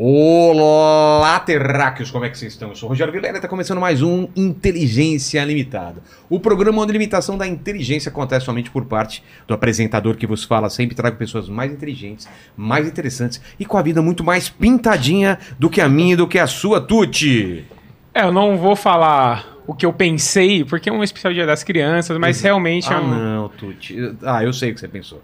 Olá, terráqueos, como é que vocês estão? Eu sou o Rogério Vilela e está começando mais um Inteligência Limitada. O programa onde a limitação da inteligência acontece somente por parte do apresentador que vos fala. Sempre trago pessoas mais inteligentes, mais interessantes e com a vida muito mais pintadinha do que a minha e do que a sua, Tuti. É, eu não vou falar o que eu pensei, porque é um especial dia das crianças, mas realmente é Ah, um... não, Tuti. Ah, eu sei o que você pensou.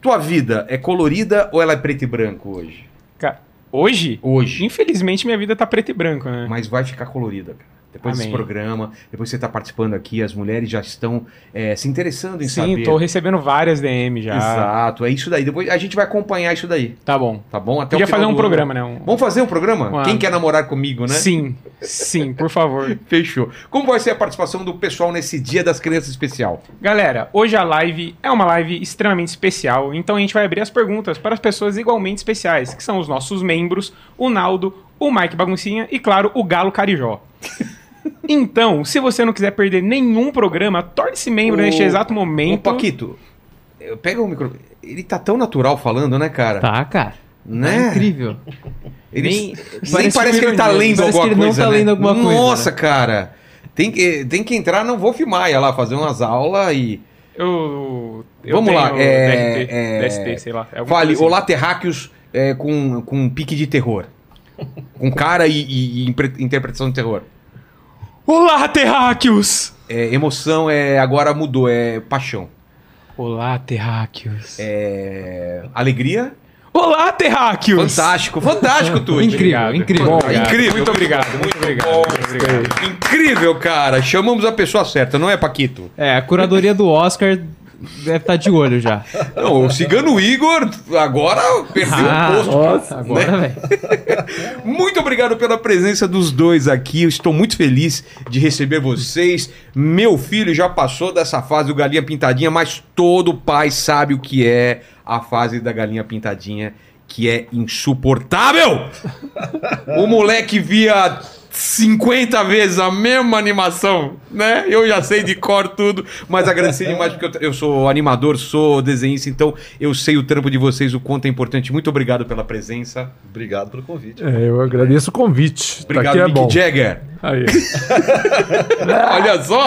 Tua vida é colorida ou ela é preto e branco hoje? Ca- Hoje? Hoje. Infelizmente, minha vida tá preto e branco, né? Mas vai ficar colorida, cara. Depois desse Amém. programa, depois você tá participando aqui, as mulheres já estão é, se interessando em Sim, saber. tô recebendo várias DM já. Exato, é isso daí. Depois a gente vai acompanhar isso daí, Tá bom. tá bom? Até o Podia fazer um programa, ano. né? Um- Vamos fazer um programa? Uma- Quem quer namorar comigo, né? Sim, sim, por favor. Fechou. Como vai ser a participação do pessoal nesse Dia das Crianças especial? Galera, hoje a live é uma live extremamente especial, então a gente vai abrir as perguntas para as pessoas igualmente especiais, que são os nossos membros, o Naldo, o Mike Baguncinha e, claro, o Galo Carijó. Então, se você não quiser perder nenhum programa, torne-se membro Ô, neste exato Ô, momento. Paquito, eu- pega o microfone. Ele tá tão natural falando, né, cara? Tá, cara. Né? É incrível. Ele, nem, Nem- parece, que ele tá ironia. lendo Parece alguma que ele não coisa. tá né? lendo alguma coisa, Nossa, né? cara. Tem que, tem que entrar no Wolf Maia lá, fazer umas aulas e. Eu, eu Vamos lá, é- DST, é- DST, sei lá. é Fale, assim. olá, terráqueos é, com, com um pique de terror. com cara e, e- e interpretação de terror. Olá, terráqueos! É, emoção é agora mudou, é paixão. Olá, terráqueos. É, alegria. Olá, terráqueos! Fantástico, fantástico, tudo. Incrível, incrível. Muito Bom, obrigado, incrível, Muito obrigado, muito obrigado. muito obrigado. Incrível, cara. Chamamos a pessoa certa, não é, Paquito? É, a curadoria do Oscar deve estar de olho já. Não, o Cigano Igor agora perdeu Ah, o posto. nossa, agora, velho. Muito obrigado pela presença dos dois aqui. Eu estou muito feliz de receber vocês. Meu filho já passou dessa fase do galinha pintadinha, mas todo pai sabe o que é a fase da galinha pintadinha, que é insuportável. o moleque via 50 vezes a mesma animação, né? Eu já sei de cor tudo, mas agradecer demais porque eu, eu sou animador, sou desenhista, então eu sei o trampo de vocês, o quanto é importante. Muito obrigado pela presença. Obrigado pelo convite. É, eu agradeço o convite. Obrigado, Daqui é Mick bom. Jagger. Aí. Olha só!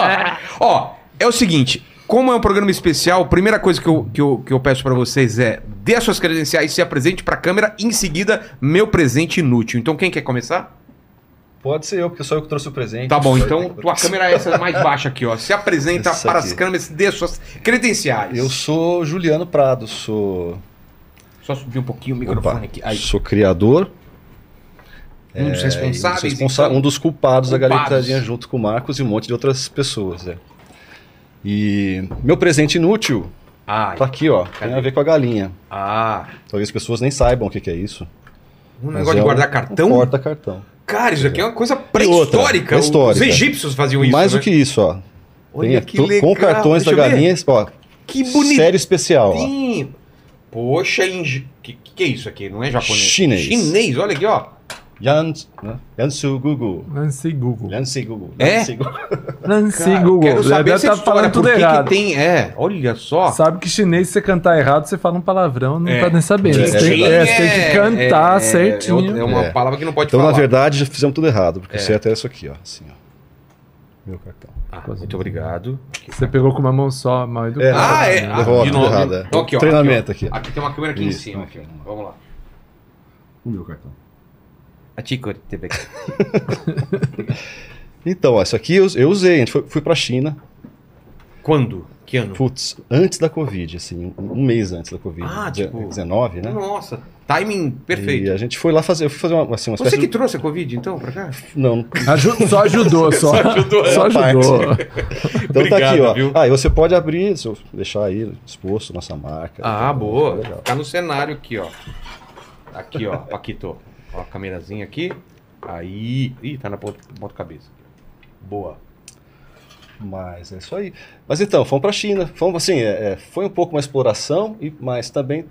Ó, é o seguinte. Como é um programa especial, a primeira coisa que eu, que eu, que eu peço pra vocês é dê as suas credenciais, se apresente pra câmera, em seguida, meu presente inútil. Então, quem quer começar? Pode ser eu, porque sou eu que trouxe o presente. Tá bom, então que- tua câmera é essa mais baixa aqui, ó. Se apresenta Essa para as aqui. câmeras, dê as suas credenciais. Eu sou Juliano Prado, sou, Só subir um pouquinho o microfone Opa, aqui. Aí, sou criador. um dos é, responsáveis. responsa- então. um dos culpados, da. Galetadinha junto com o Marcos e um monte de outras pessoas. É. E meu presente inútil Ah, tá aqui, ó. Cadê? Tem a ver com a galinha. ah, Talvez as pessoas nem saibam o que, que é isso. um negócio de é guardar um- cartão? Um porta-cartão. Cara, isso aqui é uma coisa pré-histórica. Os egípcios faziam isso, Mais né? do que isso, ó. Olha Tem que legal. com cartões da Deixa ver. galinha, ó. Que bonito. Série especial, ó. Poxa, que, que é isso aqui? Não é japonês? Chinês. Chinês, olha aqui, ó. Yan, né? Yansu Google. Nancy Google. Yancy Google. É? Yancy Google. Google. Quero saber essa estar história, falando tudo errado. que tem... É, olha só. Sabe que chinês, se você cantar errado, você fala um palavrão, não É. tá nem sabendo. É, Você tem, é você tem que cantar é, certinho. É, uma palavra que não pode Então, falar. na verdade, já fizemos tudo errado, porque É. o certo é isso aqui, ó. Assim, ó. Meu cartão. Ah, muito obrigado. Você pegou com uma mão só, mal educado. Ah, é. Ah, de novo. errado, é. Então, aqui, ó, Treinamento aqui. ó. aqui. Aqui tem uma câmera aqui em cima. aqui. Vamos lá. O meu cartão. A Tico TV. Então, ó, isso aqui eu, eu usei. A gente foi, fui pra China, Quando? Que ano? putz, antes da Covid, assim, um, um mês antes da Covid. Ah, Deze- tipo- 19, né? Nossa, timing perfeito. E a gente foi lá fazer, eu fui fazer uma, assim, uma Você que de... trouxe a Covid, então, pra cá? Não, Aju- só ajudou, só. Só ajudou, Só ajudou. Então tá aqui, Obrigado, ó. viu? Ah, e você pode abrir, se eu deixar aí exposto nossa marca. Ah, Tá boa. Legal. Tá no cenário aqui, ó. Aqui, ó, Paquito. Ó, a câmerazinha aqui. Aí. Ih, tá na ponta, ponta cabeça. Boa. Mas é isso aí. Mas então, fomos pra China. Fomos assim, é, é, foi um pouco uma exploração, e, mas também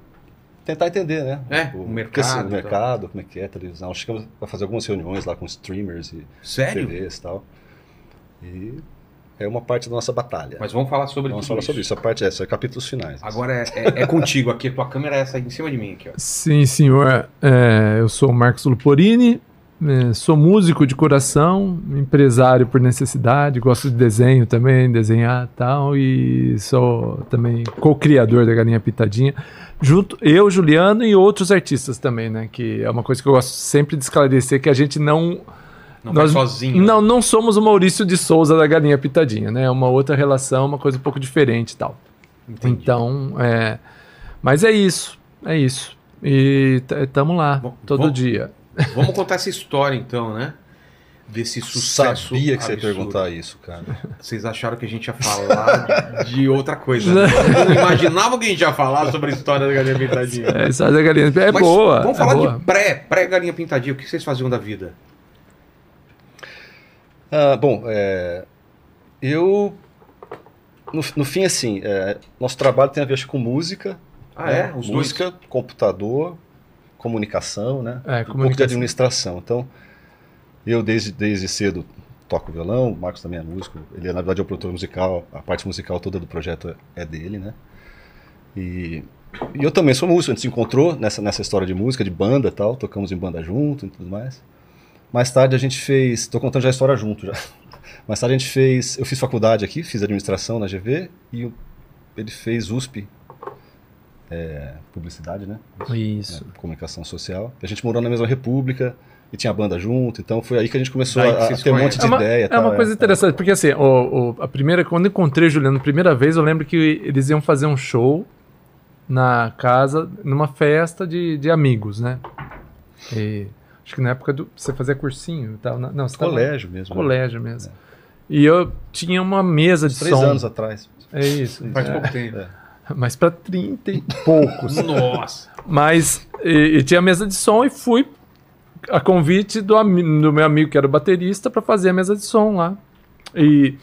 tentar entender, né? É, o porque, mercado o tal. mercado, como é que é, televisão. Chegamos a fazer algumas reuniões lá com streamers e Sério? TVs e tal. E é uma parte da nossa batalha. Mas vamos falar sobre Vamos tudo falar isso. sobre isso. A parte é, são capítulos finais. Agora é, é- é contigo aqui, a tua câmera é essa aí em cima de mim aqui, ó. Sim, senhor. É, eu sou o Marcos Luporini, é, sou músico de coração, empresário por necessidade, gosto de desenho também, desenhar e tal, e sou também co-criador da Galinha Pitadinha. Junto, eu, Juliano e outros artistas também, né? Que é uma coisa que eu gosto sempre de esclarecer, que a gente não Não Nós- vai sozinho. Não, não somos o Maurício de Souza da Galinha Pitadinha, né? É uma outra relação, uma coisa um pouco diferente e tal. Entendi. Então, é. Mas é isso, é isso. E estamos lá, Bom, todo bom. dia. Vamos contar essa história então, né? Desse sucesso. Sabia que você ia perguntar isso, cara. Vocês acharam que a gente ia falar de, de outra coisa. né? Não imaginavam que a gente ia falar sobre a história da galinha pintadinha. É, a história da Galinha é Mas boa. Vamos é falar boa. de pré, pré-galinha pintadinha. O que vocês faziam da vida? Ah, bom, é, eu. No, no fim, assim, é, nosso trabalho tem a ver com música. Ah, né? é? Os música, computador, comunicação, né? É, um pouco de comunicação. administração. Então, eu desde, desde cedo toco violão, o Marcos também é músico, ele na verdade é o produtor musical, a parte musical toda do projeto é dele, né? E, e eu também sou músico, a gente se encontrou nessa, nessa história de música, de banda e tal, tocamos em banda junto e tudo mais. Mais tarde a gente fez, tô contando já a história junto já. Mais tarde a gente fez, eu fiz faculdade aqui, fiz administração na GV e ele fez USP, é, publicidade, né? Isso. né, comunicação social. A gente morou na mesma república e tinha banda junto, então foi aí que a gente começou a, a ter um monte de É uma, ideia. e é tal, uma coisa interessante, porque assim, o, o- a primeira, quando eu encontrei o Juliano a primeira vez, eu lembro que eles iam fazer um show na casa, numa festa de, de amigos, né? E acho que na época do. Você fazia cursinho e tal. na- Não, você tava- Colégio mesmo. né? Colégio mesmo. E eu tinha uma mesa de Três som. anos atrás. É isso. Faz é. pouco tempo. Mas para 30 e poucos. Nossa. Mas e, e tinha mesa de som e fui a convite do, do meu amigo que era o baterista para fazer a mesa de som lá. E,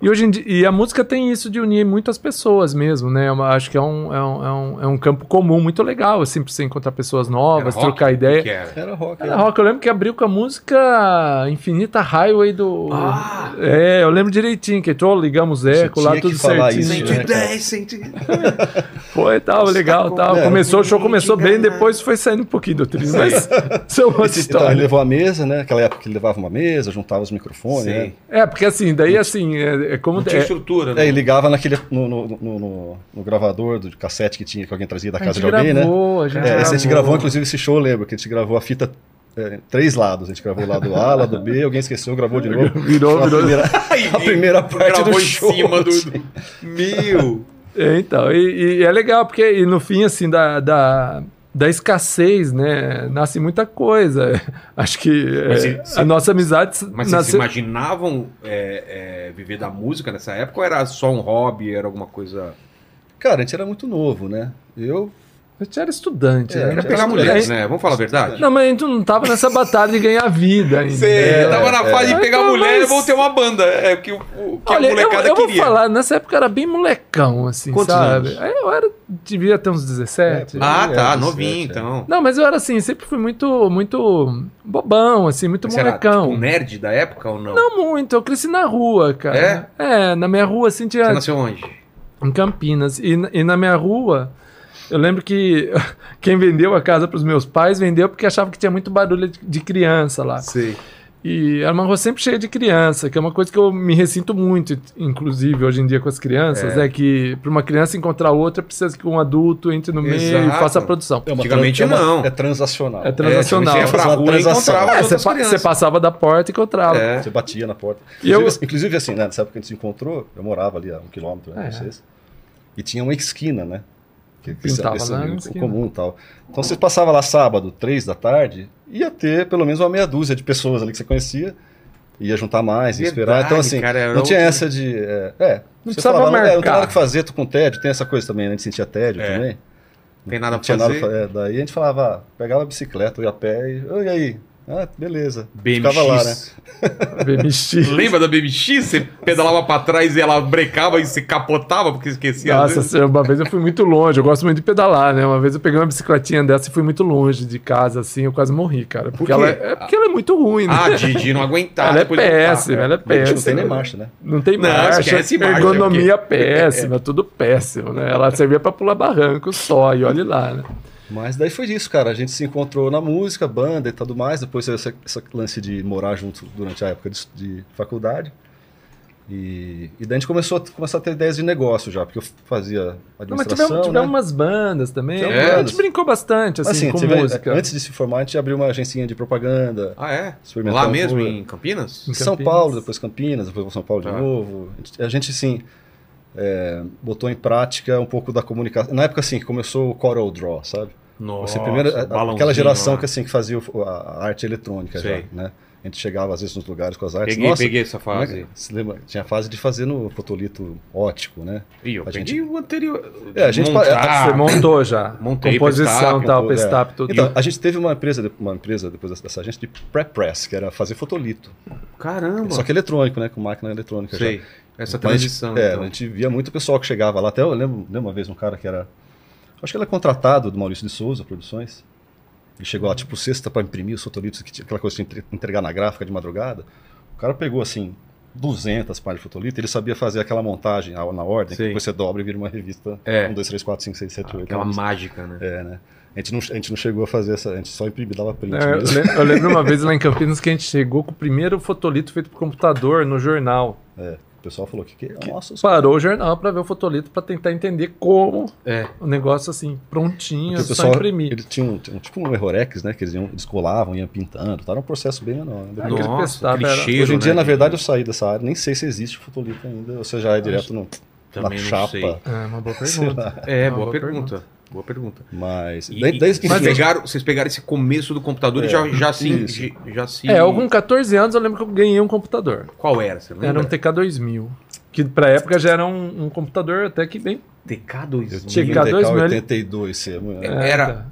e hoje em dia, e a música tem isso de unir muitas pessoas mesmo, né? Eu acho que é um, é um, é um, é um campo comum muito legal, assim, pra você encontrar pessoas novas, Era rock? trocar ideia. Que era? Era rock. Era era. rock, eu lembro que abriu com a música Infinita Highway do. Ah! É, eu lembro direitinho, que entrou, ligamos eco lá, tudo certinho. isso, né? 110, 100. Foi, tava legal, tava. É. Começou, o show começou bem, depois foi saindo um pouquinho do trilho, mas isso é outra Esse, então, ele levou a mesa, né? Aquela época que ele levava uma mesa, juntava os microfones, Sim. né? É, porque assim, daí assim, é, é como. Não tinha é, estrutura, É, né? e ligava naquele, no, no, no, no- no gravador do cassete que tinha, que alguém trazia da a casa de alguém, né? gravou, a gente É, esse a gente gravou. gravou, inclusive, esse show, eu lembro, que a gente gravou a fita é, três lados. A gente gravou o lado A, lado B, alguém esqueceu, gravou de novo. Virou, a virou. primeira, a primeira parte Gravou do em show. cima do... assim. Meu! É, então, e, e é legal, porque e no fim, assim, da, da, da escassez, né, nasce muita coisa. Acho que Mas é, se- se- a nossa amizade Mas vocês nasceu... imaginavam é, é, viver da música nessa época ou era só um hobby, era alguma coisa... Cara, a gente era muito novo, né? Eu. A gente era estudante, É, né? Era pegar era mulheres, né? Vamos falar a verdade? Não, mas a gente não tava nessa batalha de ganhar vida ainda. Você né? tava na fase de é. pegar Então, mulher e mas- vou ter uma banda. É o que, o, que Olha, a eu, molecada eu vou queria. falar, nessa época eu era bem molecão, assim, Quantos sabe? anos? Eu era, devia ter uns 17. É, Ah, É, tá, você, novinho é. então. Não, mas eu era assim, sempre fui muito, muito bobão, assim, muito Você era molecão. tipo, nerd da época ou não? Não muito, eu cresci na rua, cara. É? na minha rua, assim, tinha. Você nasceu onde? Em Campinas. E, e na minha rua, eu lembro que quem vendeu a casa para os meus pais vendeu porque achava que tinha muito barulho de, criança lá. Sei. E era uma rua sempre cheia de criança, que é uma coisa que eu me ressinto muito, inclusive hoje em dia com as crianças, é, que para uma criança encontrar outra precisa que um adulto entre no meio Exato. e faça a produção. É Antigamente é uma- não. É transacional. É transacional. É, você Fazer uma rua encontrava É, você, pa- você passava da porta e encontrava. É. Você batia na porta. E eu- Inclusive, inclusive, assim, né, nessa época que a gente se encontrou, eu morava ali a um quilômetro né, É. de vocês. E tinha uma esquina, né? Que, que Pintava esse lá comum tal. Então você passava lá sábado, três da tarde, ia ter pelo menos uma meia dúzia de pessoas ali que você conhecia. Ia juntar mais, ia esperar. Verdade, Então, assim, cara, não tinha outro- essa de. É, é, Não precisava falava, não, é, não tem marcar. nada que fazer, tô com tédio, tem essa coisa também, né? A gente sentia tédio É. também. Tem nada Não pra fazer. nada é, daí a gente falava, ah, pegava a bicicleta, ia a pé e. "Oi, E aí? Ah, beleza. BMX. Ficava lá, né? BMX. Lembra da BMX? Você pedalava pra trás e ela brecava e se capotava porque esquecia. Nossa, uma vez eu fui muito longe. Eu gosto muito de pedalar, né? Uma vez eu peguei uma bicicletinha dessa e fui muito longe de casa, assim. Eu quase morri, cara. Porque, quê? ela, é, porque ela é muito ruim, né? Ah, de, de não aguentar. ela é péssima, ela é A gente não tem péssima. nem marcha, né? Não tem Não, marcha, ergonomia porque- péssima, tudo péssimo, né? Ela servia pra pular barranco só, e olhe lá, né? Mas daí foi isso, cara. A gente se encontrou na música, banda e tudo mais. Depois esse, esse lance de morar junto durante a época de, de faculdade. E, e daí a gente começou a, começou a ter ideias de negócio já, porque eu fazia Não, mas administração, tivemos, tivemos né? umas bandas também. Tivemos a bandas. gente brincou bastante, assim, Assim, com teve- música. antes de se formar, a gente abriu uma agencinha de propaganda. Ah, é? Lá mesmo, em Campinas? Em São Campinas. Paulo, depois Campinas, depois São Paulo Tá. de novo. A gente, a gente, assim, é, botou em prática um pouco da comunicação. Na época, assim, que começou o Corel Draw, sabe? Nossa, Você primeiro, aquela geração lá. que assim que fazia a, arte eletrônica Sei. já, né? A gente chegava às vezes nos lugares com as artes. Peguei, Nossa, peguei essa é que- fase. Você lembra? Tinha a fase de fazer no fotolito ótico, né? Ih, eu A peguei gente- o anterior. É, a gente- Montar. Você montou já. Montei Composição, Pestap, tal, montou, é. Pestap, tudo. Então, a gente teve uma empresa, uma empresa depois dessa agência de pré-press, que era fazer fotolito. Caramba. Só que eletrônico, né? Com máquina eletrônica Sei. já. Essa Mas, transição. é, então. a gente via muito pessoal que chegava lá. Até eu lembro, lembro uma vez um cara que era. Acho que ele é contratado do Maurício de Souza Produções. Ele chegou lá, tipo, sexta para imprimir os fotolitos, que tinha aquela coisa de entre- entregar na gráfica de madrugada. O cara pegou, assim, 200 páginas de fotolito, ele sabia fazer aquela montagem na na ordem, que Sei. depois você dobra e vira uma revista. É. 1, 2, 3, 4, 5, 6, 7, 8. Aquela mágica, né? É, né? A gente, não, a gente não chegou a fazer essa, a gente só imprimia, dava print É, eu, mesmo. eu lembro uma vez lá em Campinas que a gente chegou com o primeiro fotolito feito por computador no jornal. É, pessoal falou que, que nossa, os Parou o jornal para ver o fotolito para tentar entender como É. o negócio assim, prontinho, Porque o só imprimir. eles tinham, tinham tipo um errorex, né? Que eles, iam, eles colavam, iam pintando. Tá? Era um processo bem menor. né? Aquele Nossa, Pestap aquele era- cheiro, Hoje em dia, né, na de- verdade, eu saí dessa área. Nem sei se existe fotolito ainda. Ou se já é direto no, na chapa. sei. É uma boa pergunta. É, Uma boa, boa pergunta. Boa pergunta. Mas. E, daí- e daí- vocês, enfim, pegaram, vocês pegaram esse começo do computador e É, já, já, se, já, já se. É, eu com 14 anos eu lembro que eu ganhei um computador. Qual era? Você lembra? Era um TK2000. Que pra época já era um, um computador até que bem. TK2000. eu tive um TK2000, TK ele- 82, você, É. Era-.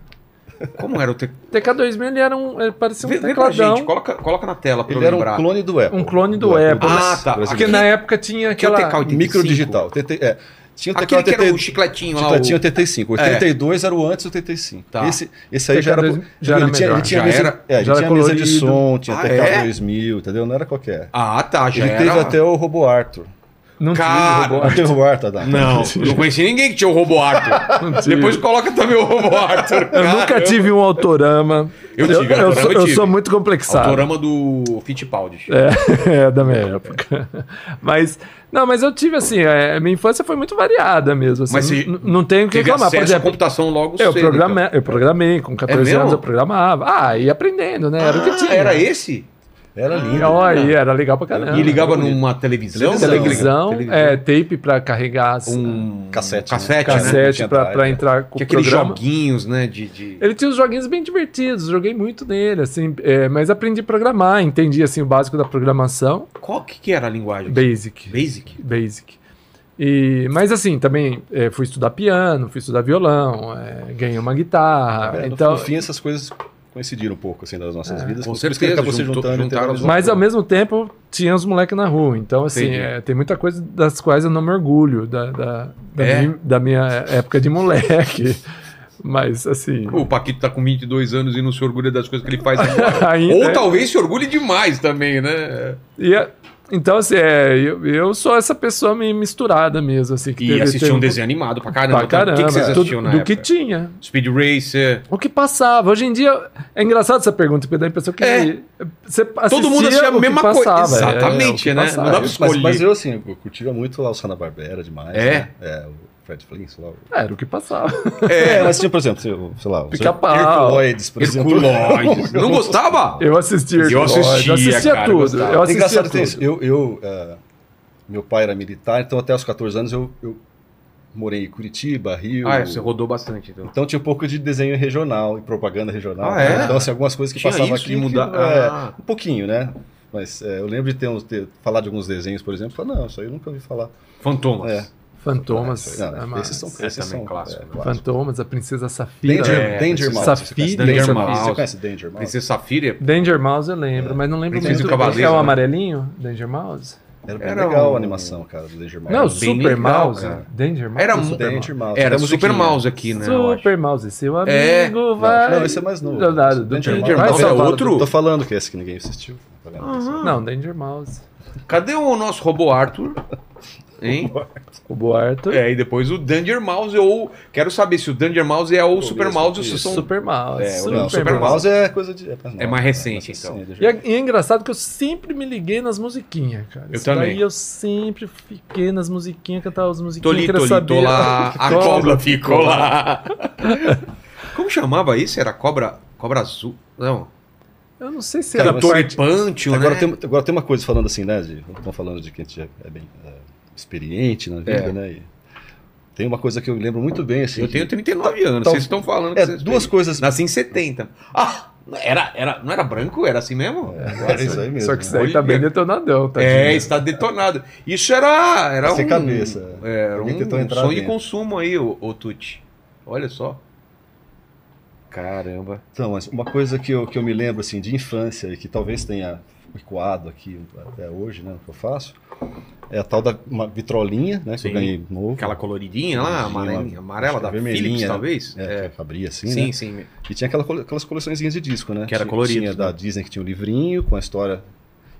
Como era o TK? TK2000 ele era um. Ele parecia um Vê, vê pra tecladão. gente, coloca, coloca na tela pra Ele eu era lembrar. um clone do Apple. Um clone do Apple. Ah, tá. Porque na época tinha Que é o aquela. TK 85. Microdigital. TT, é. Tinha o TK Aquele que era o 80 chicletinho lá. Chicletinho o... 85. O É. 82 era o antes do 85. Tá. Esse, esse aí já era. TK2 já ele era tinha, melhor. ele tinha Já mesa, era- é, ele já era tinha mesa de som, tinha Ah, TK é? 2000, entendeu? Não era qualquer. Ah, tá. Já ele era... teve até o Robo Arthur. Não Cara, tinha o Arthur, tá? Não, não conheci ninguém que tinha o Robo Arthur. Depois coloca também o Robo Arthur. Eu nunca tive um autorama. Eu tive, eu, autorama sou, eu eu tive. sou muito complexado. Autorama do Fittipaldi. É, é, da minha época. Mas, não, mas eu tive assim, é, minha infância foi muito variada mesmo. Assim, Mas n- não tenho o que reclamar. Por exemplo, computação logo eu cedo, programei, eu programei, com 14 mesmo? anos eu programava. Ah, ia aprendendo, né? Era o que Ah, tinha. Era esse? Era lindo. Ó, aí, era legal pra caramba. E ligava numa televisão? televisão, Televisão. é, tape pra carregar as- Um Cassete, né? Cassete, né? cassete Tinha pra, pra né? entrar com Tinha o aqueles programa. joguinhos, né? De, de... Ele tinha uns joguinhos bem divertidos, joguei muito nele, assim, é, mas aprendi a programar, entendi assim o básico da programação, Qual que, que era a linguagem? basic. Basic? Basic. E, mas assim, também é, fui estudar piano, fui estudar violão, é, ganhei uma guitarra. É, então, no fim, essas coisas coincidiram um pouco assim das nossas vidas. com certeza, acabou se juntou- juntando. juntaram mas ao mesmo tempo tinha os moleques na rua. Então, assim, é, tem muita coisa das quais eu não me orgulho da, da, da É? minha, da minha época de moleque. Mas assim. O Paquito tá com 22 anos e não se orgulha das coisas que ele faz agora. ainda- Ou talvez se orgulhe demais também, né? E é- então, assim, é, eu, eu sou essa pessoa meio misturada mesmo. Assim, que E teve- assistia teve um desenho animado pra caramba. Pra caramba. O que, que vocês tudo- assistiam na do época? que tinha. Speed Racer. O que passava. Hoje em dia, é engraçado essa pergunta, porque dá a impressão que É. você Todo mundo assistia a mesma coisa. é, Exatamente, que né? passava. Não pra Mas, escolher. mas eu, assim, eu curtia muito lá o Sana Barbera demais. É? né? É, o Fred Flintstone lá. Era o que passava. É, mas tinha, por exemplo, sei lá, Pica-pau. Herculoides, por exemplo. Herculoides. Não gostava? Eu assistia. Eu Herculoides, assistia, eu assistia cara, eu tudo. gostava. Eu É assistia engraçado que tudo. isso. Eu, eu ah, meu pai era militar, então até os 14 anos eu, eu morei em Curitiba, Rio. Ah, é, você rodou bastante, então. Então tinha um pouco de desenho regional e propaganda regional. Ah, é? né? Então, assim, algumas coisas que Tinha passavam aqui. mudar- que, é, Ah. Um pouquinho, né? Mas é, eu lembro de ter, uns, ter falar de alguns desenhos, por exemplo. Falar, não, isso aí eu nunca ouvi falar. Fantomas. É. Fantomas. Não, é massa. esses são, Esse esses também são clássico. é, clássico. Fantomas, a Princesa Safira. Danger, É, Danger Mouse. Safira, Você conhece Danger Mouse? Mouse. Você conhece Danger Mouse? Princesa Safira. Danger Mouse eu lembro, mas não lembro Princesa muito. o Cavaleiro, É o né? amarelinho? Danger Mouse? Era bem Era legal um- a animação, cara, do Danger Mouse. Não, bem Super legal, Mouse. cara. Danger Mouse. Era Super Danger Mouse? Mouse. Era Super. Mouse aqui, né? Super Mouse, seu amigo É. vai. Não, esse é mais novo. Danado, do Danger Danger Mouse é fala outro? Tô falando que esse que ninguém assistiu. Tá? Não, Danger Mouse. Cadê o nosso robô Arthur? Hein? O Boarto. É, e depois o Danger Mouse, ou. Quero saber se o Danger Mouse é o Super Mouse ou se são. Super Mouse. É, o super Não, Super Mouse. Mouse é coisa de. É mais, É mais né? recente, então. recente, E é, e é engraçado que eu sempre me liguei nas musiquinhas, cara. Eu Isso também. Daí eu sempre fiquei nas musiquinhas, cantava as musiquinhas, saber. tô lá. A Cobra ficou lá. Como chamava isso? Era cobra. Cobra azul? Não. Eu não sei se Cara, era. Toripantio, Agora, né? tem, agora tem uma coisa falando assim, né? Estão falando de que a gente é, é bem é, experiente na vida, É. né? E tem uma coisa que eu lembro muito bem, assim. Eu tenho 39 anos, Então, vocês estão falando. que É, vocês duas têm. coisas. Nasci em 70. Ah! Era, era, não era branco? Era assim mesmo? É, isso aí mesmo. Só que isso aí tá bem detonadão, tá? É, está detonado. Isso era. Era Sem um, cabeça. Era Alguém um, sonho de consumo aí, o, o Tuti. Olha só. Caramba. Então, mas uma coisa que eu, que eu me lembro assim de infância e que talvez tenha ecoado aqui até hoje, né, que eu faço, é a tal da uma vitrolinha, né, que Sim. eu ganhei novo. Aquela coloridinha lá, uma- amarela acho da que é Philips, vermelhinha, talvez? É, que abria assim, sim, né? sim. E tinha aquela, aquelas coleçõezinhas de disco, né? Que era colorido, Tinha da né? Disney que tinha o livrinho com a história.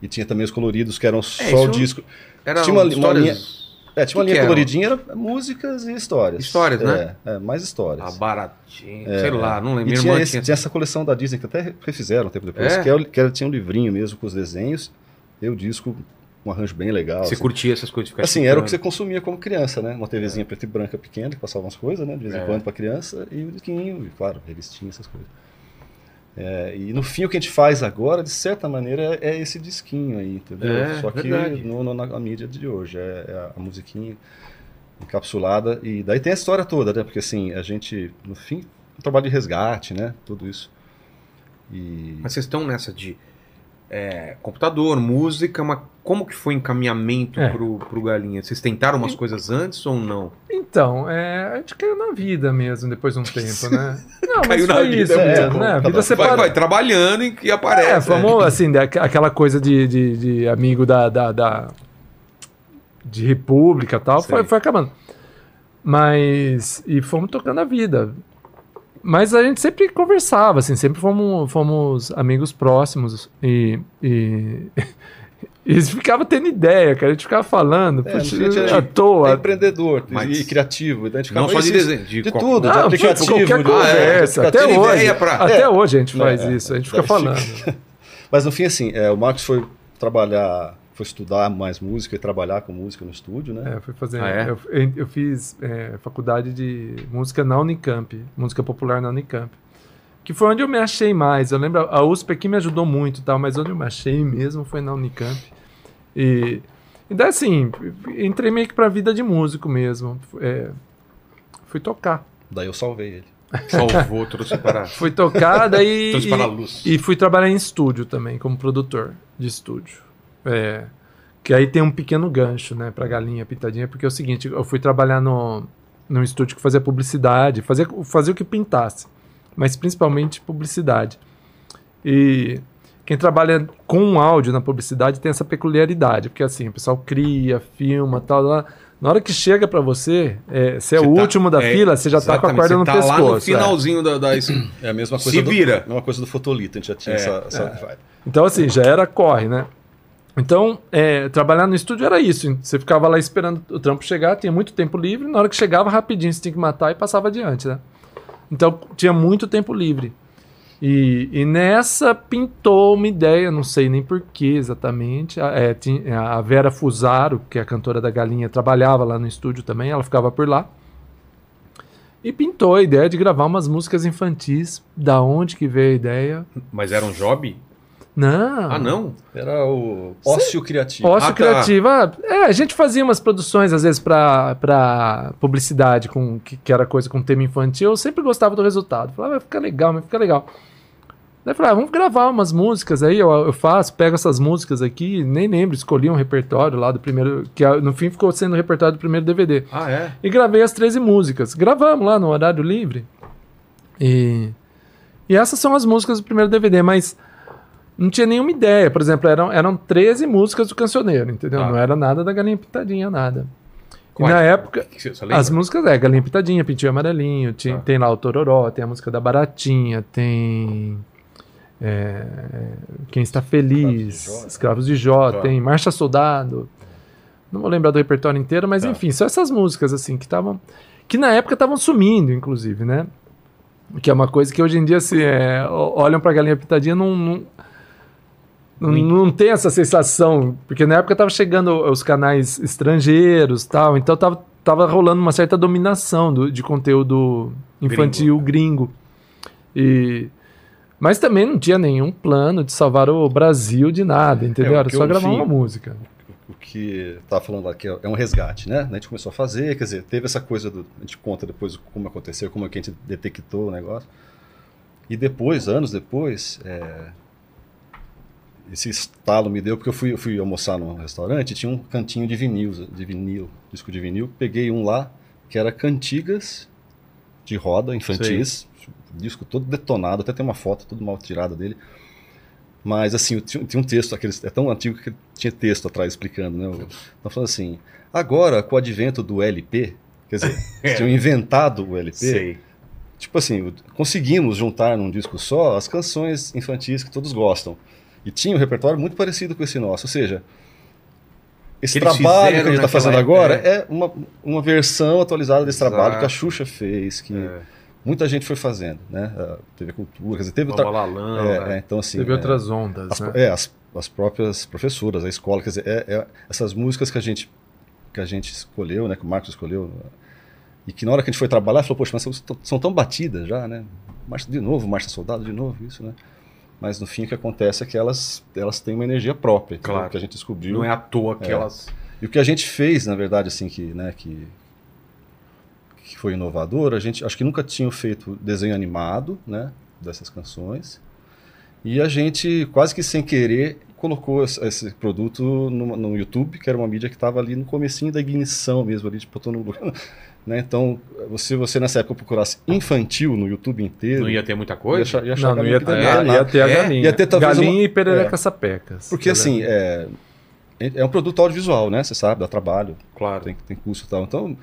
E tinha também os coloridos que eram só isso o disco. Era Tinha uma- uma histórias É, tinha uma Que linha que era? coloridinha, era músicas e histórias. Histórias, né? É, é, mais histórias. a baratinha, É, sei lá, não lembro. E tinha, esse- tinha- tinha essa coleção da Disney que até refizeram um tempo depois, É? que, é o- que era- tinha um livrinho mesmo com os desenhos, e o disco, um arranjo bem legal. Você assim. curtia essas coisas? ficar Assim, era o que você consumia como criança, né? Uma TVzinha preta e branca pequena, que passava umas coisas, né? De vez em É. quando pra criança, e o disquinho, e claro, revistinha, essas coisas. É, e no fim, o que a gente faz agora, de certa maneira, é esse disquinho aí, entendeu? É, Só que no, no- na, mídia de hoje, é, é a musiquinha encapsulada, e daí tem a história toda, né? Porque assim, a gente, no fim, um trabalho de resgate, né? Tudo isso. E... Mas vocês estão nessa de é, computador, música, mas como que foi o encaminhamento É. pro, pro Galinha? Vocês tentaram umas coisas antes ou não? Então, é, a gente caiu na vida mesmo depois de um tempo, né? Não, mas Caiu na foi vida, isso é bom. né? A Cada- vida separa... Vai, vai trabalhando e, e aparece. É, né? fomos, assim, da- aquela coisa de, de, de amigo da, da, da- de república e tal, Sei. foi, foi acabando. Mas, e fomos tocando a vida. Mas a gente sempre conversava, assim, sempre fomos, fomos amigos próximos e... e... E eles ficavam tendo ideia, cara. A gente ficava falando É, putz, a gente é- à é toa. empreendedor Mas- e criativo. Então a gente Não ficava, só de "Esse- desenho, de, de qual- tudo, de Não, putz, aplicativo. qualquer de- conversa. é, até hoje. ideia pra- Até É. hoje a gente faz É, isso. A gente fica é, falando. Mas no fim, assim, é, o Marcos foi trabalhar, foi estudar mais música e trabalhar com música no estúdio, né? É, fui fazer. Ah, é? eu, eu- eu fiz é, faculdade de música na Unicamp, música popular na Unicamp. Que foi onde eu me achei mais. Eu lembro, a USP aqui me ajudou muito, tal, mas onde eu me achei mesmo foi na Unicamp. E, e daí, assim, entrei meio que pra vida de músico mesmo. É, fui tocar. Daí eu salvei ele. Salvou, trouxe para, Fui tocar, daí. trouxe e- para a luz. E fui trabalhar em estúdio também, como produtor de estúdio. É, que aí tem um pequeno gancho, né, pra galinha pintadinha, porque é o seguinte, eu fui trabalhar no, num estúdio que fazia publicidade, fazia, fazia o que pintasse, mas principalmente publicidade. E quem trabalha com áudio na publicidade tem essa peculiaridade, porque assim, o pessoal cria, filma, tal, lá. Na hora que chega pra você, é, você é Você o tá- último da é, fila, você já tá com a corda no tá pescoço. lá no é. finalzinho da, da- É a mesma coisa Se vira. A mesma coisa do Fotolito, a gente já tinha É, essa, essa vibe. Então, assim, já era corre, né? Então, é, trabalhar no estúdio era isso. Você ficava lá esperando o trampo chegar, tinha muito tempo livre. Na hora que chegava, rapidinho você tinha que matar e passava adiante, né? Então, tinha muito tempo livre. E, e nessa pintou uma ideia, não sei nem porquê exatamente. A, é, tinha- a Vera Fusaro, que é a cantora da Galinha, trabalhava lá no estúdio também, ela ficava por lá. E pintou a ideia de gravar umas músicas infantis. Da onde que veio a ideia? Mas era um job? Não. Ah, não? Era o ócio criativo. Ócio Ah, tá. criativo. ah, é, a gente fazia umas produções, às vezes, pra, pra publicidade, com, que, que era coisa com tema infantil. Eu sempre gostava do resultado. Falava, vai ficar legal, vai ficar legal. Daí eu falei, ah, vamos gravar umas músicas aí, eu, eu faço, pego essas músicas aqui, nem lembro, escolhi um repertório lá do primeiro, que ah, no fim ficou sendo o repertório do primeiro DVD. Ah, é? E gravei as 13 músicas. Gravamos lá no horário livre. E, e essas são as músicas do primeiro DVD, mas não tinha nenhuma ideia. Por exemplo, eram, eram 13 músicas do cancioneiro, entendeu? Ah. Não era nada da Galinha Pintadinha, nada. E na época, você lembra? as músicas é Galinha Pitadinha, Pintinho Amarelinho, tinha- Tá. tem lá o Tororó, tem a música da Baratinha, tem. É, Quem está feliz, Escravos de Jó, né? Tá. tem Marcha Soldado. Não vou lembrar do repertório inteiro, mas Tá. enfim, são essas músicas assim que estavam. Que na época estavam sumindo, inclusive, né? Que é uma coisa que hoje em dia, se é, olham pra Galinha Pitadinha, não. não não, não tem essa sensação, porque na época tava chegando os canais estrangeiros tal, então tava, tava rolando uma certa dominação do- de conteúdo infantil gringo. E, mas também não tinha nenhum plano de salvar o Brasil de nada, entendeu? É, Era só gravar fim- uma música. o que tá falando aqui é um resgate, né? A gente começou a fazer, quer dizer, teve essa coisa do. A gente conta depois como aconteceu, como é que a gente detectou o negócio. E depois, anos depois, é, esse estalo me deu porque eu fui, eu fui almoçar num restaurante e tinha um cantinho de vinil, de vinil, disco de vinil. Peguei um lá que era cantigas de roda infantis, disco todo detonado, até tem uma foto toda mal tirada dele. Mas assim, tinha, um texto, aqueles, é tão antigo que tinha texto atrás explicando, né? Então falando assim, agora com o advento do LP, quer dizer, eles tinham inventado o LP, Sei. tipo assim, conseguimos juntar num disco só as canções infantis que todos gostam. E tinha um repertório muito parecido com esse nosso, ou seja, esse eles trabalho que a gente está fazendo agora é. é uma, uma versão atualizada desse trabalho que a Exato. Xuxa fez, que É. muita gente foi fazendo, né? A TV Cultura, quer dizer, teve outra... Babalalão, É, né? é, então assim... Teve é, outras ondas, as, né? é, as, as próprias professoras, a escola, quer dizer, é- é essas músicas que a gente que a gente escolheu, né, que o Marcos escolheu, e que na hora que a gente foi trabalhar, falou, poxa, mas são, são tão batidas já, né? Marcha de novo, Marcha Soldado de novo, isso, né? Mas no fim o que acontece é que elas, elas têm uma energia própria? Claro. que a gente descobriu. Não é à toa que É. elas. E o que a gente fez, na verdade, assim, que, né, que, que foi inovador, a gente acho que nunca tinha feito desenho animado, né, dessas canções. E a gente, quase que sem querer, colocou esse, produto no, no YouTube, que era uma mídia que estava ali no comecinho da ignição mesmo, ali, tipo, no. Né? Então, se você nessa época procurasse infantil no YouTube inteiro, Não ia ter muita ia coisa? achar, ia achar Não, não ia ter, não ia, era nada. ter a É, galinha. ia ter talvez galinha uma- e perereca é. sapecas. Porque assim, é, é um produto audiovisual, né? Você sabe, dá trabalho, Claro. tem, tem custo e tal. Então,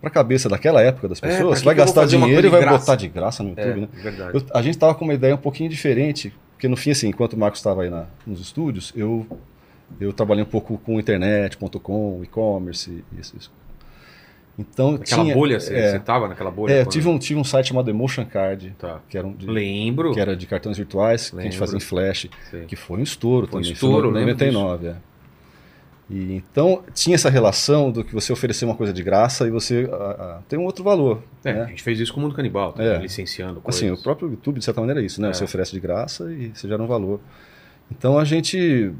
pra cabeça daquela época das É, pessoas, que você vai gastar dinheiro e vai graça? botar de graça no YouTube, É, né? verdade. Eu- a gente tava com uma ideia um pouquinho diferente, porque no fim, assim, enquanto o Marcos estava aí na- nos estúdios, eu, eu trabalhei um pouco com internet.com, e-commerce, isso, isso. Então, Aquela tinha, bolha, você, é, você tava naquela bolha? é, eu quando- tive um, tive um site chamado Emotion Card, Tá. que era, um de, Lembro. que era de cartões virtuais, que a gente Lembro. fazia em flash, Sei. que foi um estouro Foi um também. estouro, foi em lembro 99, é. E, então, tinha essa relação do que você oferecer uma coisa de graça e você ah, ah, tem um outro valor. É, a né? gente fez isso com o Mundo Canibal, também, É. licenciando coisas. Assim, o próprio YouTube, de certa maneira, é isso, né? É. Você oferece de graça e você gera um valor. Então a gente.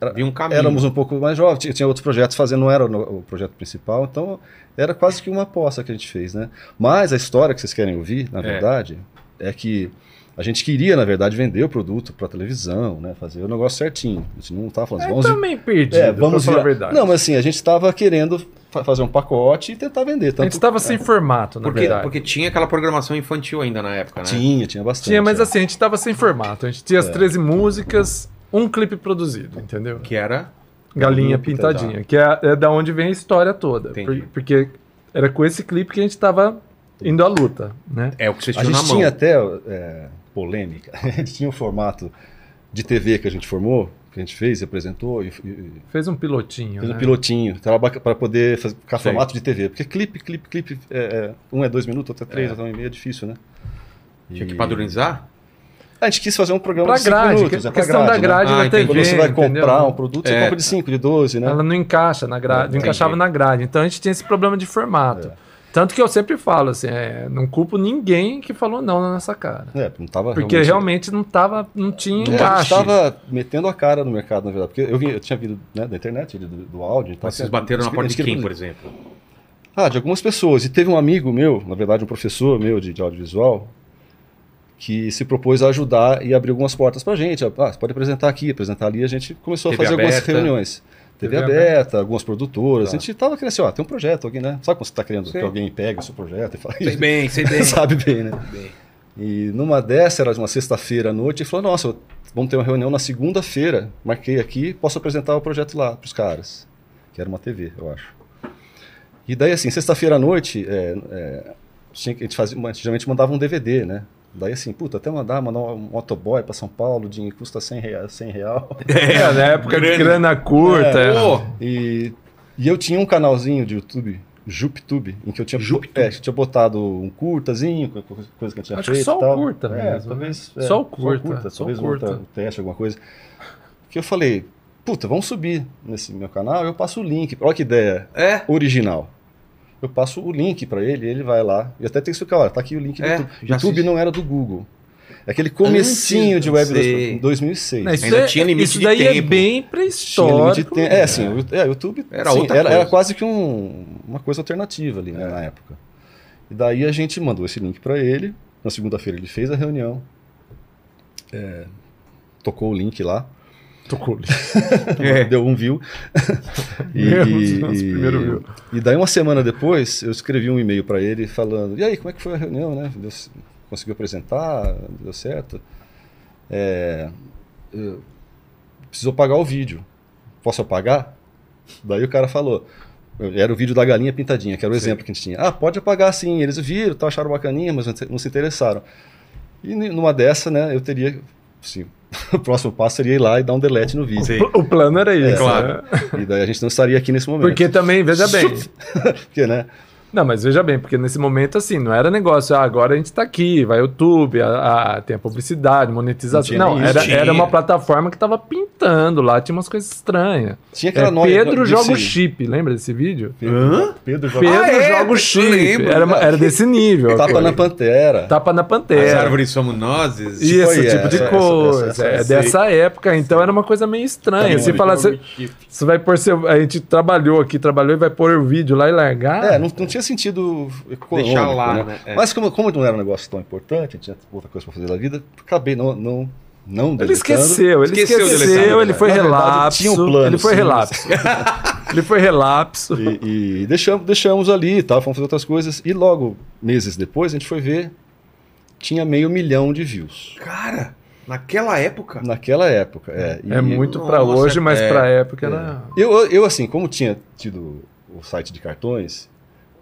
era- um caminho. Éramos um pouco mais jovens, tinha, tinha outros projetos fazendo, não era o, o projeto principal, então era quase que uma aposta que a gente fez, né? Mas a história que vocês querem ouvir, na É. verdade, é que a gente queria, na verdade, vender o produto para televisão, né? Fazer o negócio certinho. A gente não estava falando, É, vamos também perdido, é, vamos a virar- verdade. Não, mas assim, a gente estava querendo fa- fazer um pacote e tentar vender. a gente Tanto... estava sem formato, na Porque, verdade. porque tinha aquela programação infantil ainda na época, né? Tinha, tinha bastante. Tinha, mas é. assim, a gente estava sem formato. A gente tinha as É. 13 músicas, um clipe produzido, entendeu? Que era. Galinha Pintadinha, que é, é da onde vem a história toda. Entendi. Por- porque era com esse clipe que a gente estava indo à luta, né? É o que vocês A tinham gente na mão. tinha até é, polêmica. A gente tinha um formato de TV que a gente formou, que a gente fez e apresentou, e, e Fez um pilotinho, fez um né? pilotinho para poder fazer, ficar Sei. formato de TV. Porque clipe, clipe, clipe, é, é, um é dois minutos, outro é três, É. outro é um e meio, é difícil, né? Tinha que E- padronizar? A gente quis fazer um programa Pra de cinco grade, minutos. que- é questão da grade Ah, da entendi. TV. Quando você vai entendeu? comprar um produto, você É. compra de 5, de 12, né? Ela não encaixa na grade, não Entendi. encaixava na grade. Então a gente tinha esse problema de formato. É. Tanto que eu sempre falo assim, é, não culpo ninguém que falou não na nossa cara. É, não tava Porque realmente não tava, não tinha É, a gente encaixe. estava metendo a cara no mercado, na verdade. Porque eu, vi- eu tinha vindo né, da internet, do, do áudio. Então, Mas vocês assim, bateram na a porta a de quem, por exemplo? Ah, de algumas pessoas. E teve um amigo meu, na verdade um professor meu de, de audiovisual, que se propôs a ajudar e abrir algumas portas pra gente. Ah, você pode apresentar aqui, apresentar ali. A gente começou TV a fazer algumas aberta. reuniões. TV, TV aberta, algumas produtoras. Tá. A gente tava querendo assim, ó, tem um projeto aqui, né? Sabe quando você tá querendo Sei. que alguém pegue o seu projeto e fale Sei bem, sei bem. Sabe bem, né? Bem. E numa dessa, era uma sexta-feira à noite, e falou, nossa, vamos ter uma reunião na segunda-feira. Marquei aqui, posso apresentar o projeto lá pros caras. Que era uma TV, eu acho. E daí, assim, sexta-feira à noite, é, é, a gente fazia, geralmente mandava um DVD, né? Daí, assim, puta, até mandar, mandar um motoboy pra São Paulo, de, custa 100 real. 100 real. É, na época de grana. curta. É, é. E, e eu tinha um canalzinho de YouTube, JupTube, em que eu tinha, JupTube. é, tinha botado um curtazinho, co- co- coisa que eu tinha Acho que feito. só e o tal. curta É, mesmo, talvez, é, Só o curta, só o talvez curta. um teste, alguma coisa. Que eu falei, puta, vamos subir nesse meu canal, eu passo o link. Olha que ideia é. original. Eu passo o link pra ele, ele vai lá. E até tem que explicar, olha, tá aqui o link do É, YouTube. YouTube assisti. não era do Google. É aquele comecinho Antes, de web sei. em 2006. Não, isso Ainda é- tinha limite isso de daí é tempo. bem limite de pré-histórico. tempo. É, assim, o é, YouTube Era sim, outra era, coisa. era quase que um- uma coisa alternativa ali né, na época. E daí a gente mandou esse link para ele. Na segunda-feira ele fez a reunião. É, tocou o link lá. Tocou. É. Deu um view. e, e- primeiro view. e daí uma semana depois eu escrevi um e-mail para ele falando: E aí, como é que foi a reunião, né? Deu- conseguiu apresentar? Deu certo? É, precisou pagar o vídeo. Posso apagar? Daí o cara falou. Era o vídeo da galinha pintadinha, que era o exemplo que a gente tinha. Ah, pode apagar sim. Eles viram, tá, acharam bacaninha, mas não se- interessaram. E numa dessa, né, eu teria. Assim, o próximo passo seria ir lá e dar um delete no vídeo. Sim. O plano era isso. claro. né? E daí a gente não estaria aqui nesse momento. Porque também, veja bem. Porque, né? Não, mas veja bem, porque nesse momento, assim, não era negócio, ah, agora a gente tá aqui, vai YouTube, a, a- tem a publicidade, monetização. Não Não, era, era uma plataforma que tava pintando lá, tinha umas coisas estranhas. Tinha aquela É, noia Pedro joga o desse- chip, lembra desse vídeo? Pedro, Pedro joga Pedro Ah, é, joga o chip. lembro. Era, era desse nível. a Tapa coisa. na pantera. Tapa na As pantera. árvores somos nós. Isso, Tipo, tipo de essa- coisa. essa- essa- é essa- dessa época, então era uma coisa meio estranha. Se bom, falar, você, você vai pôr seu. A gente trabalhou aqui, trabalhou e vai pôr o vídeo lá e largar. É, não, não tinha sentido econômico, Deixar lá, né? né? É. Mas como, como não era um negócio tão importante, tinha outra coisa pra fazer da vida, acabei não, não, não Ele esqueceu, ele Esqueceu esqueceu, ele foi verdade, relapso. tinha um plano, ele foi sim, relapso. ele foi relapso. E, e deixamos, deixamos ali e tal, fomos fazer outras coisas. E logo, meses depois, a gente foi ver, tinha meio milhão de views. Cara, naquela época. Naquela época, é. E É muito pra Nossa, hoje, mas é, pra época era. Eu- eu, assim, como tinha tido o site de cartões,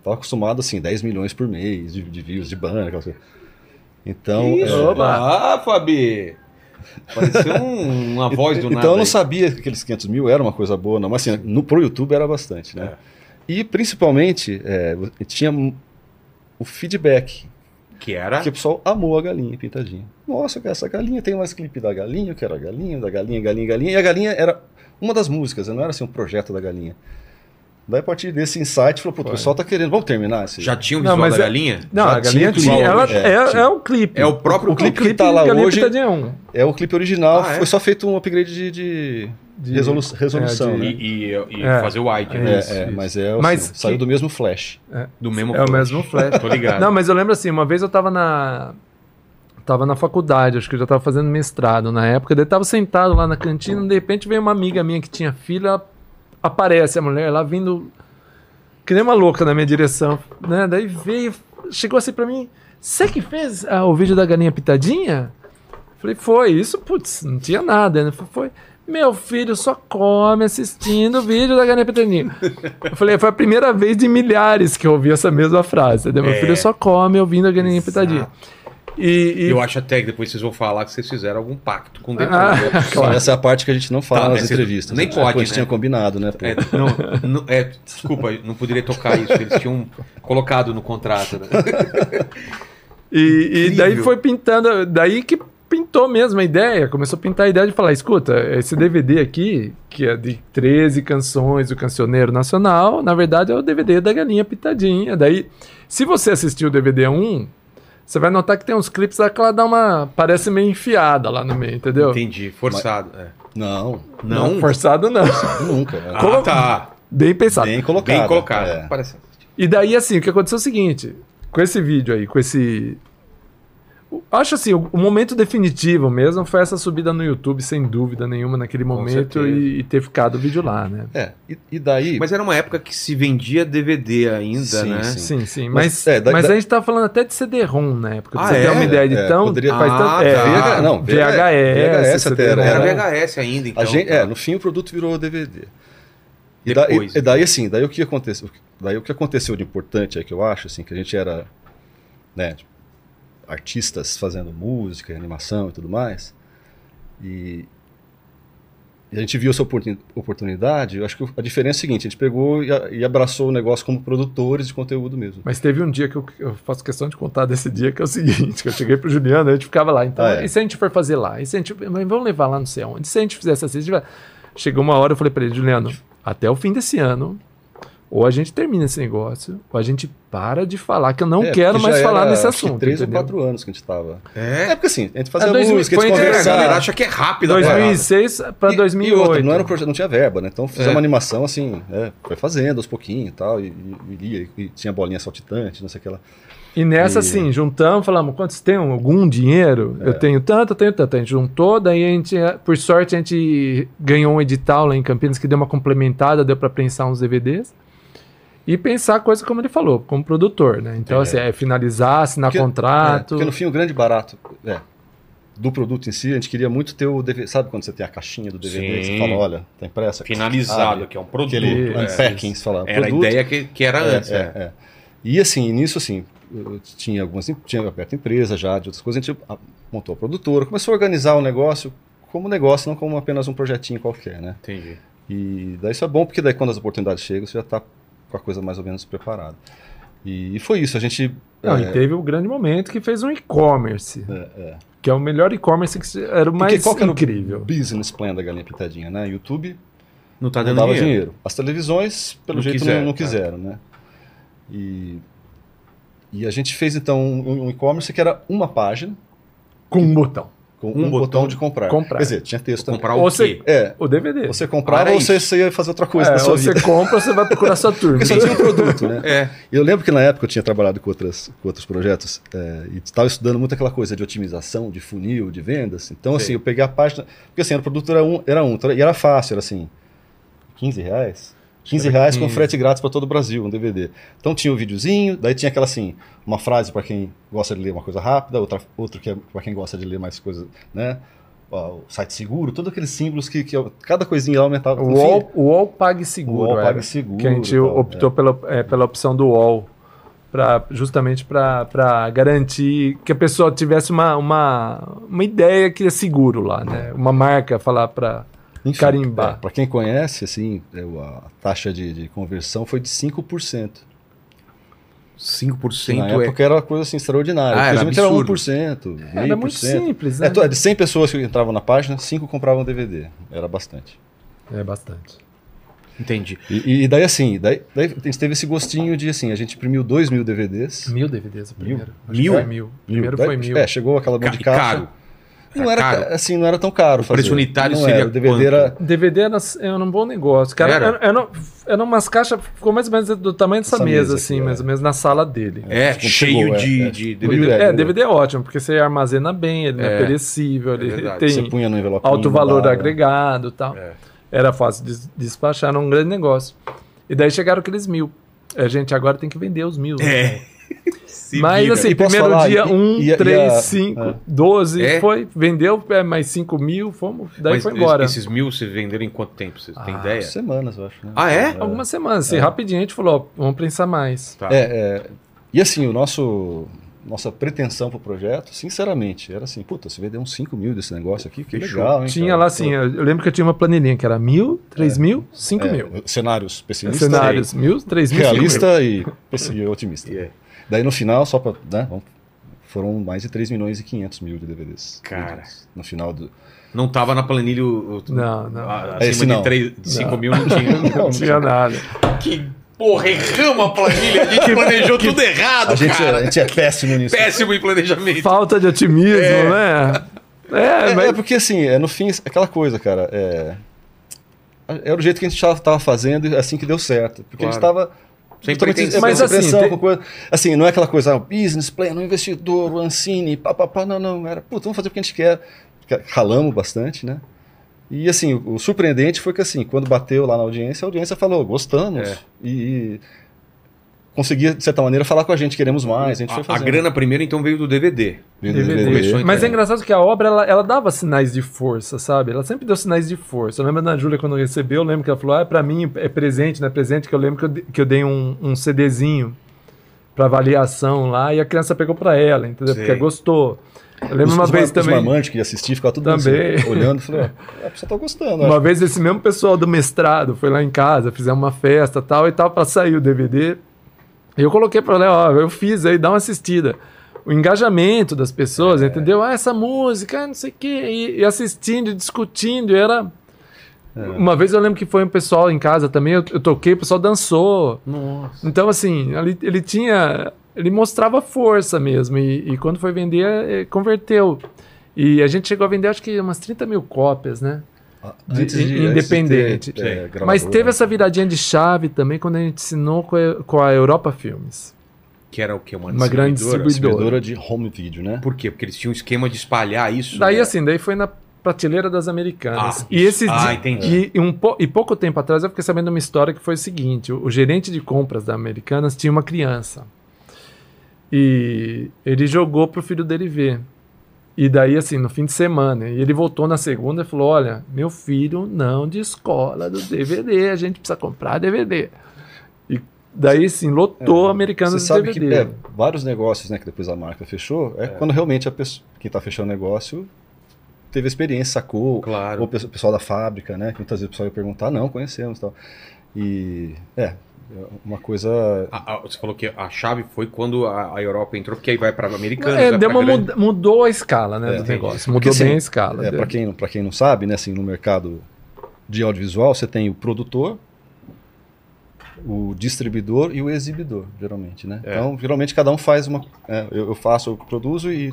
tava acostumado, assim, 10 milhões por mês de, de views, de banner, aquela coisa. Então, Isso, é, Oba. ah, Fabi. Pareceu um- uma voz do então nada. eu não aí. sabia que aqueles 500 mil era uma coisa boa, não. Mas assim, no, pro YouTube era bastante, né? E principalmente, é, tinha o feedback, Que era? que o pessoal amou a galinha pintadinha. Nossa, essa galinha, tem mais clipe da galinha, eu quero a galinha, da galinha, galinha, galinha. E a galinha era uma das músicas, não era assim um projeto da galinha. Daí a partir desse insight, falou, pô, o pessoal tá querendo, vamos terminar esse... Já tinha o Não, visual mas da é- galinha? Não, Já a galinha tinha tinha. clipe, Ela, é, é, tinha. é o clipe. É o próprio O clipe que tá lá hoje- 1. É o clipe original, Ah, é? foi só feito um upgrade de, de, De- resolu- resolução, é, de- né? E, e- e É. fazer o wide, É né? isso. É, é, mas é, assim, Mas saiu que- do mesmo flash. Do mesmo É o flash. mesmo flash. Tô ligado. Não, mas eu lembro assim, uma vez eu tava na. Tava na faculdade, acho que eu já tava fazendo mestrado na época, daí eu tava sentado lá na cantina, de repente veio uma amiga minha que tinha filha, aparece a mulher lá vindo que nem uma louca na minha direção, né? Daí veio, chegou assim pra mim, você que fez ah, o vídeo da galinha pitadinha? Falei, foi, isso, putz, não tinha nada, né? Foi, meu filho só come assistindo o vídeo da galinha pitadinha. Eu falei, foi a primeira vez de milhares que eu ouvi essa mesma frase. entendeu? Meu É. filho só come ouvindo a galinha pitadinha. E, e- Eu acho até que depois vocês vão falar que vocês fizeram algum pacto com o Ah, depois. claro. Essa é a parte que a gente não fala Tá, nas você- entrevistas. nem né? pode, A gente né? tinha combinado, né? É, não, não- é, desculpa, não poderia tocar isso. Eles tinham colocado no contrato. Né? E, e daí foi pintando, daí que pintou mesmo a ideia, começou a pintar a ideia de falar, escuta, esse DVD aqui, que é de 13 canções do Cancioneiro Nacional, na verdade é o DVD da Galinha Pitadinha. Daí, se você assistiu o DVD 1, você vai notar que tem uns clipes lá que ela dá uma, parece meio enfiada lá no meio, entendeu? Entendi, forçado. é. Não, Não? forçado não. nunca. É Ah, tá. Bem pensado. Bem colocado. Bem colocado. é. Parece. E daí, assim, o que aconteceu é o seguinte: com esse vídeo aí, com esse. Acho assim, o, o momento definitivo mesmo foi essa subida no YouTube, sem dúvida nenhuma, naquele momento, e, e ter ficado o vídeo lá, né? É, e, e daí. Mas era uma época que se vendia DVD ainda, Sim, né? sim. Sim, sim. Mas, Mas, é, da- mas da- a gente tá falando até de CD-ROM na época. Pra Ah, você ter é? uma ideia de É, tão. poderia- faz Ah, tanto- é, tá. VH, não, VHS, até era, Era VHS ainda, então. a gente, tá. é, no fim o produto virou DVD. E, Depois, daí, e daí, assim, daí o que aconteceu? Daí o que aconteceu de importante é que eu acho, assim, que a gente era, né, tipo, artistas fazendo música, animação e tudo mais, e, e a gente viu essa oportun- oportunidade. Eu acho que a diferença é a seguinte: a gente pegou e, a- e abraçou o negócio como produtores de conteúdo mesmo. Mas teve um dia que eu, eu faço questão de contar desse dia, que é o seguinte, que eu cheguei pro Juliano, a gente ficava lá, então, Ah, é. e se a gente for fazer lá? E se a gente, vamos levar lá não sei? E se a gente fizesse assim, a gente vai... chegou uma hora, eu falei pra ele, Juliano, até o fim desse ano, ou a gente termina esse negócio, ou a gente para de falar, que eu não É, quero mais falar era, nesse assunto. Três ou quatro anos que a gente tava. É. É porque assim, a gente fazia É, dois mil- música, a gente É, a conversava. galera acha que é rápido. a parada. 2006 para E- E 2008. outra, não, era um projeto, não tinha verba, né? Então fizemos É. uma animação assim, é, foi fazendo aos pouquinhos e tal, e, e, e- e tinha bolinha saltitante, não sei o que lá. E nessa, E- assim, juntamos, falamos, quantos tem algum dinheiro? É. Eu tenho tanto, eu tenho tanto. A gente juntou, daí a gente, por sorte, a gente ganhou um edital lá em Campinas que deu uma complementada, deu para prensar uns DVDs. E pensar coisa como ele falou, como produtor, né? Então, É. assim, é finalizar, assinar Porque- É, contrato. porque no fim o grande barato é, do produto em si, a gente queria muito ter o DVD. Sabe quando você tem a caixinha do DVD? Sim. Você fala, olha, tá impressa. Finalizado, abre, que é um produto. Aquele é. unpacking, você fala. Era produto, a ideia que, que era É, antes. é, é. é. E assim, nisso assim, eu tinha algumas tinha aberto empresa já, de outras coisas, a gente ah, montou a produtora, começou a organizar o negócio como negócio, não como apenas um projetinho qualquer, né? Entendi. E daí isso é bom porque daí quando as oportunidades chegam, você já está com a coisa mais ou menos preparada. E, e foi isso, a gente Não, é, e teve o grande momento que fez um e-commerce, é, é. que é o melhor e-commerce que era o Porque mais qual que era incrível. o business plan da Galinha Pintadinha, né? YouTube Não tá não dando dava dinheiro. dinheiro. As televisões, pelo Não jeito, quiseram, não, não tá. quiseram, né? E, e a gente fez então um, um e-commerce que era uma página Com um botão. Com Um um, botão botão, de comprar. comprar. Quer dizer, tinha texto também. Comprar Ou o você- quê? É, O DVD. você comprava ou você, você ia fazer outra coisa É, na sua ou você vida. compra ou você vai procurar sua turma. Porque só tinha um produto, né? É. E eu lembro que na época eu tinha trabalhado com, outras, com outros projetos é, e estava estudando muito aquela coisa de otimização, de funil, de vendas. Então, assim, eu peguei a página. Porque assim, o produto era um, era um e era fácil, era assim, 15 reais. 15 Era reais com 15. frete grátis para todo o Brasil, um DVD. Então tinha o videozinho, daí tinha aquela assim, uma frase para quem gosta de ler uma coisa rápida, outra, outro que é para quem gosta de ler mais coisas, né? O site seguro, todos aqueles símbolos que, que cada coisinha lá aumentava. O UOL, o UOL Pague Seguro. O UOL era, Pague Seguro Que a gente tal, optou pela, é, pela opção do UOL. Pra, justamente para garantir que a pessoa tivesse uma, uma, uma ideia que é seguro lá, né? Uma marca falar para. Enfim, Carimbar. para quem conhece, assim, é, a taxa de, de conversão foi de 5%. 5% Que na é. época era uma coisa assim, extraordinária. Ah, era era absurdo. 1%, meio Era muito simples, né? É, de 100 pessoas que entravam na página, 5 compravam DVD. Era bastante. É bastante. Entendi. E, e daí assim, daí, daí a gente teve esse gostinho de assim, a gente imprimiu 2 mil DVDs. Mil DVDs o primeiro. Acho Mil? que foi mil. Primeiro Daí- foi mil. É, chegou aquela mão de caixa. caro. Não era, caro? ca- assim, não era tão caro fazer. preço unitário não seria era. O DVD quanto? era DVD era, era um bom negócio. Cara, Era? era? Era, era umas caixas, ficou mais ou menos do tamanho dessa Essa mesa, mesa assim, aqui, mais é. ou menos na sala dele. É, Como cheio é, de, é. de DVD. DVD. É, DVD é ótimo, porque você armazena bem, ele não É, é perecível, ele verdade. você tem punha no envelope. alto valor agregado e tal. É. Era fácil de des- despachar, era um grande negócio. E daí chegaram aqueles mil. A gente agora tem que vender os mil. né? É. Se Mas vira. assim, E primeiro falar, dia, e- um, e- e a- três, cinco, é. doze, É? foi, vendeu é, mais cinco mil, fomos, daí Mas foi embora. Esses mil vocês venderam em quanto tempo? Vocês têm Ah, ideia? Semanas, eu acho. né? Ah, é? Algumas semanas, assim, rapidinho a gente falou, ó, vamos pensar mais. Tá. É, é, e assim, o nosso nossa pretensão pro projeto, sinceramente, era assim, puta, se vender uns 5 mil desse negócio aqui, que Fechou. legal, hein? Tinha cara? lá assim, eu lembro que eu tinha uma planilhinha que era mil, três mil, cinco É, mil. Cenários pessimistas, Cenários, mil, três mil, realista e, e otimista. É. Daí no final, só para, né, foram mais de 3 milhões e 500 mil de DVDs. Cara. No final do... Não tava na planilha. o- o- Não, não. a- Esse Acima não. de, três- de 5 Não. mil não tinha. Não tinha nada. que porra, erramos a planilha. A gente planejou tudo errado, A gente, é, cara. a gente é péssimo nisso. Péssimo em planejamento. Falta de otimismo, né? É, É, mas é porque assim, é, no fim, aquela coisa, cara, é, era o jeito que a gente estava fazendo e assim que deu certo. Porque a gente Claro. estava Sem pretensão. Mas assim, tem- coisa- assim, não é aquela coisa, ah, business plan, um investidor, o Ancine, pá, pá, pá, não, não, era, puta, vamos fazer o que a gente quer. Ralamos bastante, né? E assim, o, o surpreendente foi que assim, quando bateu lá na audiência, a audiência falou, gostamos. É. E, e conseguia, de certa maneira, falar com a gente, queremos mais, a gente foi A, a fazendo. grana primeiro então veio do DVD. DVD. Começou Mas é engraçado que a obra ela, ela dava sinais de força, sabe? Ela sempre deu sinais de força. Eu lembro da Júlia quando recebeu, eu lembro que ela falou: ah, pra mim é presente, não é presente, que eu lembro que eu, que eu dei um, um CDzinho pra avaliação lá e a criança pegou pra ela, entendeu? Sei. Porque gostou. Eu lembro Os, uma os vez os também. marmantes que ia assistir, ficava tudo Também. assim, olhando, falou, ó, a pessoa tá gostando. Uma acho. vez esse mesmo pessoal do mestrado foi lá em casa, fizemos uma festa tal e tal para sair o DVD. Eu coloquei para ela, ó, eu fiz aí, dá uma assistida. O engajamento das pessoas, É. entendeu? Ah, essa música, não sei o quê. E, e assistindo, e discutindo, e era. É. Uma vez eu lembro que foi um pessoal em casa também, eu, eu toquei, o pessoal dançou. Nossa. Então, assim, ali, ele tinha. Ele mostrava força mesmo. E, e quando foi vender, eh, converteu. E a gente chegou a vender, acho que umas 30 mil cópias, né? De- antes independente. ter, é, Mas teve essa viradinha de chave também quando a gente assinou com a, com a Europa Filmes. Que era o quê? Uma, Uma grande distribuidora? distribuidora. distribuidora de home video, né? Por quê? Porque eles tinham um esquema de espalhar isso. Daí né? assim, daí foi na prateleira das americanas. Ah, e esse ah, di- entendi. E, um po- e pouco tempo atrás eu fiquei sabendo uma história que foi o seguinte: o, o gerente de compras da Americanas tinha uma criança. E ele jogou pro filho dele ver. E daí, assim, no fim de semana, e ele voltou na segunda e falou: Olha, meu filho não descola do DVD, a gente precisa comprar DVD. E daí, sim, lotou É, Americanas Você de sabe DVD. que é, vários negócios, né, que depois a marca fechou, é, quando realmente a pessoa, quem está fechando o negócio teve experiência, sacou, Claro. ou o pessoal- o pessoal da fábrica, né, que muitas vezes o pessoal ia perguntar, não, conhecemos e tal. E, é, uma coisa... A- a- você falou que a chave foi quando a, a Europa entrou, porque aí vai para americana. É, deu uma muda- mudou a escala né, É, do entendi. negócio. Porque, Mudou assim, bem a escala. É, deu. para quem, pra quem não sabe, né, assim, no mercado de audiovisual, você tem o produtor, o distribuidor e o exibidor, geralmente, né? É. Então, geralmente cada um faz uma... é, eu, eu faço, eu produzo e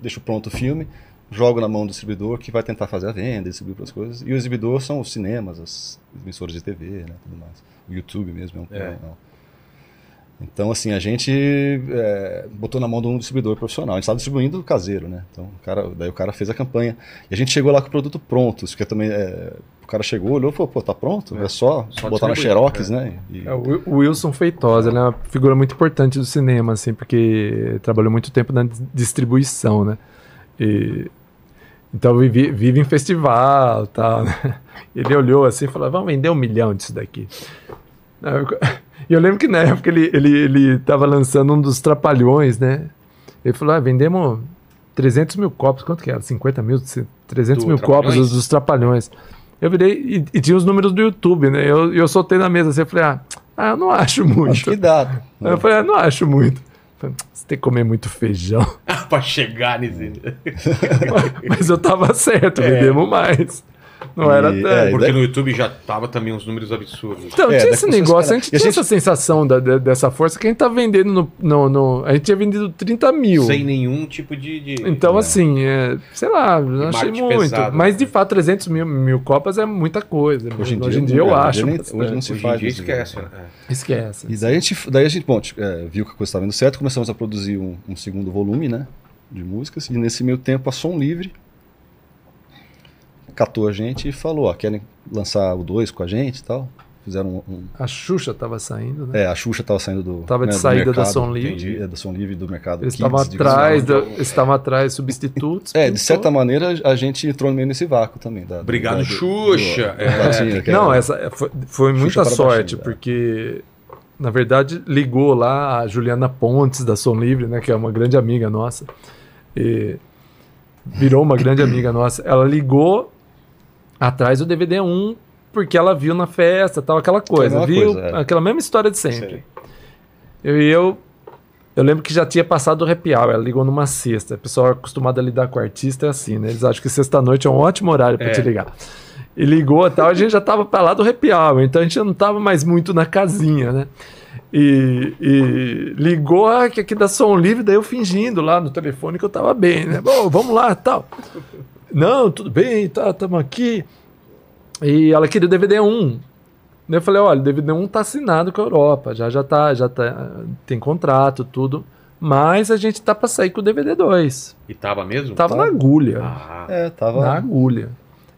deixo pronto o filme, jogo na mão do distribuidor que vai tentar fazer a venda, distribuir para as coisas. E o exibidor são os cinemas, as emissoras de TV, né, tudo mais. O YouTube mesmo é um... É. é um- então, assim, a gente é, botou na mão de um distribuidor profissional. A gente estava distribuindo caseiro, né? Então, o cara, daí o cara fez a campanha. E a gente chegou lá com o produto pronto. Isso que é também, é, o cara chegou, olhou e falou, pô, tá pronto? É, só, Só botar na Xerox, é. né? E- É, o Wil- o Wilson Feitosa, ele é uma figura muito importante do cinema, assim, porque trabalhou muito tempo na dis- distribuição, né? E, então vive, vive em festival tal. né? Ele olhou assim e falou: vamos vender um milhão disso daqui. E eu lembro que na época ele, ele, ele tava lançando um dos Trapalhões, né? Ele falou: ah, vendemos 300 mil cópias, quanto que era? 50 mil? 300 Do mil Trapalhões? cópias dos, Trapalhões. Eu virei e, e tinha os números do YouTube, né? Eu, eu soltei na mesa assim, eu falei: ah, ah, eu não acho muito. Acho que dá. Eu falei: ah, não acho muito. Você tem que comer muito feijão. pra chegar nesse. Mas eu tava certo, É. vendemos mais. Não era E- tanto. é, Porque daí- no YouTube já tava também uns números absurdos. Então, É, tinha esse negócio, a gente E a tinha gente- essa sensação da- da- dessa força que a gente tá vendendo no, no, no- A gente tinha vendido 30 mil. Sem nenhum tipo de. de- Então, assim, é, sei lá, não achei muito. pesado. Mas, de fato, 300 mil, mil copas é muita coisa. Hoje em dia, eu não, acho. hoje nem- bastante. hoje não se Hoje em faz dia esquece. né? né? Esquece. E daí a gente, daí a gente bom, tipo, é, viu que a coisa estava indo certo, começamos a produzir um, um segundo volume, né, de músicas, e nesse meio tempo a Som Livre catou a gente e falou, ó, querem lançar o 2 com a gente e tal. Fizeram um, um- A Xuxa tava saindo, né? é, a Xuxa estava saindo do Tava de né, do saída da mercado, Som Livre. é, da Som Livre do mercado Eles estavam atrás, da- estavam atrás substitutos. É, de certa maneira a gente entrou meio nesse vácuo também. Da, Obrigado, da- do- Xuxa. do- É. do Latinha, que Não, essa é, foi, foi muita sorte, baixinho, é. porque na verdade ligou lá a Juliana Pontes da Som Livre, né, que é uma grande amiga nossa. E virou uma grande amiga nossa. Ela ligou atrás do DVD 1 porque ela viu na festa, tal aquela coisa, mesma viu? coisa, é. Aquela mesma história de sempre. Sei. Eu e eu eu lembro que já tinha passado o happy hour, ela ligou numa sexta. O pessoal acostumado a lidar com artista é assim, né? Eles acham que sexta-noite é um ótimo horário para É. te ligar. E ligou e tal, a gente já tava pra lá do happy hour, então a gente já não tava mais muito na casinha, né? E, e ligou ah, que aqui da som livre, daí eu fingindo lá no telefone que eu tava bem, né? Bom, vamos lá tal. Não, tudo bem, tá, tamo aqui. E ela queria o DVD 1. Daí eu falei, olha, o DVD 1 tá assinado com a Europa, já já tá, já tá, tem contrato, tudo. Mas a gente tá pra sair com o DVD 2. E tava mesmo? Tava na agulha. Ah, É, tava. Na agulha.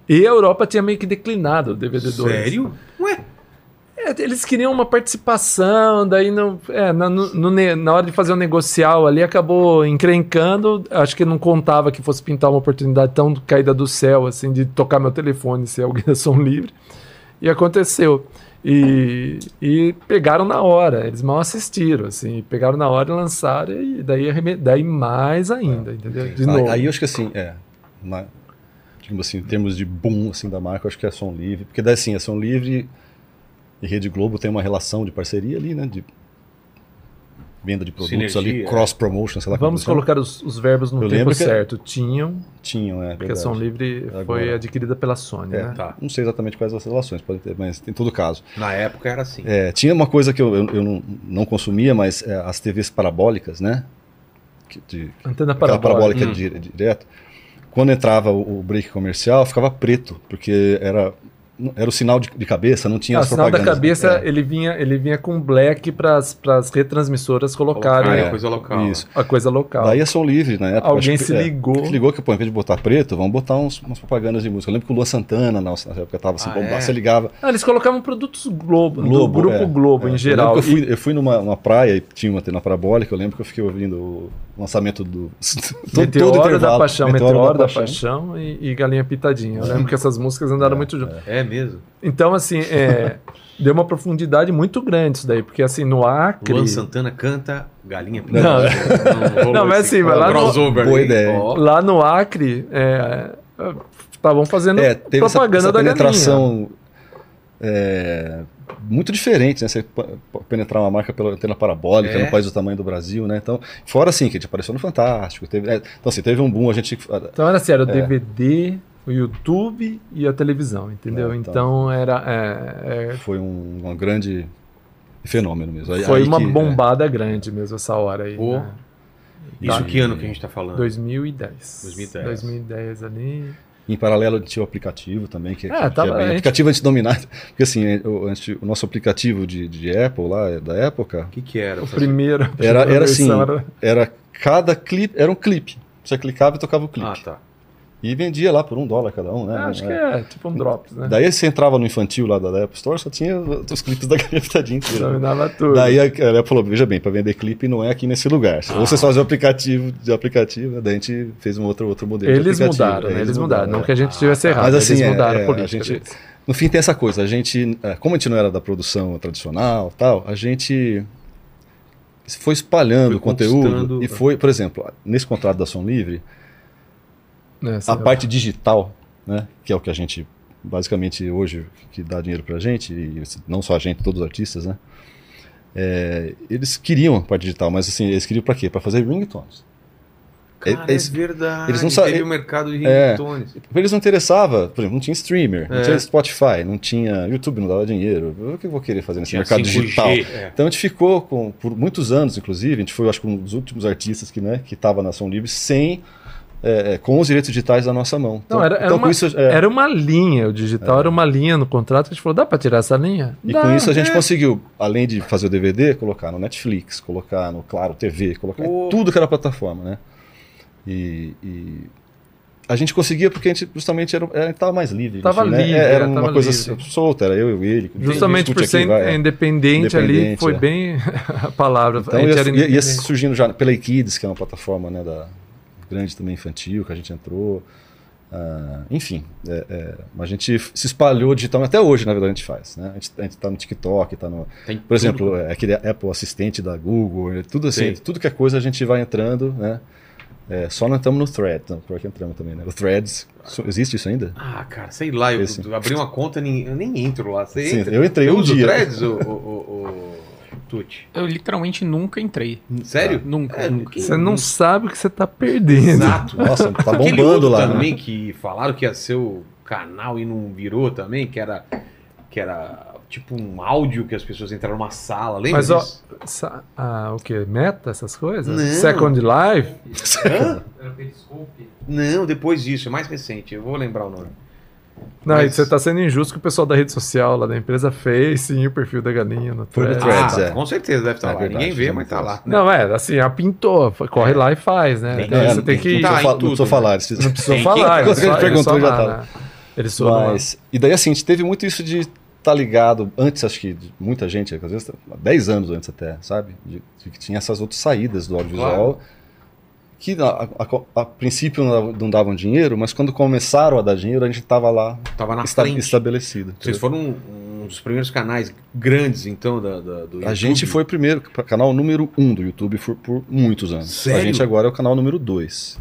E a Europa tinha meio que declinado o DVD 2. sério? É, eles queriam uma participação, daí não, é, na, no- no na hora de fazer o negocial ali acabou encrencando. Acho que não contava que fosse pintar uma oportunidade tão caída do céu, assim, de tocar meu telefone se alguém da som livre. E aconteceu. E, e pegaram na hora, eles mal assistiram, assim, pegaram na hora e lançaram, e daí, daí mais ainda, entendeu? De Aí, novo. aí eu acho que assim, é. Na, digamos assim, em termos de boom assim, da marca, eu acho que é som livre. Porque daí assim, a som livre e Rede Globo tem uma relação de parceria ali, né? De venda de produtos Sinergia, ali, é. cross promotion, sei lá Vamos como colocar os, os verbos no Eu tempo que- certo. Tinham, tinham, é porque a. Som Livre foi Agora- adquirida pela Sony, É, né? tá. Não sei exatamente quais as relações, pode ter, mas em todo caso. Na época era assim. É, tinha uma coisa que eu, eu, eu não, não consumia, mas é, as TVs parabólicas, né? Que, de, Antena aquela parabólica. parabólica Hum. di- direto. Quando entrava o, o break comercial, ficava preto, porque era, era o sinal de, de cabeça, não tinha Ah, o as sinal da cabeça, É, ele vinha, ele vinha com black para as retransmissoras colocarem Colocarem é, a coisa local. Isso. a coisa local. Daí a Som Livre, na época. Alguém que- se é, ligou. se ligou que, pô, em vez de botar preto, vamos botar uns, umas propagandas de música. Eu lembro que o Luan Santana, na na época, tava assim, Ah, bombado, é? você ligava. Ah, eles colocavam produtos Globo, do Globo, grupo é, Globo é. em geral. Eu E- fui, eu fui numa, praia e tinha uma antena parabólica, eu lembro que eu fiquei ouvindo lançamento do. Meteoro todo da Paixão, Meteoro, da Paixão, e, e Galinha Pitadinha. Eu lembro que essas músicas andaram muito juntas. É mesmo? Então, assim, é, deu uma profundidade muito grande isso daí, porque assim, no Acre. Luan Santana canta Galinha Não. rolou Não, mas assim, mas lá no- crossover Boa aí. ideia. Ó. Lá no Acre, estavam fazendo É, teve essa, propaganda essa da galinha. É, muito diferente, né? Você penetrar uma marca pela antena parabólica É. no país do tamanho do Brasil, né? Então, fora assim, que a gente apareceu no Fantástico. Teve, é, então, assim, teve um boom, a gente. Então era assim, era o É. DVD, o YouTube e a televisão, entendeu? É, então, então. era. é, é, Foi um, um grande fenômeno mesmo. Aí- foi aí uma que, é, bombada grande mesmo essa hora aí. Né? Isso Tá. que ano que a gente tá falando? 2010. 2010. 2010 ali. Em paralelo tinha o aplicativo também, que, É, que- que tava- é bem, a gente- aplicativo antidominado. Porque assim, o, o nosso aplicativo de, de Apple lá, é da época, O que que era? O primeiro. a era, era assim, era cada clipe, era um clipe. Você clicava e tocava o clipe. Ah, tá. E vendia lá por um dólar cada um, né? acho que É. é tipo um Drops, né? Daí você entrava no infantil lá da, da Apple Store, só tinha os clipes da Galinha Pitadinha inteira. Dominava tudo. Daí a, a Apple falou, veja bem, para vender clipe não é aqui nesse lugar. Ah. Ou vocês fazem o aplicativo de aplicativo, daí a gente fez um outro, outro modelo de eles mudaram, É, né? Eles mudaram. Não é. que a gente tivesse errado, Mas assim, eles é- mudaram é, a política. a gente, no fim tem essa coisa, a gente, é, como a gente não era da produção tradicional tal, a gente foi espalhando Foi o conteúdo e foi, por exemplo, nesse contrato da Som Livre, É, a parte digital, né, que é o que a gente basicamente hoje que dá dinheiro pra gente e não só a gente, todos os artistas, né? é, eles queriam a parte digital, mas assim, eles queriam pra quê? Pra fazer ringtones. Cara, É- eles- é verdade. eles não Teve o mercado de É. ringtones. Pra eles não interessava, por exemplo, não tinha streamer, não É. tinha Spotify, não tinha YouTube, não dava dinheiro. O que eu vou querer fazer nesse Tinha mercado 5G, digital? é. Então a gente ficou com, por muitos anos, inclusive, a gente foi, acho que, um dos últimos artistas que, né, que estava na Ação Livre sem, é, é, com os direitos digitais na nossa mão. Então, Não, era, era então, uma, com isso, é, era uma linha, o digital era uma linha no contrato que a gente falou, dá pra tirar essa linha? e Dá. com isso a gente é. conseguiu, além de fazer o DVD, colocar no Netflix, colocar no Claro TV, colocar em Pô. tudo que era plataforma, né? E, e a gente conseguia porque a gente justamente era, era, tava mais livre. Tava enfim, né? livre, Era é, uma tava coisa livre. solta, era eu e ele. Justamente por ser vai, é. independente, ali, Independente, foi é. bem a palavra. Então a gente ia, era ia- ia independente. surgindo já pela Kids, que é uma plataforma né, da grande também infantil, que a gente entrou. Ah, enfim, é, é, a gente se espalhou digitalmente, até hoje, na verdade, a gente faz. Né? A gente, a gente tá no TikTok, tá no. Tem Por exemplo, é, aquele Apple Assistente da Google, é tudo assim, Sim. tudo que é coisa a gente vai entrando, né? É, só não estamos no Thread, não, pior que entramos também, né? O Threads, existe isso ainda? Ah, cara, sei lá, eu Esse. abri uma conta, nem- eu nem entro lá. Você Sim, entra? eu entrei um dia. Threads, o, o, o Tuti? Eu literalmente nunca entrei. Sério? Nunca, É, nunca. Você não sabe o que você tá perdendo. Exato. Nossa, tá bombando lá. né? também que falaram que ia ser o canal e não virou também, que era, que era tipo um áudio que as pessoas entraram numa sala, lembra Mas, ó, disso? Sa- Ah, o que? Meta, essas coisas? Não. Second Life? Hã? Não, depois disso, é mais recente, eu vou lembrar o nome. Não, Mas- e você tá sendo injusto que o pessoal da rede social lá da empresa fez sim o perfil da galinha no. Threads, ah, é. com certeza deve estar É lá. verdade, Ninguém vê, foi mas tá lá. Threads. Não, é, assim, a pintou, corre lá e faz, né? Tem- Então, é, você tem que. Não tá não precisou né? falar. eles Não precisou Tem falar, que- Quando ele perguntou, já tava. né? Eles foram. Mas, e daí assim, a gente teve muito isso de estar ligado, antes acho que de muita gente, às vezes há 10 anos antes até, sabe? De, de que tinha essas outras saídas do audiovisual, que a, a- a princípio não davam, dinheiro, mas quando começaram a dar dinheiro, a gente estava lá Tava na esta- frente. estabelecido. Vocês foram um, um dos primeiros canais grandes, então, da, da- do A YouTube? gente foi o primeiro, canal número um do YouTube por, por muitos anos. Sério? A gente agora é o canal número dois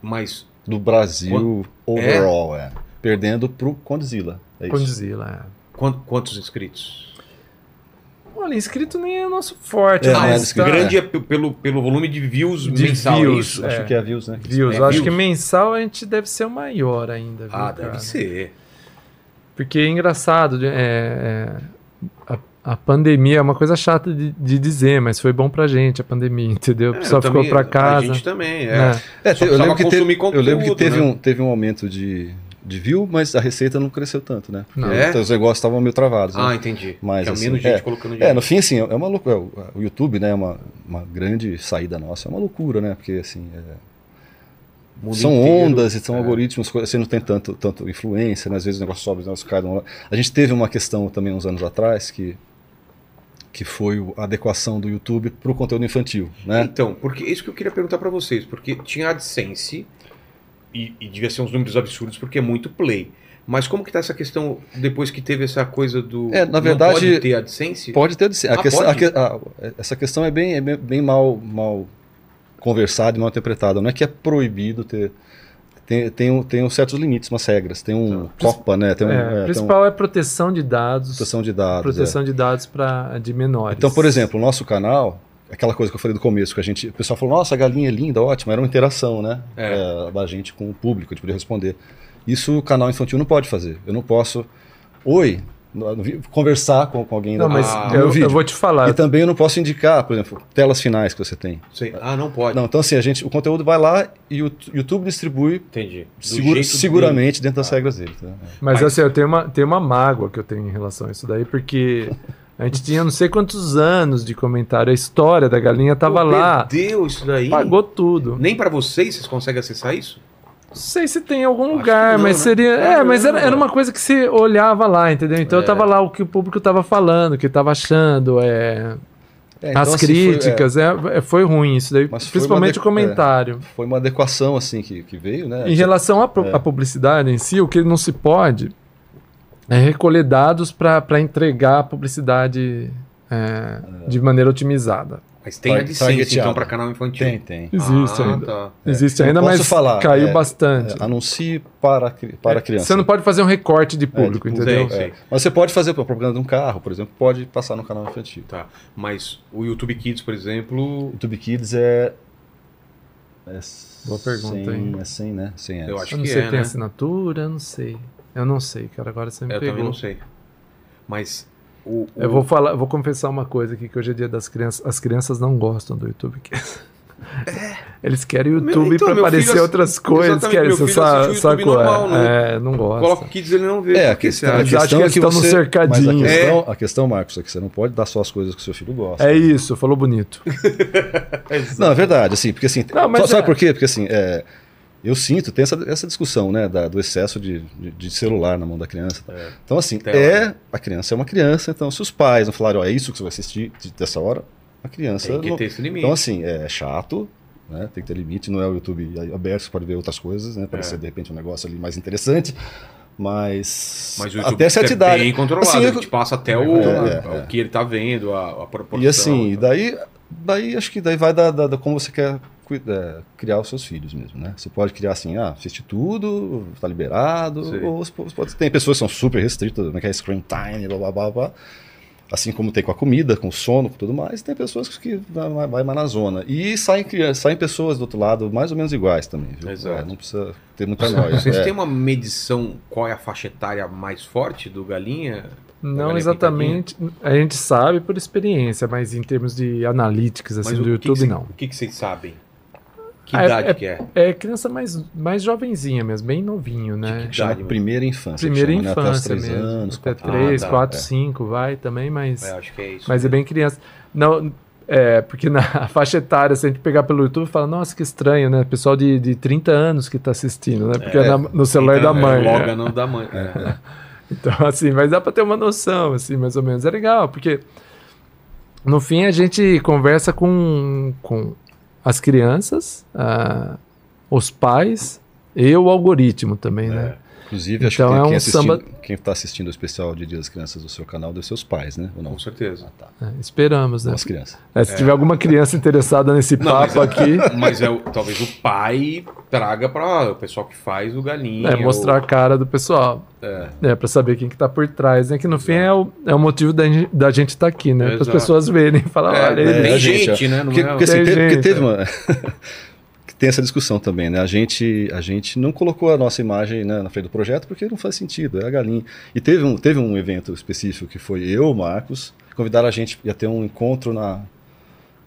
Mas do Brasil overall, é. Perdendo pro Condzilla. É isso. Condzilla, é. quant- quantos inscritos? Olha, inscrito nem é o nosso forte. É, não é mas inscrito. tá- Grande é pelo, pelo volume de views De mensal, views, é isso? Acho É. que é views, né? Views. É, acho views. que mensal a gente deve ser o maior ainda. Viu, Ah, cara? deve ser. Porque é engraçado, é, é, a, a pandemia é uma coisa chata de, de dizer, mas foi bom pra gente a pandemia, entendeu? O É, pessoal ficou também- pra casa. A gente também, é. né? É, eu, lembro que teve, eu lembro que conteúdo, teve, né? um, teve um aumento de, de view, mas a receita não cresceu tanto, né? Porque Não. É? os negócios estavam meio travados. né? Ah, entendi. Mas, Tinha assim, menos gente é. colocando dinheiro. É, no fim, assim, é uma loucura. O YouTube, né, é uma, uma grande saída nossa. É uma loucura, né? Porque, assim, é- são inteiro. ondas e são É. algoritmos, você não tem tanto, tanto influência, né? Às vezes o negócio sobe, o negócio cai. não- A gente teve uma questão também uns anos atrás que, que foi a adequação do YouTube para o conteúdo infantil, né? Então, porque isso que eu queria perguntar pra vocês, porque tinha AdSense e, e devia ser uns números absurdos porque é muito play. Mas como que tá essa questão depois que teve essa coisa do É, na não verdade, pode ter AdSense? Pode ter a Ah, questão, pode? a que- a- essa questão é bem, é bem, bem mal, mal conversada e mal interpretada. Não é que é proibido ter. Tem, tem, um- tem um certos limites, umas regras. Tem um COPA, né? Tem um, É, é, o tem um- principal é proteção de dados. proteção de dados. é. proteção de dados pra, de menores. Então, por exemplo, o nosso canal, aquela coisa que eu falei do começo, que a gente, o pessoal falou, nossa, a galinha é linda, ótima, era uma interação, né? É. É, da gente com o público, gente podia responder. Isso o canal infantil não pode fazer. Eu não posso, oi, conversar com, com alguém Não, da- mas Ah, eu, eu vou te falar. E também eu não posso indicar, por exemplo, telas finais que você tem. Sei. Ah, não pode. Não, então assim, a gente, o conteúdo vai lá e o YouTube distribui Entendi. Segura- seguramente dentro Ah. das regras dele. tá? Mas, Mas- assim, eu tenho uma, tenho uma mágoa que eu tenho em relação a isso daí, porque a gente tinha não sei quantos anos de comentário. A história da galinha tava Pô, lá, Perdeu isso daí. pagou tudo. Nem pra vocês vocês conseguem acessar isso? Não sei se tem em algum Acho lugar, não, mas né? seria. É, mas era, era uma coisa que você olhava lá, entendeu? Então É. tava lá o que o público tava falando, o que tava achando, é, É, então, as assim, foi- é, críticas, é, é, foi ruim isso daí, Mas principalmente o comentário. foi uma adequação assim que, que veio, né? Em relação à, É. à publicidade em si, o que não se pode é recolher dados para entregar a publicidade é, de maneira otimizada. Mas tem Tar- AdSense, então, targeteado. pra canal infantil. Tem, tem. Existe ah, ainda. Tá. Existe Eu ainda, mas falar, caiu é, bastante. É, anuncie para, a para a criança. Você não pode fazer um recorte de público, de entendeu? Sei, É, Mas você pode fazer a propaganda de um carro, por exemplo, pode passar no canal infantil. Tá. Mas o YouTube Kids, por exemplo. O YouTube Kids é. é Boa pergunta, 100, hein? É 100, né? 100 Eu ads. acho Eu não que sei é, se tem né? assinatura, eu não sei. Eu não sei, cara. Agora você me Eu pegou. também não sei. Mas o. o- Eu vou falar, eu vou confessar uma coisa aqui que hoje é dia das crianças. As crianças não gostam do YouTube. Eles querem o YouTube então, pra meu aparecer filho outras coisas. Querem, sabe, sabe qual normal, é? né? É, não gosta. Coloca o Kids ele não vê. É, a que questão, você a Eles acha? acham questão que é que estão no você, cercadinho. Mas a questão, a questão, Marcos, é que você não pode dar só as coisas que o seu filho gosta. É isso, falou bonito. Não, é verdade, assim, porque assim, Não, mas só- sabe é- por quê? Porque assim, é, eu sinto, tem essa, essa discussão, né, da- do excesso de, de, de celular na mão da criança. tá? É. Então assim, é, né? a criança é uma criança, então se os pais não falarem, ó, é isso que você vai assistir de- dessa hora, a criança Tem que não- ter esse limite. Então assim, é chato, né, tem que ter limite, não é o YouTube aberto, você pode ver outras coisas, né, pode É. ser de repente um negócio ali mais interessante, mas, Mas até certa é idade. bem controlado. Assim, te passa até o, É, é, o que ele tá vendo, a, a proporção. E assim, daí, daí acho que daí vai da, da, da como você quer cui- é, criar os seus filhos mesmo, né? Você pode criar assim, ah, assiste tudo, tá liberado, Sei. ou você pode, tem pessoas que são super restritas, né, que é screen time, blá, blá, blá, blá. Assim como tem com a comida, com o sono, com tudo mais, tem pessoas que vai, vai- mais na zona. E saem, saem pessoas do outro lado mais ou menos iguais também, viu? Exato. É, não precisa ter muita noia. Vocês é. têm uma medição qual é a faixa etária mais forte do Galinha? Não exatamente. A gente sabe por experiência, mas em termos de analytics assim, do que YouTube, que cê- não. O que, que vocês sabem? Que Ah, é- idade é- que é? É criança mais, mais jovenzinha mesmo, bem novinho, né? Chama Idade, primeira infância. Primeira chama, né? Até infância mesmo. anos. Até quatro- 3, Ah, tá. 4, É. 5 vai também, mas, É, acho que é isso. mas é bem criança. Não, é, porque na faixa etária, se a gente pegar pelo YouTube, fala, nossa, que estranho, né? Pessoal de, de 30 anos que tá assistindo, né? Porque é, na- no celular Então, da mãe. É, logo né? no da mãe. É. Então, assim, mas dá pra ter uma noção, assim, mais ou menos. É legal, porque no fim a gente conversa com, com as crianças, ah, os pais e o algoritmo também, né? Inclusive, acho Então que é quem, um assistindo, samba- quem tá assistindo o especial de Dia das Crianças do seu canal deve ser os pais, né? Ou não? Com certeza. Ah, tá. É, esperamos, né? As crianças. É, se tiver alguma criança interessada nesse Não, mas papo aqui, Mas é, talvez o pai traga para o pessoal que faz o galinha. é mostrar a cara do pessoal. É. É, pra saber quem que tá por trás, né? Que no fim é o, é o motivo da, da gente estar aqui, né? Para as Exato. pessoas verem e falar, É, olha, é, ele- tem gente, né? Não Porque, é- porque, assim, Tem teve, porque gente, teve é. uma. tem essa discussão também, né? A gente, a gente não colocou a nossa imagem né, na frente do projeto porque não faz sentido, é a galinha. E teve um, teve um evento específico que foi eu, o Marcos, convidaram a gente, ia ter um encontro na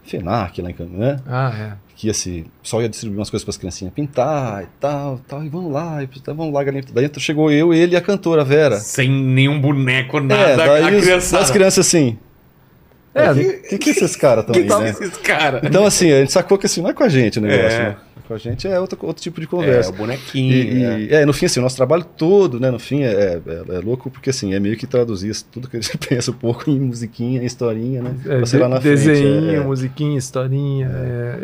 FENAC, lá em Campo, né? Ah, é. Que ia se, só ia distribuir umas coisas para as criancinhas pintar e tal, tal, e vamos lá, e, tá, vamos lá, galinha. Daí chegou eu, ele e a cantora, a Vera. Sem nenhum boneco, nada. é, daí a criançada. as crianças assim. É, O que, que, que esses caras estão aí, que né? esses caras? Então, assim, a gente sacou que assim, não é com a gente o negócio, É. né? Com a gente é outro, outro tipo de É, conversa. o bonequinho. E, é. e- é, no fim, assim, o nosso trabalho todo, né, no fim, é, é, é louco porque, assim, é meio que traduzir tudo que a gente pensa um pouco em musiquinha, em historinha, né? É, pra ser lá na de- desenhinho, frente. é, é. musiquinha, historinha,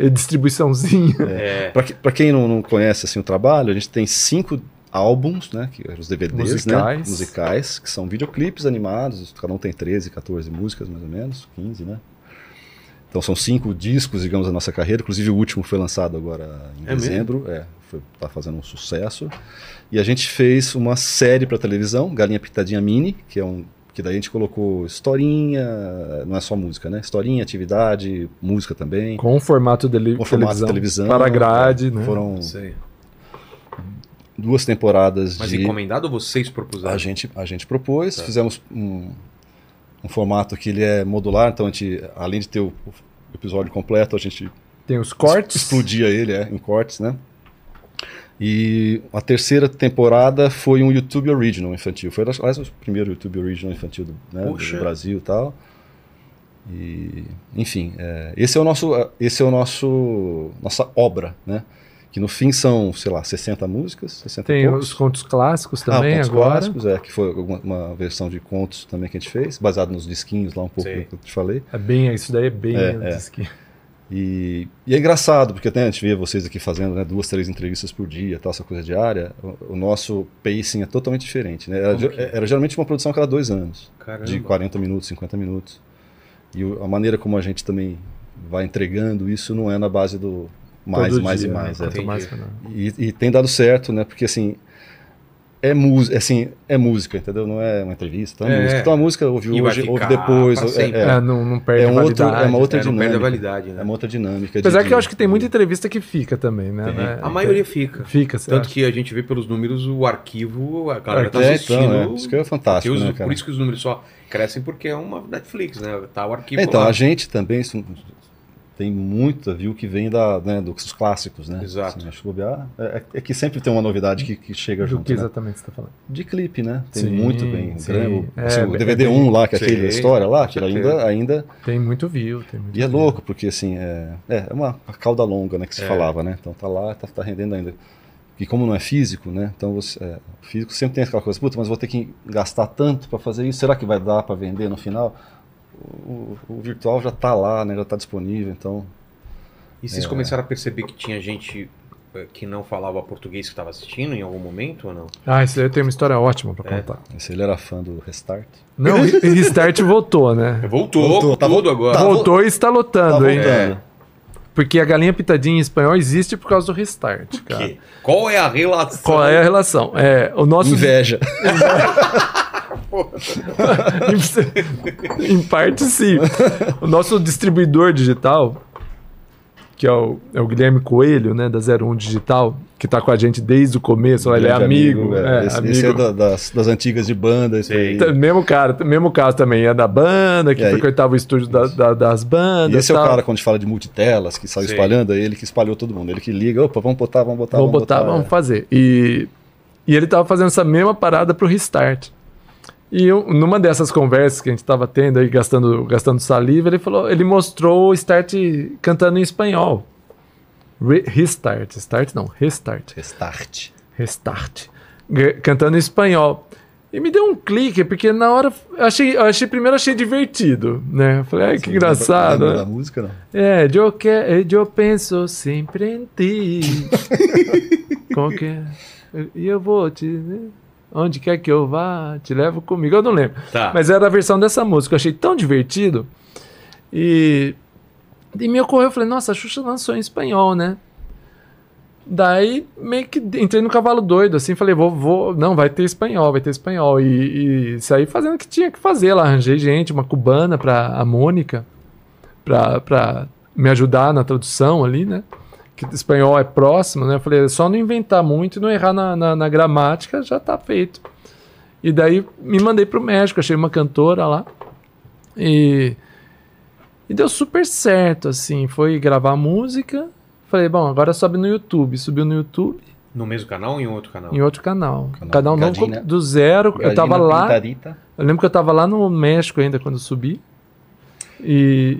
é, e distribuiçãozinha. É. Pra, que- pra quem não, não conhece, assim, o trabalho, a gente tem cinco álbuns, né, que os DVDs, Musicais. né, musicais, que são videoclipes animados, cada um tem 13, 14 músicas, mais ou menos, 15, né? Então são cinco discos, digamos, da nossa carreira. Inclusive o último foi lançado agora em É mesmo? dezembro. É, foi, tá fazendo um sucesso. E a gente fez uma série para televisão, Galinha Pitadinha Mini, que é um que daí a gente colocou historinha, não é só música, né? Historinha, atividade, música também. Com o formato de Com formato de televisão. Para grade, né? Foram Sei. Duas temporadas Mas de encomendado ou vocês propuseram? a gente a gente propôs, Tá. fizemos um, um formato que ele é modular, então a gente além de ter o, episódio completo, a gente Tem os cortes. explodia ele é, em cortes, né? E a terceira temporada foi um YouTube Original infantil. Foi, aliás, o primeiro YouTube Original infantil do, né, do. Brasil e tal. E, enfim, é, esse é o nosso, esse é o nosso, nossa obra, né? Que no fim são, sei lá, 60 músicas, 60 e Tem poucos. os contos clássicos Ah, também contos agora. clássicos, é, que foi uma, uma versão de contos também que a gente fez, baseado nos disquinhos lá um pouco Sei. que eu te falei. É bem, isso daí é bem É, é. disque. E, e é engraçado, porque até a gente vê vocês aqui fazendo né, duas, três entrevistas por dia, tal, essa coisa diária. O, o nosso pacing é totalmente diferente. Né? Era, é? era geralmente uma produção a cada dois anos, Caramba. de 40 minutos, 50 minutos. E o- a maneira como a gente também vai entregando isso não é na base do mais, Todo mais dia, e mais. né? é. Quanto Entendi. mais. E, e tem dado certo, né? Porque assim. É música, assim, é música, entendeu? Não é uma entrevista, é, É. música. Então a música ouve E hoje, ouve depois. é- é, É, não, não perde É um outro- validade. é uma outra É, não perde a dinâmica. validade, né? é uma outra dinâmica. de- Apesar que de- eu acho que tem muita entrevista que fica também, né? Né? A maioria fica. Fica, Tanto acha? que a gente vê pelos números o arquivo, a galera tá É, assistindo. então, é. Isso que é fantástico, os- né, cara? Por isso que os números só crescem porque é uma Netflix, né? Tá o arquivo Então, lá. a gente também isso- tem muita view que vem da, né, dos clássicos, né? Exato. Assim, acho que bobear, é, é que sempre tem uma novidade que, que chega Do junto. que né? exatamente você tá falando? De clipe, né? Tem Sim, muito bem. sim. né? O, É, assim, o é DVD bem- 1 lá, que é aquele Sim, história lá, certeza. ainda, ainda. Tem muito view, tem muito E é view. louco, porque assim, é, é é uma cauda longa, né? Que se É. falava, né? Então tá lá, tá, tá rendendo ainda. E como não é físico, né? Então você, é, o físico sempre tem aquela coisa, puta, mas vou ter que gastar tanto para fazer isso, será que vai dar para vender no final? O, o virtual já tá lá, né? Já tá disponível, então. E vocês É. começaram a perceber que tinha gente eh, que não falava português que estava assistindo em algum momento ou não? Ah, isso aí eu tenho uma história ótima pra É. contar. Se ele era fã do Restart. Não, Restart voltou, né? Voltou, Voltou, tá tudo agora. tá voltou e está lotando, tá hein? voltando. Porque a galinha pitadinha em espanhol existe por causa do Restart, cara. Que- Qual é a relação? Qual é a relação? É, o nosso Inveja. em parte sim. O nosso distribuidor digital, que é o, é o Guilherme Coelho, né, da 01 Digital, que tá com a gente desde o começo, ele é Grande amigo. é. é, esse, amigo. esse é da- das, das antigas de banda. Esse aí. Mesmo cara, mesmo caso também, é da banda, que E frequentava o estúdio da- da- das E bandas. esse é o tal. cara, quando a gente fala de multitelas, que sai Sei. espalhando, é ele que espalhou todo mundo. Ele que liga, opa, vamos botar, vamos botar, vamos botar, é. vamos fazer. E, e ele tava fazendo essa mesma parada pro Restart. E eu, numa dessas conversas que a gente tava tendo aí, gastando, gastando saliva, ele falou, ele mostrou o Start cantando em espanhol. Re- restart, Start não, Restart. Restart. Restart. Cantando em espanhol. E me deu um clique, porque na hora eu achei, eu achei primeiro achei divertido, né? Eu falei, ai, que engraçado. Lembra né? da música, não? É, eu, que, eu penso sempre em ti. É? E eu vou te. Onde quer que eu vá, te levo comigo. Eu não lembro. Tá. Mas era a versão dessa música. Eu achei tão divertido. E. E me ocorreu, eu falei, nossa, a Xuxa lançou em espanhol, né? Daí meio que entrei no cavalo doido, assim, falei, vou, vou, não, vai ter espanhol, vai ter espanhol. E, e saí fazendo o que tinha que fazer lá. Arranjei gente, uma cubana pra a Mônica, pra, pra me ajudar na tradução ali, né? Que o espanhol é próximo, né? Eu falei, é só não inventar muito e não errar na, na, na gramática, já tá feito. E daí me mandei pro México, achei uma cantora lá. E, e deu super certo, assim. Foi gravar música. Falei, bom, agora sobe no YouTube. Subiu no YouTube, No mesmo canal ou em outro canal? em outro canal. Canal Canal novo Gadina- do zero. eu tava lá. Pintarita. Eu lembro que eu tava lá no México ainda quando eu subi. E,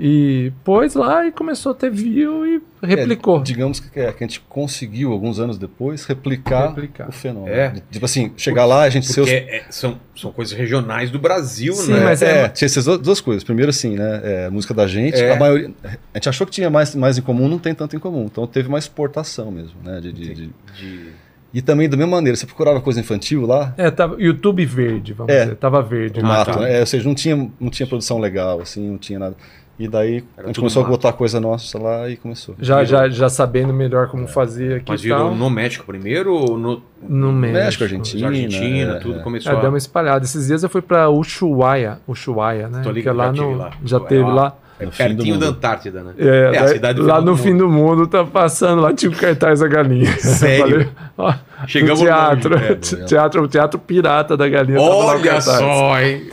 e pôs lá e começou a ter view e replicou. É, digamos que, é, que a gente conseguiu, alguns anos depois, replicar, Replicar. o fenômeno. É. Tipo assim, chegar lá, a gente Porque os é- são, são coisas regionais do Brasil, Sim, né? mas é, é- tinha essas duas- coisas. Primeiro, assim, né? é, a música da gente, É. a maioria. A gente achou que tinha mais, mais em comum, não tem tanto em comum. Então teve uma exportação mesmo, né? de- de- de- De- E também, da mesma maneira, você procurava coisa infantil lá, É, tava YouTube verde, vamos É. dizer. Tava verde. né? mato, tá. né? É, ou seja, não tinha, não tinha produção legal, assim, não tinha nada. E daí Era a gente começou mato. a botar coisa nossa lá e começou. Já, Virou. já, já sabendo melhor como fazer aqui Mas virou tal. no México primeiro ou no No México. México, Argentina. Argentina, é, tudo é. começou É, a... deu uma espalhada. Esses dias eu fui pra Ushuaia, Ushuaia, né? Tô que é ligado, lá já no, lá. já É teve lá. lá. É No pertinho da. Antártida, né? É, a daí- cidade do lá no fim do mundo tá passando, lá tinha o cartaz da galinha. Sério? Falei, ó, Chegamos no teatro, longe, é. teatro, o teatro pirata da galinha. Olha só, hein?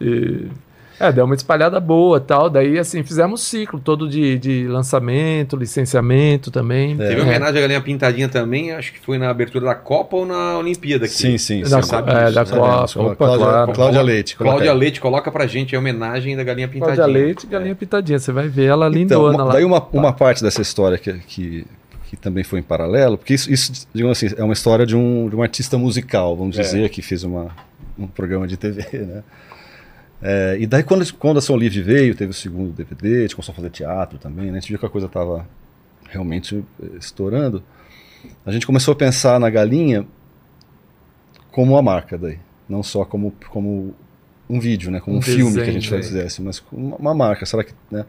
E, é, deu uma espalhada boa tal. Daí, assim, fizemos ciclo todo de, de lançamento, licenciamento também. Teve É. homenagem à Galinha Pintadinha também, acho que foi na abertura da Copa ou na Olimpíada aqui. Sim, sim. Da, sim. sabe é, da né? Copa, Cláudia- opa, Cláudia- claro. Cláudia Leite. coloca Cláudia aí. Leite, coloca pra gente a homenagem da Galinha Pintadinha. Cláudia Leite, galinha pitadinha. Você vai ver ela Então, lindona uma- lá. daí uma, uma parte dessa história que, que, que também foi em paralelo, porque isso, isso, digamos assim, é uma história de um, de um artista musical, vamos É. dizer, que fez uma, um programa de TV, né? É, e daí quando, quando a Som Livre veio, teve o segundo DVD, a gente começou a fazer teatro também, né? a gente viu que a coisa estava realmente eh, estourando, a gente começou a pensar na galinha como uma marca daí, não só como, como um vídeo, né? como um, Um filme que a gente né? fizesse, mas como uma, uma marca, será que... Né?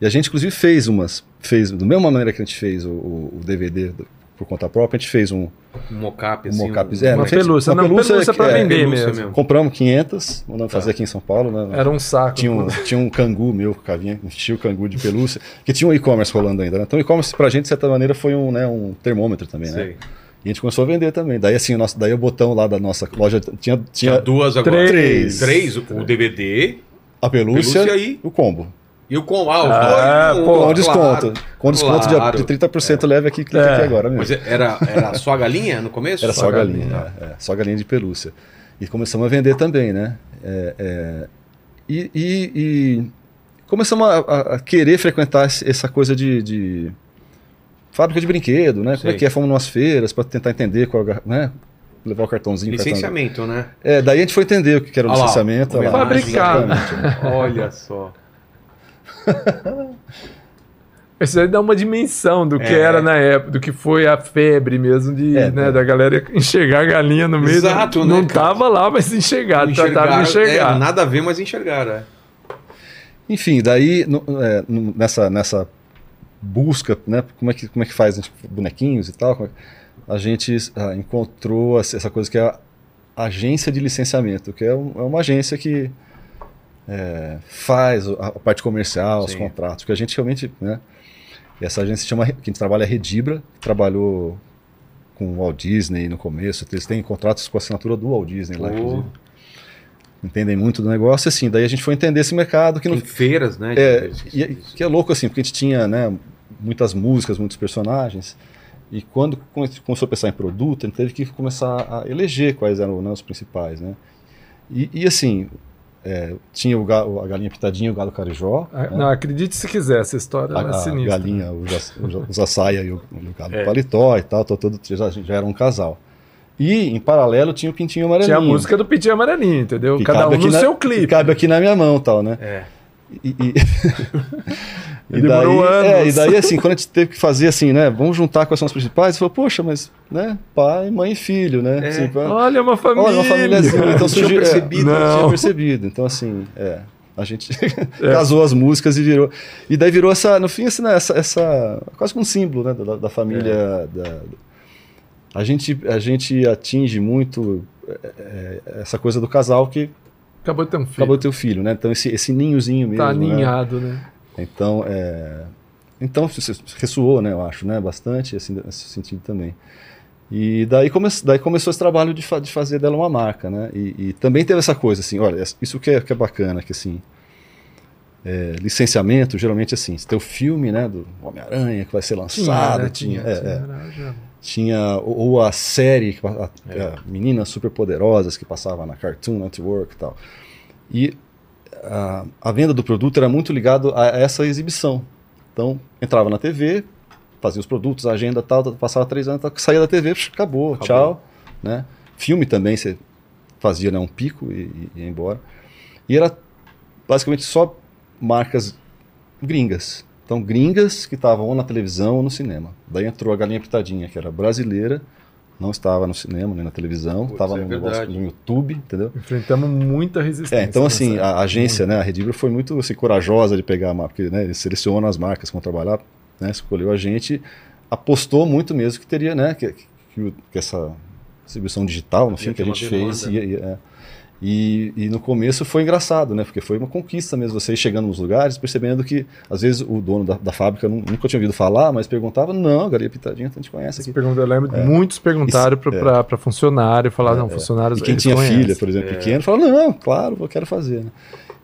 E a gente inclusive fez umas, fez, da mesma maneira que a gente fez o, o- o DVD do- por conta própria, a gente fez um, Um mocap, Um assim. um- é, uma pelúcia, uma não, pelúcia pelúcia, pra é- vender pelúcia mesmo. mesmo. Compramos 500, mandamos Tá. fazer aqui em São Paulo, né? Era um saco. tinha, um, tinha um cangu meu, que vinha, enchia o cangu de pelúcia, que tinha um e-commerce rolando ainda, né? Então o e-commerce pra gente, de certa maneira, foi um, né, um termômetro também, né? Sei. E a gente começou a vender também. Daí assim, o nosso, daí o botão lá da nossa loja tinha, Tinha tinha duas agora. Três. Três, o DVD a pelúcia, pelúcia aí. e o combo. E o com... Ah, os Ah, dois. um, pô, Com claro, desconto. Com desconto de- claro. de, 30% leve aqui, clica É. aqui agora mesmo. Mas era, era só a galinha no começo? Era só Só galinha, galinha. é, é, só galinha de pelúcia. E começamos a vender também, né? É, é, e, e- e começamos a, a- a querer frequentar essa coisa de, de fábrica de brinquedo, né? Como Sei. é que é? Fomos numas feiras para tentar entender qual, né? Levar o cartãozinho. o cartão- Licenciamento, né? É, daí a gente foi entender o que era o licenciamento. lá. Fabricar. Exatamente. Olha só. Isso aí dá uma dimensão do que É. era na época, do que foi a febre mesmo de, É, né, é. da galera enxergar a galinha no meio. Exato, do, né, Não cara? tava lá, mas enxergar, trataram de enxergar. é, nada a ver, mas enxergaram. É. Enfim, daí no- é, no- nessa, nessa busca, né, como é que, como é que faz tipo, bonequinhos e tal, é a gente ah, encontrou essa essa coisa que é a agência de licenciamento, que é, um- é uma agência que é, faz a, parte comercial, os Sim. contratos, que a gente realmente, né, essa agência se chama, que a gente trabalha é Redibra, que trabalhou com o Walt Disney no começo. Eles têm contratos com a assinatura do Walt Disney lá, Oh. inclusive. Entendem muito do negócio, assim. Daí a gente foi entender esse mercado que não feiras, né? é, e é- que é louco assim, porque a gente tinha né, muitas músicas, muitos personagens, e quando come- começou a pensar em produto, a gente teve que começar a eleger quais eram né, os principais, né? E, e, assim, é, tinha o ga- a galinha pitadinha, o galo carijó, Ah, né? Não, acredite se quiser, essa história a, é a sinistra. galinha, o, ja- o, ja- o Zassaia e o, e o galo É. paletó e tal, todo, já, já era um casal. E, em paralelo, tinha o Pintinho Amarelinho. Tinha a música do Pitinho Amarelinho, entendeu? Cada um no na- seu que clipe. cabe aqui na minha mão tal, né? É. E, e- E demorou daí, é, anos. e daí, assim, quando a gente teve que fazer assim, né? Vamos juntar quais são os principais, falou, poxa, mas, né? Pai, mãe e filho, né? É. Assim, pra- Olha, uma família. olha, uma famíliazinha. Então Não tinha surgiu. percebido. é, Não. tinha percebido. Então, assim, é. A gente casou as músicas e virou. E daí virou essa, no fim, assim, né, essa, essa. Quase que um símbolo, né? Da, da família. Da, a, gente, a gente atinge muito é, é, essa coisa do casal que Acabou de ter um filho. acabou de ter o filho, né? Então, esse, esse ninhozinho mesmo. Tá né? aninhado, né? Então, é, então ressoou, né, eu acho, né, bastante assim, nesse sentido também. E daí, come, daí começou esse trabalho de, fa- de fazer dela uma marca, né? E, e também teve essa coisa, assim, olha, isso que é, que é bacana, que assim, é, licenciamento, geralmente assim, você tem o filme, né, do Homem-Aranha que vai ser lançado, né? tinha, Tinha, é, tinha, é, tinha ou, ou a série, que a- É. a Meninas Superpoderosas que passava na Cartoon Network e tal. E a, a venda do produto era muito ligado a essa exibição. Então, entrava na TV, fazia os produtos, a agenda tal, passava três anos, saía da TV, acabou, Acabou. tchau. Né? Filme também, você fazia né, um pico e, e ia embora. E era basicamente só marcas gringas. Então, gringas que estavam ou na televisão ou no cinema. Daí entrou a Galinha Pitadinha, que era brasileira, não estava no cinema nem na televisão, estava é no, negócio, no YouTube, entendeu? Enfrentamos muita resistência. É, então assim, a agência, né, a Redibra foi muito assim, corajosa de pegar a marca, porque né, eles selecionam as marcas que vão trabalhar, né, escolheu a gente, apostou muito mesmo que teria, né, que, que, que essa distribuição digital, no fim, que a gente fez, demanda. ia- ia- é. E, e no começo foi engraçado, né, porque foi uma conquista mesmo, você ir chegando nos lugares, percebendo que, às vezes, o dono da, da fábrica nu- nunca tinha ouvido falar, mas perguntava, não, Galinha Pitadinha, a gente conhece aqui. pergunta, eu lembro, muitos perguntaram é. para funcionário, falaram, não, funcionários E quem tinha conhecem. filha, por exemplo, pequeno, falava, não, claro, eu quero fazer. Né?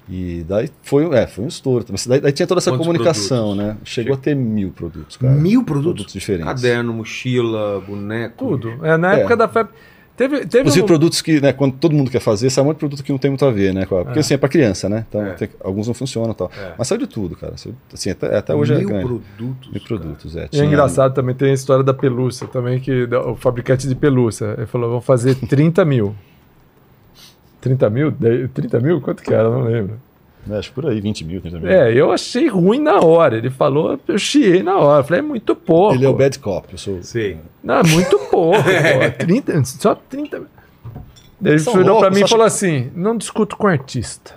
E daí foi, é, foi um estouro. Mas Daí, daí tinha toda essa Quantos comunicação, produtos? né? Chegou a ter mil produtos, cara. Mil produtos? Produtos diferentes. Caderno, mochila, boneco. Tudo. É, na É. época da febre. Teve, teve Inclusive um- produtos que, né, quando todo mundo quer fazer, sai um monte de produto que não tem muito a ver, né? a- Porque assim, é pra criança, né? Então É. tem- alguns não funcionam e tal. É. Mas saiu de tudo, cara. Assim, até, até hoje é Mil grande. produtos. Mil produtos, é. E é Tinha- engraçado também, tem a história da pelúcia também, que o fabricante de pelúcia, ele falou, vamos fazer 30 mil. 30 mil? Daí- 30 mil? Quanto que era? Não lembro. Acho por aí, 20 mil, 30 mil. É, eu achei ruim na hora. Ele falou, eu chiei na hora. Falei, é muito pouco. Ele é o bad cop, eu sou... Sei. Não, é muito pouco. pô. 30, só 30 mil. Daí ele virou pra mim e acha falou assim: não discuto com artista.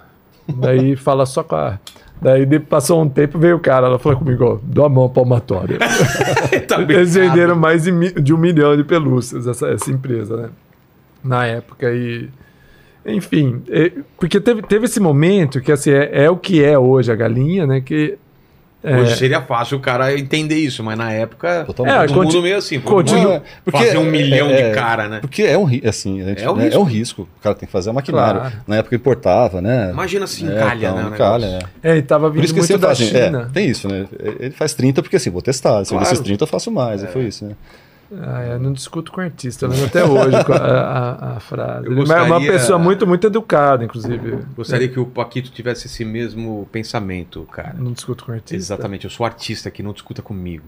Daí fala só com a. Daí passou um tempo, veio o cara, ela falou comigo, ó, dou a mão palmatória. tá Eles venderam mais de, de um milhão de pelúcias, essa, essa empresa, né? Na época. E, enfim, é, porque teve, teve esse momento que assim, é, é o que é hoje a galinha, né? Que. é, Hoje seria fácil o cara entender isso, mas na época. Totalmente. É, todo mundo meio assim. continua- É, porque fazer um é- milhão é- de cara, né? Porque é um, assim, a gente- É um né, risco. é um risco. O cara tem que fazer a maquinário. Claro. Na época importava, né? Imagina se É, encalha, então, né? encalha, negócio. é. É, e tava Por vindo isso que muito da fazem. China. É, tem isso, né? Ele faz 30 porque assim, vou testar. Se Claro. eu desses 30 eu faço mais. E foi isso, né? Ah, eu não discuto com artista, lembro até hoje com a, a- a frase. Eu Ele é uma gostaria- pessoa muito, muito educada, inclusive. Gostaria que o Paquito tivesse esse mesmo pensamento, cara. Não discuto com artista. Exatamente, eu sou artista aqui, não discuta comigo.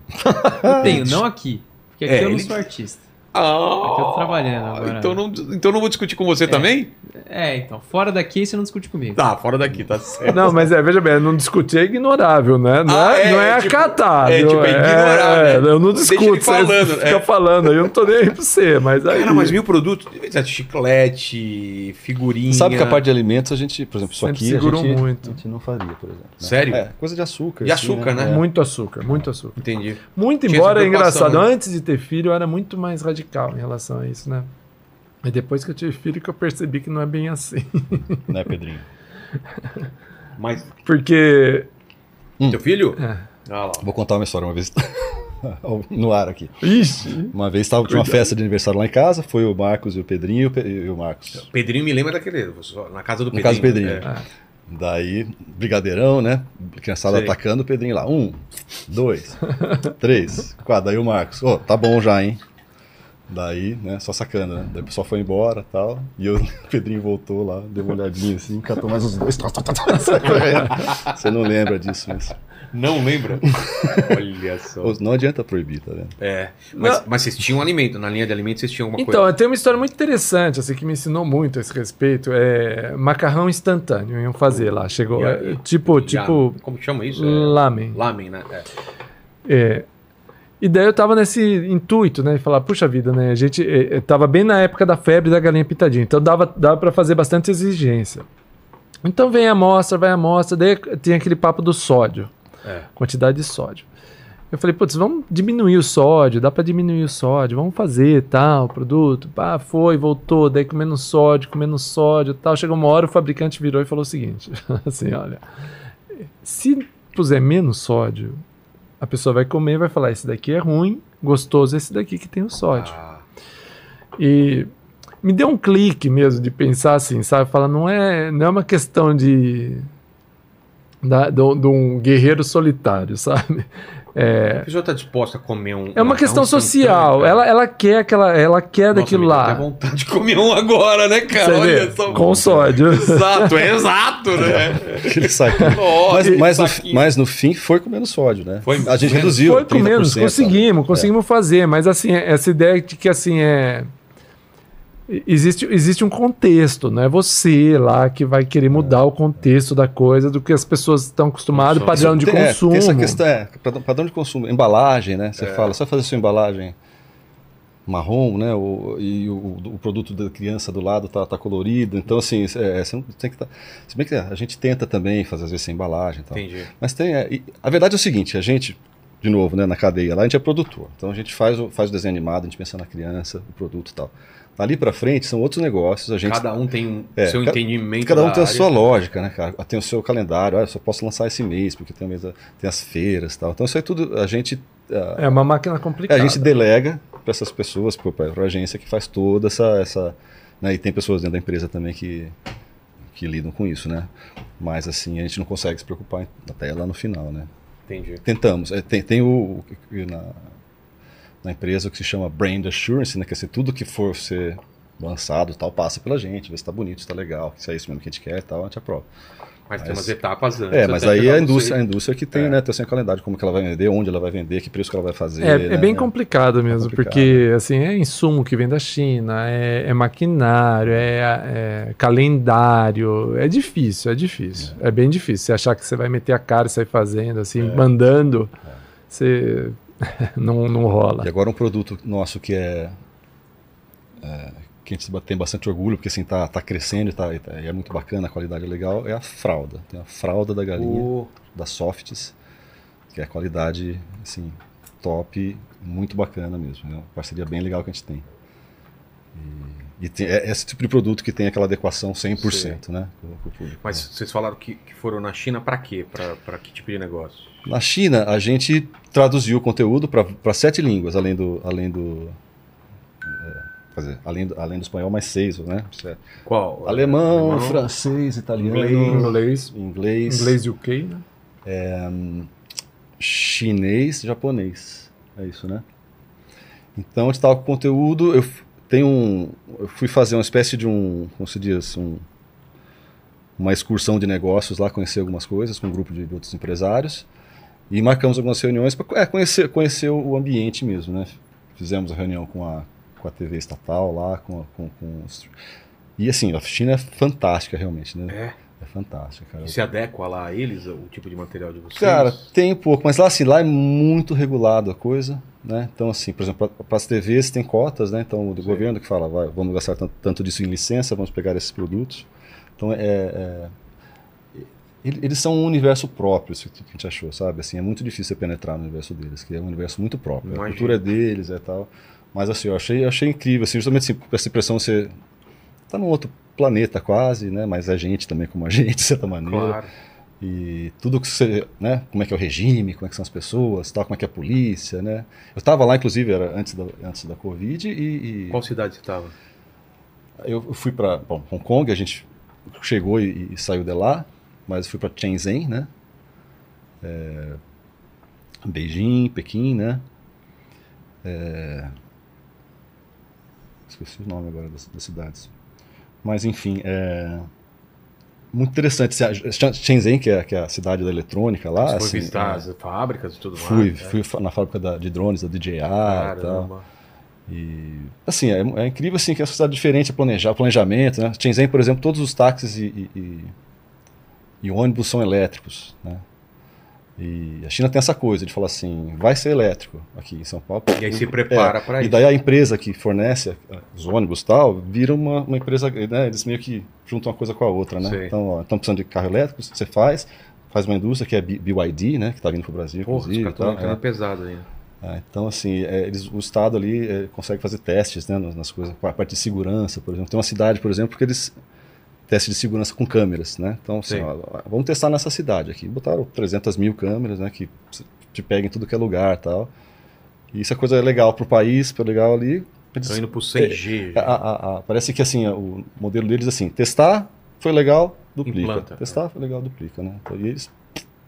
Eu tenho, não aqui. Porque aqui É, eu não ele- sou artista. Ah, Aqui eu tô trabalhando agora. Então não, então não vou discutir com você também? É, então, fora daqui você não discute comigo. Tá, fora daqui, tá certo. Não, mas é, veja bem, não discutir é ignorável, né? Não Ah, é, é, não é, é tipo- acatável. é tipo, é ignorar, né? Eu não discuto, falando, você fica é. falando, aí eu não tô nem aí pra você, mas aí... Cara, mas mil produtos, chiclete, figurinha. Sabe que a parte de alimentos a gente, por exemplo, isso Sempre aqui a segurou gente, muito. a gente não faria, por exemplo. né? Sério? É, coisa de açúcar. De açúcar, né? É. Muito açúcar, muito açúcar. Entendi. Muito embora, é engraçado, né? antes de ter filho eu era muito mais radical em relação a isso, né? E depois que eu tive filho que eu percebi que não é bem assim. Né, Pedrinho? Mas Porque teu filho? É. Ah lá. Vou contar uma história uma vez no ar aqui. Ixi! Uma vez tava, tinha uma festa de aniversário lá em casa, foi o Marcos e o Pedrinho e o e o Marcos. Pedrinho me lembra daquele. Na casa do Pedrinho. caso do Pedrinho. É. Daí, brigadeirão, né? Criançada Sei. atacando, o Pedrinho lá. Um, dois, três, quatro. Daí o Marcos, ô, tá bom já, hein? Daí, né, só sacando, né? Daí o pessoal foi embora e tal. E eu, o Pedrinho voltou lá, deu uma olhadinha assim, catou mais os dois. Tá, tá, tá. Você não lembra disso, mas. Não lembra? Olha só. Não adianta proibir, tá vendo? É. Mas, Não. mas vocês tinham alimento. Na linha de alimento vocês tinham alguma Então, coisa. tem uma história muito interessante, assim, que me ensinou muito a esse respeito. É macarrão instantâneo, iam fazer lá. Chegou. É, tipo, Ya- tipo. Como que chama isso? É, Lamen. Lamen, né? É. É. E daí eu tava nesse intuito, né? De falar, puxa vida, né? A gente eh, eh, tava bem na época da febre da galinha pitadinha. Então dava, dava para fazer bastante exigência. Então vem a amostra, vai a amostra, daí tem aquele papo do sódio. É. Quantidade de sódio. Eu falei, putz, vamos diminuir o sódio, dá para diminuir o sódio, vamos fazer tal, produto. Ah, foi, voltou, daí com menos sódio, com menos sódio tal. Chegou uma hora, o fabricante virou e falou o seguinte: assim, olha, se puser menos sódio, a pessoa vai comer e vai falar: esse daqui é ruim, gostoso esse daqui que tem o sódio. Ah, E me deu um clique mesmo de pensar assim, sabe? Falar, não é, não é uma questão de. Da, de, de um guerreiro solitário, sabe? É, a pessoa está disposta a comer um. é uma questão social. instantâneo, Ela, ela quer aquela, ela quer Nossa, daquilo lá. até vontade de comer um agora, né, cara? Olha só. Com sódio. Exato, é exato, né? Aquele. Nossa, Mas, mas, no, mas no fim foi com menos sódio, né? Foi a gente menos. reduziu. Foi com 30%, menos, conseguimos, conseguimos fazer, mas assim, essa ideia de que assim é. Existe, existe um contexto, não é você lá que vai querer mudar o contexto da coisa, do que as pessoas estão acostomadas, Isso, padrão de é, consumo. essa questão, é, padrão- padrão de consumo. Embalagem, né? É. Você fala, você vai fazer sua embalagem marrom, né? O, e o, o produto da criança do lado tá, tá colorido. Então, assim, é, você não tem que tá, Se bem que a gente tenta também fazer, às vezes, sem embalagem e tal. Entendi. Mas tem. é, e a verdade é o seguinte, a gente, de novo, né, na cadeia lá, a gente é produtor. Então a gente faz o, faz o desenho animado, a gente pensa na criança, o produto e tal. Dali pra frente são outros negócios, a gente. Cada um tem um É, seu cada- entendimento. Cada um da tem a área. sua lógica, né, cara? Tem o seu calendário, ah, eu só posso lançar esse mês, porque tem, da- tem as feiras e tal. Então isso aí tudo a gente. ah, É uma máquina complicada. a gente delega para essas pessoas, para a agência que faz toda essa. essa né, e tem pessoas dentro da empresa também que, que lidam com isso, né? Mas assim, a gente não consegue se preocupar até lá no final, né? Entendi. Tentamos. É, tem, tem o, o- na, na empresa que se chama Brand Assurance, né? Quer dizer, tudo que for ser lançado tal passa pela gente, vê se está bonito, se está legal, se é isso mesmo que a gente quer e tal, a gente aprova. Mas, tem Mas- umas etapas antes. É, mas aí a indústria, a indústria que tem, É. né? Tem o seu calendário, como que ela vai vender, onde ela vai vender, que preço que ela vai fazer. É, né? é bem complicado mesmo, complicado. porque assim, é insumo que vem da China, é, é maquinário, é, é calendário, é difícil, é difícil, é. bem difícil. Você achar que você vai meter a cara e sair fazendo, assim, mandando, você não, não rola. E agora um produto nosso que é, é, que a gente tem bastante orgulho, porque assim, tá, tá crescendo e, tá, e tá- e é muito bacana, a qualidade é legal, é a fralda. Tem a fralda da galinha, O- da Softs, que é a qualidade, assim, top, muito bacana mesmo. É uma parceria bem legal que a gente tem. E, e tem, é esse tipo de produto que tem aquela adequação 100%, né? Com, com o público. Mas vocês falaram que, que foram na China pra quê? Pra que tipo de negócio? Na China, a gente traduziu o conteúdo para sete línguas, além do. Além do é, dizer, além do, além do espanhol, mais seis, né? É Qual? Alemão, francês, italiano, Inglês, inglês, inglês UK, né? chinês, japonês. É isso, né? Então, a gente estava com conteúdo. Eu tenho um, eu fui fazer uma espécie de um, como se diz, um, uma excursão de negócios lá, conhecer algumas coisas com um grupo de, de outros empresários e marcamos algumas reuniões para é, conhecer, conhecer o ambiente mesmo, né? Fizemos a reunião com a, com a TV estatal lá, com, a- com, com os- e assim, a China é fantástica realmente, né? É. É fantástica, cara. E se adequa lá a eles, o tipo de material de vocês? Cara, tem um pouco, mas lá assim, lá é muito regulado a coisa, né? Então assim, por exemplo, para as TVs tem cotas, né? Então o do Sim. governo que fala, vai, vamos gastar tanto, tanto disso em licença, vamos pegar esses produtos. Então é, é- eles são um universo próprio, isso que a gente achou, sabe? Assim, é muito difícil você penetrar no universo deles, que é um universo muito próprio. A Imagino. cultura é deles e tal. Mas assim, eu achei, eu achei incrível, assim, justamente assim, com essa impressão você tá num outro planeta quase, né? Mas a gente também como a gente, de certa maneira. Claro. E tudo que você, né, como é que é o regime, como é que são as pessoas, tal, como é que é a polícia, né? Eu estava lá, inclusive, era antes da, antes da Covid e, e Qual cidade você estava? eu eu fui para Hong Kong, a gente chegou e, e saiu de lá, mas fui para Shenzhen, né? É, Beijing, Pequim, né? É, esqueci o nome agora das, das cidades. Mas enfim, é muito interessante. Shenzhen, que é, que é a cidade da eletrônica lá, Você foi assim, visitar é, as fábricas e tudo mais? fui, né? fui na fábrica da- de drones da DJI e tal. Caramba. E assim, é, é incrível assim que é uma sociedade diferente a planejar, planejamento, né? Shenzhen, por exemplo, todos os táxis e, e- e- e ônibus são elétricos, né? E a China tem essa coisa de falar assim, vai ser elétrico aqui em São Paulo. E aí se prepara É, para E isso. daí a empresa que fornece eh, os ônibus e tal, vira uma, uma empresa, né? Eles meio que juntam uma coisa com a outra, né? Sei. Então, estão precisando de carro elétrico, você faz, faz uma indústria que é BYD, né? Que está vindo para o Brasil, Porra, inclusive. e estão entrando é. pesado aí. Ah, então, assim, é, eles, o Estado ali é, consegue fazer testes né, nas, nas coisas, a parte de segurança, por exemplo. Tem uma cidade, por exemplo, que eles teste de segurança com câmeras, né? Então, assim, Sim. ó, vamos testar nessa cidade aqui. Botaram 300 mil câmeras, né? Que te pegam em tudo que é lugar tal. E isso é coisa legal pro país, foi legal ali. Eles- Estão indo pro 6G. a- a- a- parece que, assim, o modelo deles, assim, testar foi legal, duplica. Implanta, testar foi legal, duplica, né? Então, e eles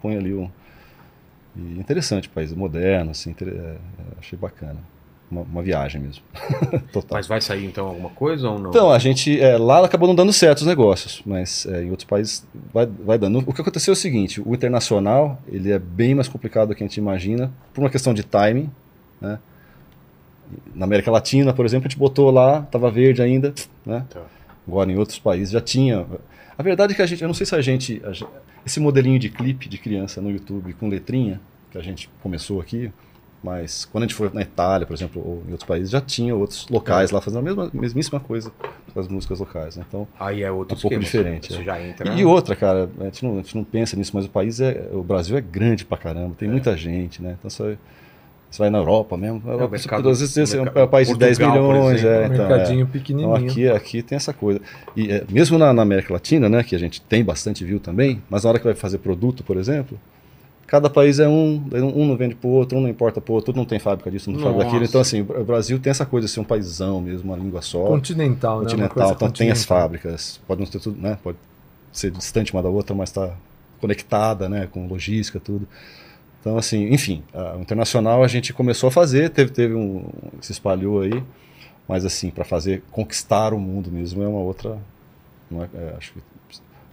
põem ali um... E interessante, país moderno, assim, inter- é, é, achei bacana. Uma, uma viagem mesmo. Total. Mas vai sair então alguma coisa ou não? Então, a gente. é, lá acabou não dando certo os negócios, mas é, em outros países vai, vai dando. O que aconteceu é o seguinte: o internacional ele é bem mais complicado do que a gente imagina, por uma questão de timing. Né? Na América Latina, por exemplo, a gente botou lá, estava verde ainda, né? Tá. Agora em outros países já tinha. A verdade é que a gente, eu não sei se a gente, a gente- esse modelinho de clipe de criança no YouTube com letrinha que a gente começou aqui, mas quando a gente foi na Itália, por exemplo, ou em outros países, já tinha outros locais lá fazendo a mesma, mesmíssima coisa com as músicas locais, né? Então, Aí é outro um pouco diferente, Você é. já entra. e, e outra, cara, a gente, não, a gente não pensa nisso, mas o país é, o Brasil é grande pra caramba, tem muita gente, né? Então você, você vai na Europa mesmo, a Europa, mercado- às vezes o é um país de 10 Portugal, por milhões, exemplo, é, então, é. Mercadinho Então pequenininho. aqui, aqui tem essa coisa. E é, mesmo na, na América Latina, né, que a gente tem bastante view também, mas na hora que vai fazer produto, por exemplo, cada país é um, um não vende pro outro, um não importa pro outro, tudo não tem fábrica disso, não tem fábrica daquilo. Então assim, o Brasil tem essa coisa de ser um paísão mesmo, uma língua só, Continental, né? Uma continental, coisa então tem as continental. fábricas, pode não ter tudo, né, pode ser distante uma da outra, mas está conectada, né, com logística, tudo. Então, assim, enfim, o internacional a gente começou a fazer, teve, teve um. se espalhou aí, mas assim, para fazer, conquistar o mundo mesmo é uma outra. É, é, acho que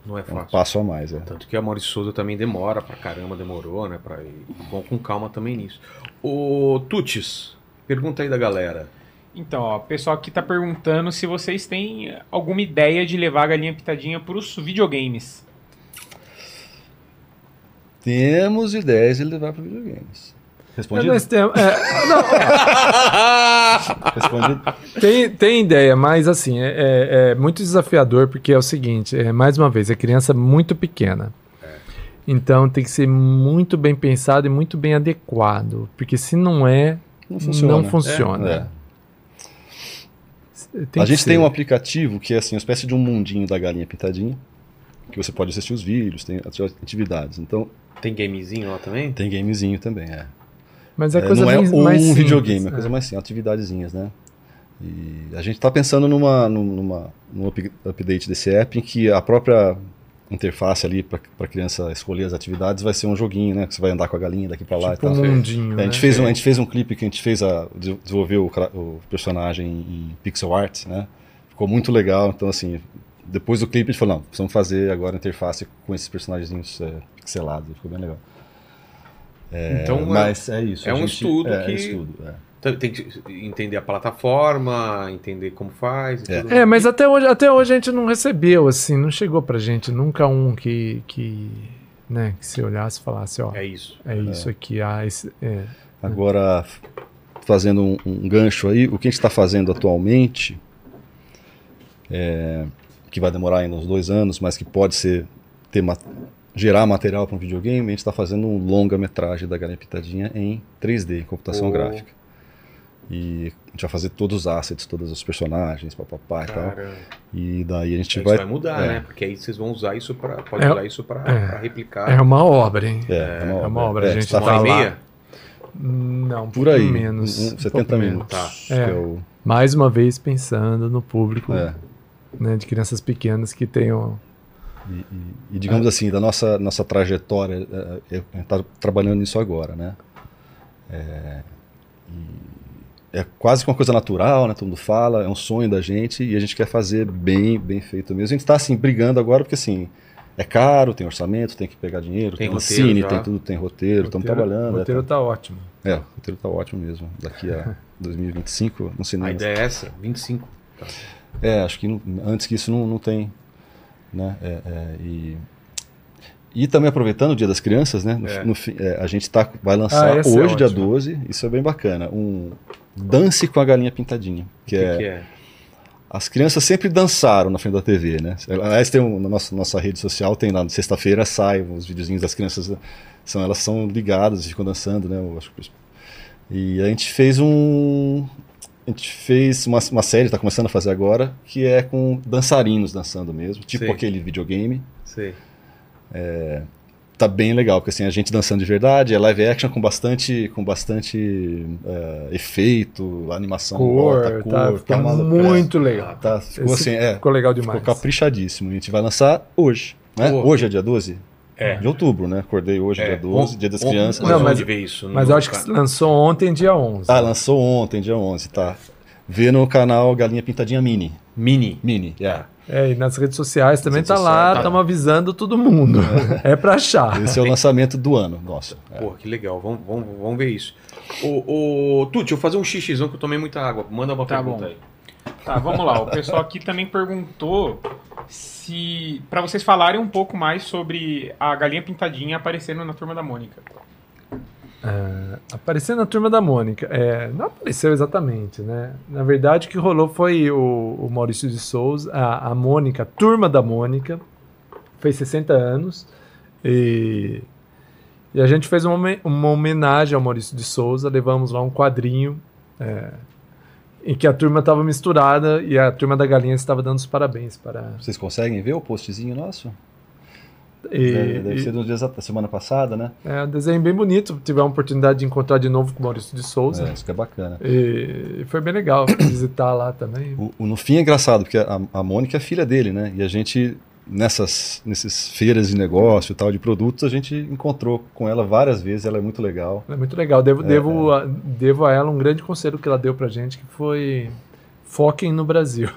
Não é é um fácil. passo a mais. É. Tanto que a Maurício Souza também demora pra caramba, demorou, né? Pra ir bom com calma também nisso. Ô, Tutis, pergunta aí da galera. Então, ó, o pessoal aqui tá perguntando se vocês têm alguma ideia de levar a galinha pitadinha pros videogames. Temos ideias de levar para videogames. É, Respondido? nós temos- é, não, Respondido? tem, tem ideia, mas assim, é, é- é muito desafiador porque é o seguinte, é, mais uma vez, é criança muito pequena. Então tem que ser muito bem pensado e muito bem adequado. Porque se não é, Não funciona. não funciona. É. Tem a gente ser. tem um aplicativo que é assim, uma espécie de um mundinho da galinha pintadinha, que você pode assistir os vídeos, tem atividades. Então, Tem gamezinho lá também? tem gamezinho também, é. Mas é É, coisa não é mais, um mais simples, videogame, é é. coisa mais simples, atividadezinhas, né? E a gente está pensando numa, numa, num up- update desse app em que a própria interface ali para a criança escolher as atividades vai ser um joguinho, né? Que você vai andar com a galinha daqui para lá Tipo e um tal. mundinho, É, a, né? gente fez um, a gente fez um clipe que a gente fez a de- desenvolveu o, o personagem em pixel art, né? Ficou muito legal. Então assim, depois do clipe a gente falou, não, precisamos fazer agora a interface com esses personagens é, pixelados. Ficou bem legal. É, Então, mas é isso. é um gente- estudo é, que- É estudo, é. Então, Tem que entender a plataforma, entender como faz e É. tudo. É, mas até hoje, até hoje a gente não recebeu, assim, não chegou pra gente nunca um que, que né, que se olhasse e falasse, ó, É é, isso. isso aqui, ah, esse, é. Agora, fazendo um, um gancho aí, o que a gente está fazendo atualmente, é, que vai demorar ainda uns dois anos, mas que pode ser ter gerar material para um videogame, a gente está fazendo um longa-metragem da Galinha Pitadinha em 3D, em computação Oh. gráfica. E a gente vai fazer todos os assets, todos os personagens, papapá e tal. E daí a gente isso vai. vai, mudar, é. né? Porque aí vocês vão usar isso pra. Pode É- usar isso pra, é. replicar. É uma obra, hein? É, é uma É uma obra, a gente tá uma e tá meia? Não, um por aí. menos. um- um 70 pouco menos. minutos. Tá. É. é Mais uma vez pensando no público é. né, de crianças pequenas que tenham. E, e- e digamos assim, da nossa, nossa trajetória, é, é, a gente está trabalhando nisso agora, né? É, e é quase que uma coisa natural, né? Todo mundo fala, é um sonho da gente e a gente quer fazer bem, bem feito mesmo. A gente está assim brigando agora porque assim é caro, tem orçamento, tem que pegar dinheiro, Tem tem, roteiro cine, já. tem tudo, tem roteiro, estamos trabalhando. O roteiro né? tá ótimo. É, o roteiro tá ótimo mesmo. Daqui a 2025 no A cinema. ideia é essa, 25. É, acho que não- antes que isso não, não tem. Né? É, é, e, e também aproveitando o Dia das Crianças, né? No, É. no é, a gente tá, vai lançar Ah, é hoje, dia ótimo. 12, isso é bem bacana. Um Dance com a Galinha Pintadinha. Que, O que, é, que é? As crianças sempre dançaram na frente da TV, né? Aliás, tem um, na nossa, nossa rede social, tem lá, na sexta-feira sai os videozinhos das crianças, são, elas são ligadas ficam dançando, né? Eu acho que- E a gente fez um. A gente fez uma, uma série, está começando a fazer agora, que é com dançarinos dançando mesmo, tipo Sei. aquele videogame. Sei. Tá bem legal, porque assim, a gente dançando de verdade, é live action com bastante, com bastante é, efeito, animação, Cor, bota tá, cor, ficou camada muito legal. Tá, ficou Esse assim, é, Ficou legal demais. ficou caprichadíssimo. A gente vai lançar hoje, né? Hoje é dia 12? É. De outubro, né? Acordei hoje, É. dia 12, On- dia das on- crianças. Mas Não, mas- vê isso? Mas eu acho que lançou ontem, dia 11. Ah, lançou ontem, dia 11, tá. Vê no canal Galinha Pintadinha Mini. Mini. Mini, yeah. É, e nas redes sociais também redes tá lá, sociais, tá. estamos avisando todo mundo. É pra achar. Esse é o lançamento do ano, nossa. É. Pô, que legal. Vamos, vamos, vamos ver isso. Ô, ô, Tuti, deixa eu fazer um xixizão que eu tomei muita água. Manda uma Tá pergunta bom. aí. Tá, vamos lá. O pessoal aqui também perguntou se para vocês falarem um pouco mais sobre a galinha pintadinha aparecendo na turma da Mônica. Apareceu na turma da Mônica. É, não apareceu exatamente, né? Na verdade, o que rolou foi o, o Maurício de Souza, a, a Mônica, a turma da Mônica, fez 60 anos e, e a gente fez uma, uma homenagem ao Maurício de Souza. Levamos lá um quadrinho é, em que a turma estava misturada e a turma da galinha estava dando os parabéns para. Vocês conseguem ver o postzinho nosso? E, Deve, deve e- ser dos dias da semana passada, né? é um desenho bem bonito. Tivemos a oportunidade de encontrar de novo com o Maurício de Souza. É, isso que é bacana. E foi bem legal visitar lá também. O, o- no fim é engraçado, porque a, a Mônica é filha dele, né? E a gente, nessas, nessas feiras de negócio e tal, de produtos, a gente encontrou com ela várias vezes, ela é muito legal. É muito legal. Devo, É, devo, a, devo a ela um grande conselho que ela deu pra gente, que foi foquem no Brasil.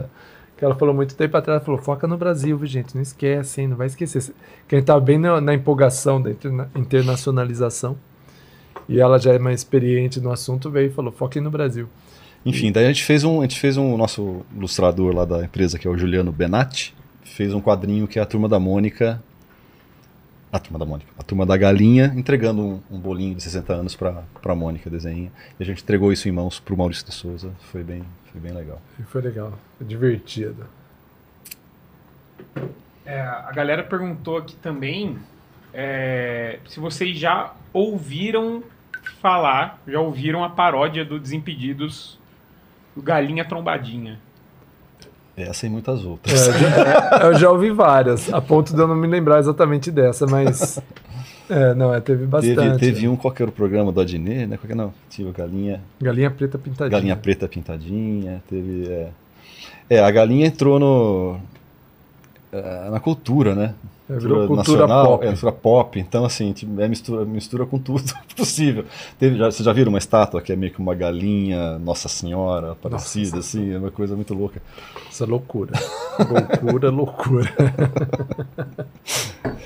que ela falou muito tempo atrás, ela falou, foca no Brasil, viu, gente? Não esquece, hein? Não vai esquecer. Que a gente tava bem na, na empolgação da interna- internacionalização. E ela já é mais experiente no assunto, veio e falou, foquem no Brasil. Enfim, daí a gente fez um, a gente fez um nosso ilustrador lá da empresa, que é o Juliano Benatti, fez um quadrinho que é a turma da Mônica, a turma da Mônica, a turma da galinha, entregando um, um bolinho de 60 anos para para Mônica desenha. E a gente entregou isso em mãos pro Maurício de Souza, foi bem, foi bem legal. Foi legal, foi divertido. É, a galera perguntou aqui também é, se vocês já ouviram falar, já ouviram a paródia do Desimpedidos do Galinha Trombadinha. Essa e muitas É, outras. eu, já, eu já ouvi várias, a ponto de eu não me lembrar exatamente dessa, mas. É, não, é, teve bastante. Teve, teve um, qual que era o programa do Adnet, né? Qual que, não, tinha galinha, Galinha preta pintadinha. galinha preta pintadinha, teve... É, é a galinha entrou no... é, na cultura, né? É, virou cultura pop. É, cultura pop. Então, assim, é mistura, mistura com tudo possível. Teve, já, vocês já viram uma estátua que é meio que uma galinha Nossa Senhora parecida, assim? É uma coisa muito louca. Isso é loucura. loucura, loucura.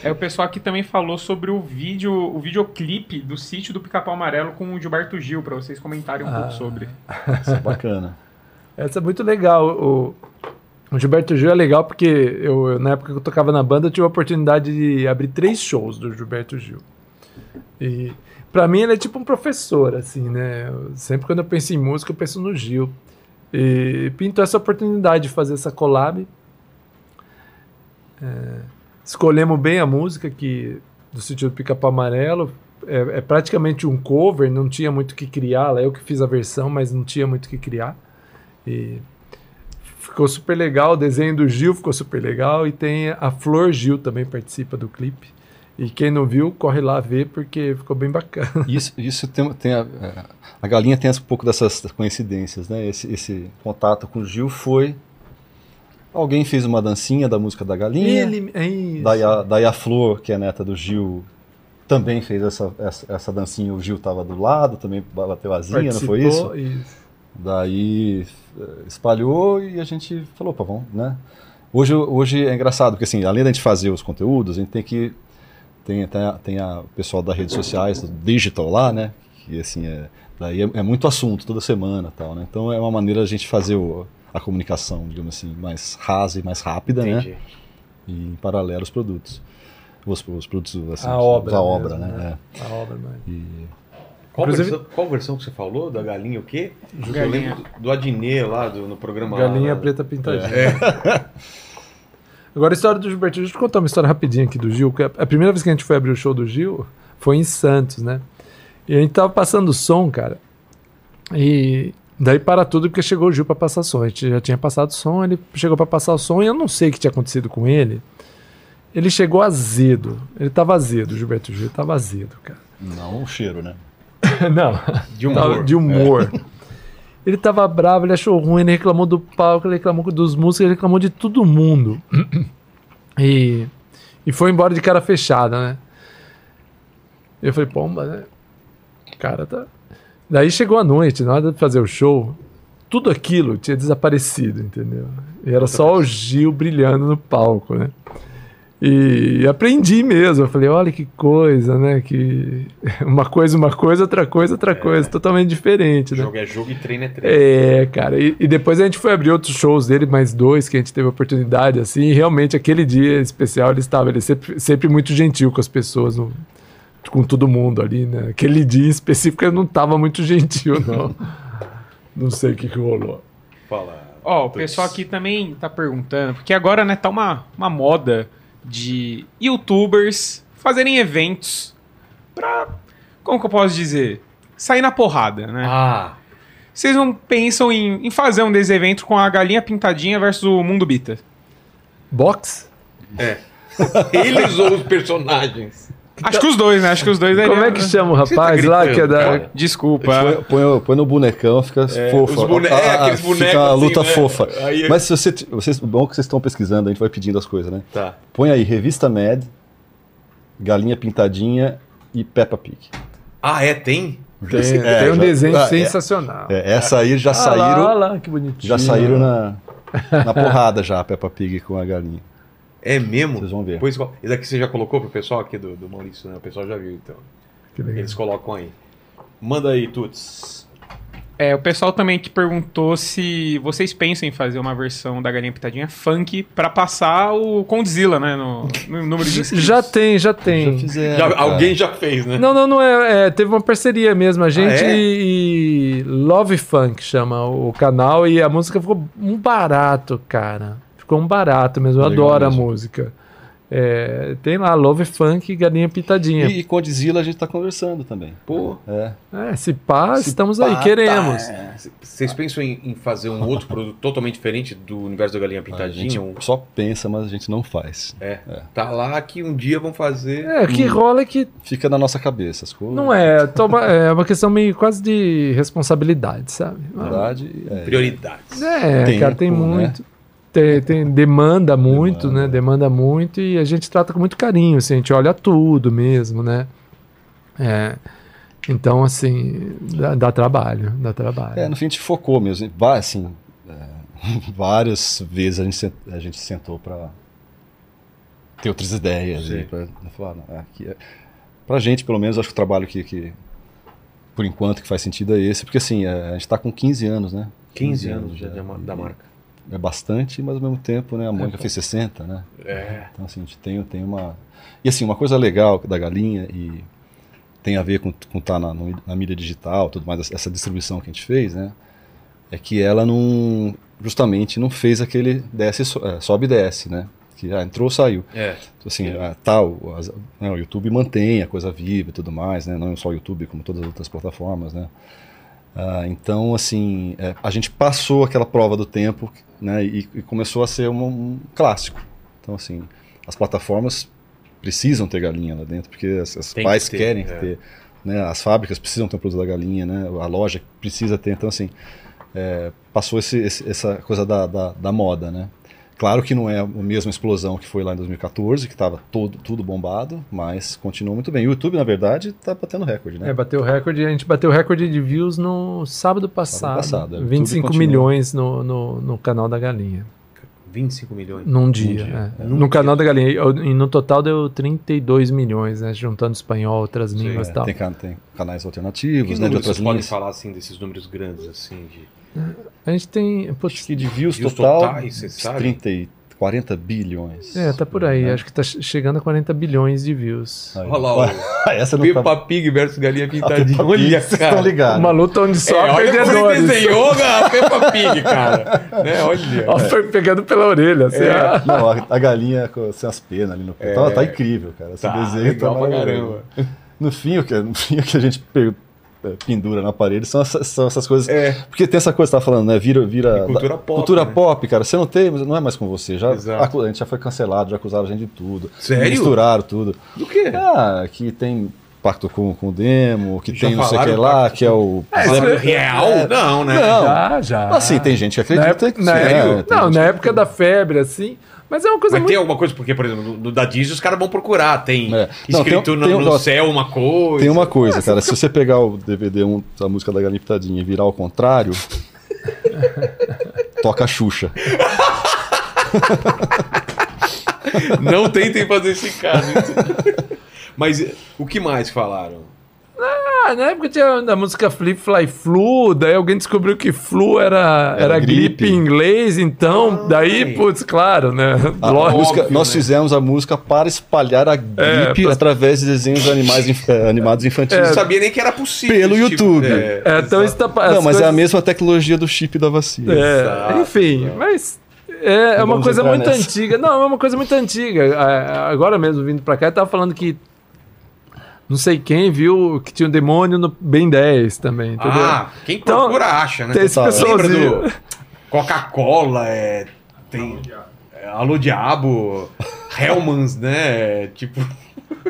É, o pessoal aqui também falou sobre o vídeo, o videoclipe do sítio do Pica-Pau Amarelo com o Gilberto Gil, pra vocês comentarem um Ah. pouco sobre. Isso é bacana. Essa é muito legal. O, o Gilberto Gil é legal porque eu, na época que eu tocava na banda, eu tive a oportunidade de abrir três shows do Gilberto Gil. E pra mim ele é tipo um professor, assim, né? Eu- sempre quando eu penso em música, eu penso no Gil. E pintou essa oportunidade de fazer essa collab. É, escolhemos bem a música que do sítio do Pica-Pau Amarelo. é, é praticamente um cover, não tinha muito o que criar. Lá eu que fiz a versão, mas não tinha muito o que criar. E ficou super legal. O desenho do Gil ficou super legal. E tem a Flor Gil também participa do clipe. E quem não viu, corre lá ver porque ficou bem bacana. Isso, isso tem, tem a, a galinha tem um pouco dessas coincidências, né? Esse, esse contato com o Gil foi alguém fez uma dancinha da música da galinha. Ele, é isso. Daí a, daí a Flor, que é neta do Gil, também fez essa, essa, essa dancinha. O Gil estava do lado, também bateu asinha, não foi isso? Isso. Daí eh, espalhou e a gente falou, pá, vamos, né? Hoje, hoje é engraçado, porque assim, além da gente fazer os conteúdos, a gente tem que. Tem, tem, a, tem a o pessoal das redes sociais, do digital lá, né? Que assim, é, daí é, é muito assunto toda semana e tal, né? Então é uma maneira a gente fazer o, a comunicação, digamos assim, mais rasa e mais rápida, Entendi. né? E em paralelo os produtos. Os, os produtos, assim, A obra a obra, mesmo, né? A obra, mano. É. E, Qual, Inclusive- versão, qual versão que você falou? Da galinha o quê? Eu Galinha. lembro do, do Adnê lá do, no programa. Galinha lá, preta pintadinha. É. Agora a história do Gilberto. Deixa eu te contar uma história rapidinha aqui do Gil. que A a primeira vez que a gente foi abrir o show do Gil foi em Santos, né? E a gente tava passando som, cara. E daí para tudo porque chegou o Gil pra passar som. A gente já tinha passado som, ele chegou pra passar o som e eu não sei o que tinha acontecido com ele. Ele chegou azedo. Ele tava azedo, o Gilberto Gil tava azedo, cara. não o cheiro, né? não. De humor. Tava de humor. Ele tava bravo, ele achou ruim, ele reclamou do palco, ele reclamou dos músicos, ele reclamou de todo mundo. E, e foi embora de cara fechada, né? Eu falei, pomba, né? Cara, tá. Daí chegou a noite, na hora de fazer o show, tudo aquilo tinha desaparecido, entendeu? E era só o Gil brilhando no palco, né? E aprendi mesmo. Eu falei, olha que coisa, né? Que uma coisa, uma coisa, outra coisa, outra coisa, totalmente diferente, né? Jogo é jogo e treino é treino. É, cara. E, e depois a gente foi abrir outros shows dele, mais dois, que a gente teve oportunidade, assim. E realmente aquele dia especial ele estava, ele sempre, sempre muito gentil com as pessoas, no- com todo mundo ali, né? Aquele dia em específico ele não estava muito gentil, não. não sei o que, que rolou. Fala. Ó, o pessoal aqui também tá perguntando, porque agora, né, tá uma, uma moda de youtubers fazerem eventos pra, como que eu posso dizer, sair na porrada, né? Ah, Vocês não pensam em, em fazer um desses eventos com a galinha pintadinha versus o mundo bita? Box? eles ou os personagens? Acho que os dois, né? Acho que os dois Como é que chama o tá rapaz lá que é da. Desculpa. Põe, põe- põe no bonecão, fica fofa. os bone- é, aqueles fica bonecos a assim, luta né? fofa. Aí- Mas se você, vocês, bom que vocês estão pesquisando, a gente vai pedindo as coisas, né? Tá. Põe aí Revista Mad, Galinha Pintadinha e Peppa Pig. Ah, é? Tem? Tem, É, tem um já- desenho ah, é. sensacional. É, essa aí já Ah lá, saíram, olha lá, que bonitinho. já saíram na, na porrada já, a Peppa Pig com a galinha. É mesmo? Vocês vão ver. Pois, esse daqui você já colocou pro pessoal aqui do, do Maurício, né? O pessoal já viu, então. Que legal. Eles colocam aí. Manda aí, Tuts. É, o pessoal também que perguntou se vocês pensam em fazer uma versão da galinha pintadinha funk pra passar o Condzilla, né? No, no número de inscritos. Já tem, já tem. Já fizeram. Já- alguém já fez, né? Não, não, não é, é, Teve uma parceria mesmo, a gente Ah, é? e Love Funk chama o canal e a música ficou um barato, cara. Ficou um barato mesmo. Eu Legal adoro mesmo. a música. É, tem lá Love Funk e Galinha Pitadinha. E, e com a a gente tá conversando também. Pô. É. É, se pá, Se estamos pá, aí, tá, queremos. é. C- Vocês pensam em, em fazer um outro produto totalmente diferente do universo da galinha A pintadinha? gente Um- só pensa, mas a gente não faz. É. Tá lá que um dia vão fazer. É, o que rola é que Fica na nossa cabeça as coisas. não é, toma- é uma questão meio quase de responsabilidade, sabe? verdade. É. Prioridades. É, Tempo, cara, tem né? Tem, tem- demanda muito, Demanda. né? Demanda muito e a gente trata com muito carinho, assim, a gente olha tudo mesmo, né? É, então, assim, dá, dá trabalho, dá trabalho. É, no fim a gente focou mesmo. Assim, é, várias vezes a gente, a gente sentou para ter outras ideias. Sim. E pra, falar, não, é, aqui é- pra gente, pelo menos, acho que o trabalho que, que, por enquanto, que faz sentido é esse. Porque, assim, é, a gente está com 15 anos, né? 15 anos já da ma- da marca. É bastante, mas ao mesmo tempo, né? A Mônica fez 60, né? É. Então, assim, a gente tem, tem uma. E assim, uma coisa legal da galinha e tem a ver com estar na, no- na mídia digital, tudo mais, essa distribuição que a gente fez, né? É que ela não. Justamente não fez aquele desce, é, sobe e desce, né? Que ah, entrou, saiu. É. Assim, ah, tal, as- né, o YouTube mantém a coisa viva e tudo mais, né? Não só o YouTube, como todas as outras plataformas, né? Ah, então, assim, é, a gente passou aquela prova do tempo, né? E, e começou a ser um, um clássico. Então, assim, as plataformas precisam ter galinha lá dentro, porque as, as Tem que pais ter, querem é. ter, né? As fábricas precisam ter um produto da galinha, né? A loja precisa ter. Então, assim, é, passou esse- esse- essa coisa da, da, da moda, né? Claro que não é a mesma explosão que foi lá em 2014, que estava todo, tudo bombado, mas continua muito bem. O YouTube, na verdade, está batendo recorde, né? É, bateu recorde. A gente bateu recorde de views no sábado passado. passado, é. O 25 YouTube continua. milhões no, no, no canal da Galinha. 25 milhões. Num dia. dia, é. é. No canal da Galinha. E no total deu 32 milhões, né? Juntando espanhol, outras línguas É, e tal. tem, can- tem canais Que alternativos, né? De outras vocês podem falar assim desses números grandes assim de A gente tem. Acho Putz, que de views, Views total, totais, você sabe? 30 e 40 bilhões. é, tá por aí. É. Acho que tá che- chegando a 40 bilhões de views. Aí. Olha lá, o Essa não Peppa tá... Pig versus Galinha A Peppa Pintadinha. Olha, cara. estão ligados. Uma luta onde só É, olha como ele perdedores. desenhou a Peppa Pig, cara. né? Olha. Ó, foi pegando pela orelha. Assim, É. ah. Não, a, a galinha com sem as penas ali no pé. É. Tá, tá incrível, cara. Esse Tá, desenho legal tá pra caramba. No fim, o que, no fim, o que a gente pendura na parede são essas, são essas coisas. É. Porque tem essa coisa que você tá falando, né? Vira. vira E cultura pop, Cultura né? pop, cara. Você não tem, não é mais com você. Já, Exato. a gente já foi cancelado, já acusaram a gente de tudo. Sério? Misturaram tudo. Do quê? Ah, que tem pacto com, com o demo, que Já tem não sei o que lá, pacto que é o. É, isso- Real? Não, né? Não. Já, já. Assim, tem gente que Na acredita época, que na é, não, na que- época da febre, assim. Mas é uma coisa Mas muito. tem alguma coisa, porque, por exemplo, no, no da Disney os caras vão procurar. Tem É. Não, escrito tem- no, tem no ó, céu uma coisa. Tem uma coisa, cara, se você pegar o DVD 1 da música da Galinha Pitadinha e virar ao contrário, toca a Xuxa. Não tentem fazer esse caso. Mas eh, o que mais falaram? Ah, na época tinha da música Flip Fly Flu, daí alguém descobriu que flu era, era, Era gripe em inglês, então, daí, Ai. putz, claro, né? A Lógico. música- óbvio, nós né? fizemos a música para espalhar a gripe pra- através de desenhos de animais inf- eh, animados infantis. Eu não sabia nem que era possível. Pelo esse YouTube. é, É, então isso tá, Não, as mas é a coisas- mesma tecnologia do chip da vacina. É, Exato, enfim, exato. mas é, é uma coisa muito nessa. antiga. Não, é uma coisa muito antiga. Ah, Agora mesmo, vindo pra cá, eu tava falando que não sei quem viu que tinha um demônio no Ben 10 também, entendeu? Ah, quem Então, procura acha, né? tem esse pessoalzinho. Do Coca-Cola, é, tem é, Alô Diabo, Hellmans, né? Tipo,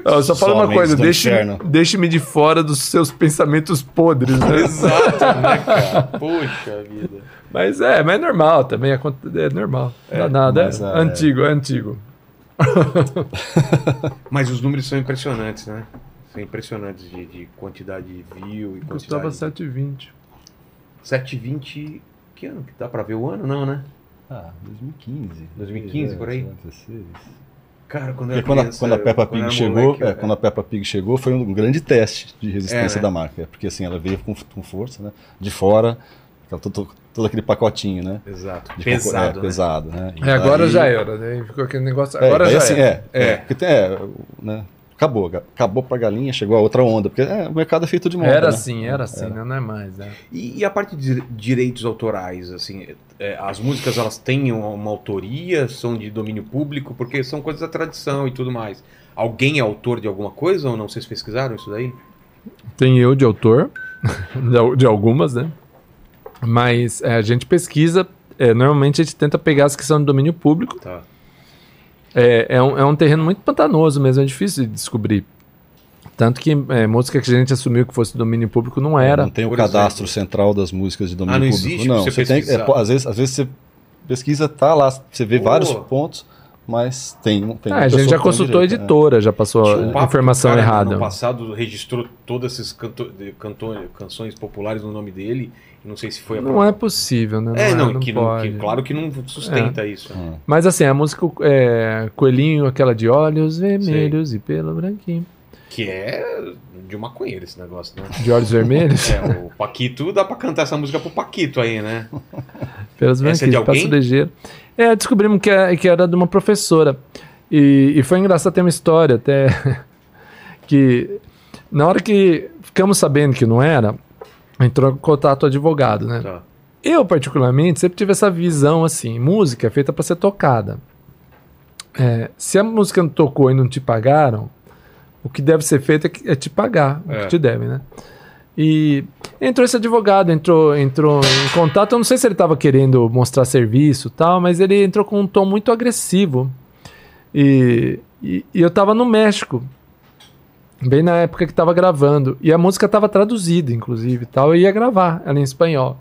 Eu só falo Só uma coisa, do deixe- deixe-me de fora dos seus pensamentos podres, né? exato, né, cara? Poxa vida. Mas é, mas é normal também, aconte- é normal. Não dá nada, mas, é, é- antigo, é antigo. Mas os números são impressionantes, né? São impressionantes de, de quantidade de view e Custava quantidade. 7,20. 720. Que ano? Que dá pra ver o ano? Não, né? Ah, 2015. 2015, por aí? 2016. Cara, quando eu era quando a, quando a Peppa quando Pig chegou, moleque, é, quando a Peppa Pig chegou, foi um grande teste de resistência É, né? da marca. Porque assim, ela veio com, com força, né? De fora, todo, todo aquele pacotinho, né? Exato. De Pesado. concor- é, né? pesado, né? E É, agora daí- já era, né? Ficou aquele negócio. É, Agora já assim, era. é, é, É. porque tem, é, né? Acabou, acabou pra galinha, chegou a outra onda, porque é, o mercado é feito de moda. Era né? assim, era assim, né? não é mais. né? E, e a parte de direitos autorais, assim, é, as músicas elas têm uma, uma autoria, são de domínio público, porque são coisas da tradição e tudo mais. Alguém é autor de alguma coisa ou não? Vocês pesquisaram isso daí? Tem eu de autor, de algumas, né? Mas é, a gente pesquisa, é, normalmente a gente tenta pegar as que são de domínio público. Tá. É, é, um, é um terreno muito pantanoso mesmo, é difícil de descobrir. Tanto que é, música que a gente assumiu que fosse domínio público não era. Não tem o por cadastro exemplo. central das músicas de domínio Ah, não público. existe não, você tem, é, às, vezes, às vezes você pesquisa, tá lá, você vê vários pontos, mas tem, tem Ah, a gente já consultou a direito, é. editora, já passou um informação errada. No passado registrou todas essas canto, canto- canções populares no nome dele. Não sei se foi a Não é possível, né? É, não, não que, não, pode. que claro que não sustenta isso. né? Ah. Mas assim, a música é, Coelhinho, aquela de olhos vermelhos e pelo branquinho. Que é de um maconheiro esse negócio, né? De olhos vermelhos? É, o Paquito, dá pra cantar essa música pro Paquito aí, né? Pelos Essa é de branquinhos, alguém? ligeiro. É, descobrimos que, é- que era de uma professora. E, e foi engraçado ter uma história até que na hora que ficamos sabendo que não era, entrou em contato o advogado, né? Tá. Eu, particularmente, sempre tive essa visão assim: música é feita para ser tocada. é, se a música não tocou e não te pagaram, o que deve ser feito é, é te pagar, o É. que te devem, né? E entrou esse advogado, entrou, entrou em contato. Eu não sei se ele estava querendo mostrar serviço tal, mas ele entrou com um tom muito agressivo. E, e, e eu estava no México, bem na época que estava gravando. E a música estava traduzida, inclusive, e tal. Eu ia gravar ela em espanhol.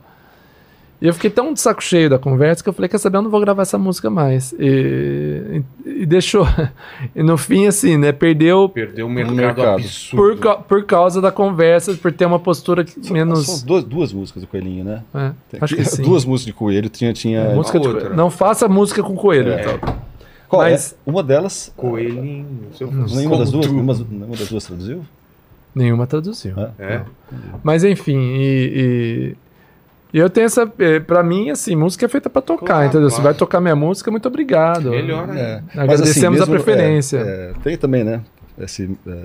E eu fiquei tão de saco cheio da conversa que eu falei, quer saber, eu não vou gravar essa música mais. E, e- e deixou. E no fim, assim, né, perdeu Perdeu um mercado, mercado. absurdo. por, por causa da conversa, por ter uma postura que menos... São duas, duas músicas do Coelhinho, né? É, acho que sim. Duas músicas de Coelho, tinha... tinha música de. Não faça música com coelho. É. então. Qual mas- é? Uma delas... Coelhinho. Nenhuma das duas? Nenhuma, nenhuma das duas traduziu? Nenhuma traduziu. É. É. Mas enfim, e, e- e eu tenho essa. eh, Pra mim, assim, música é feita pra tocar, Claro, entendeu? Se claro. vai tocar minha música, muito obrigado. Melhor, né? É. Mas, Agradecemos a mesmo, preferência. é, é, tem também, né? Esse é,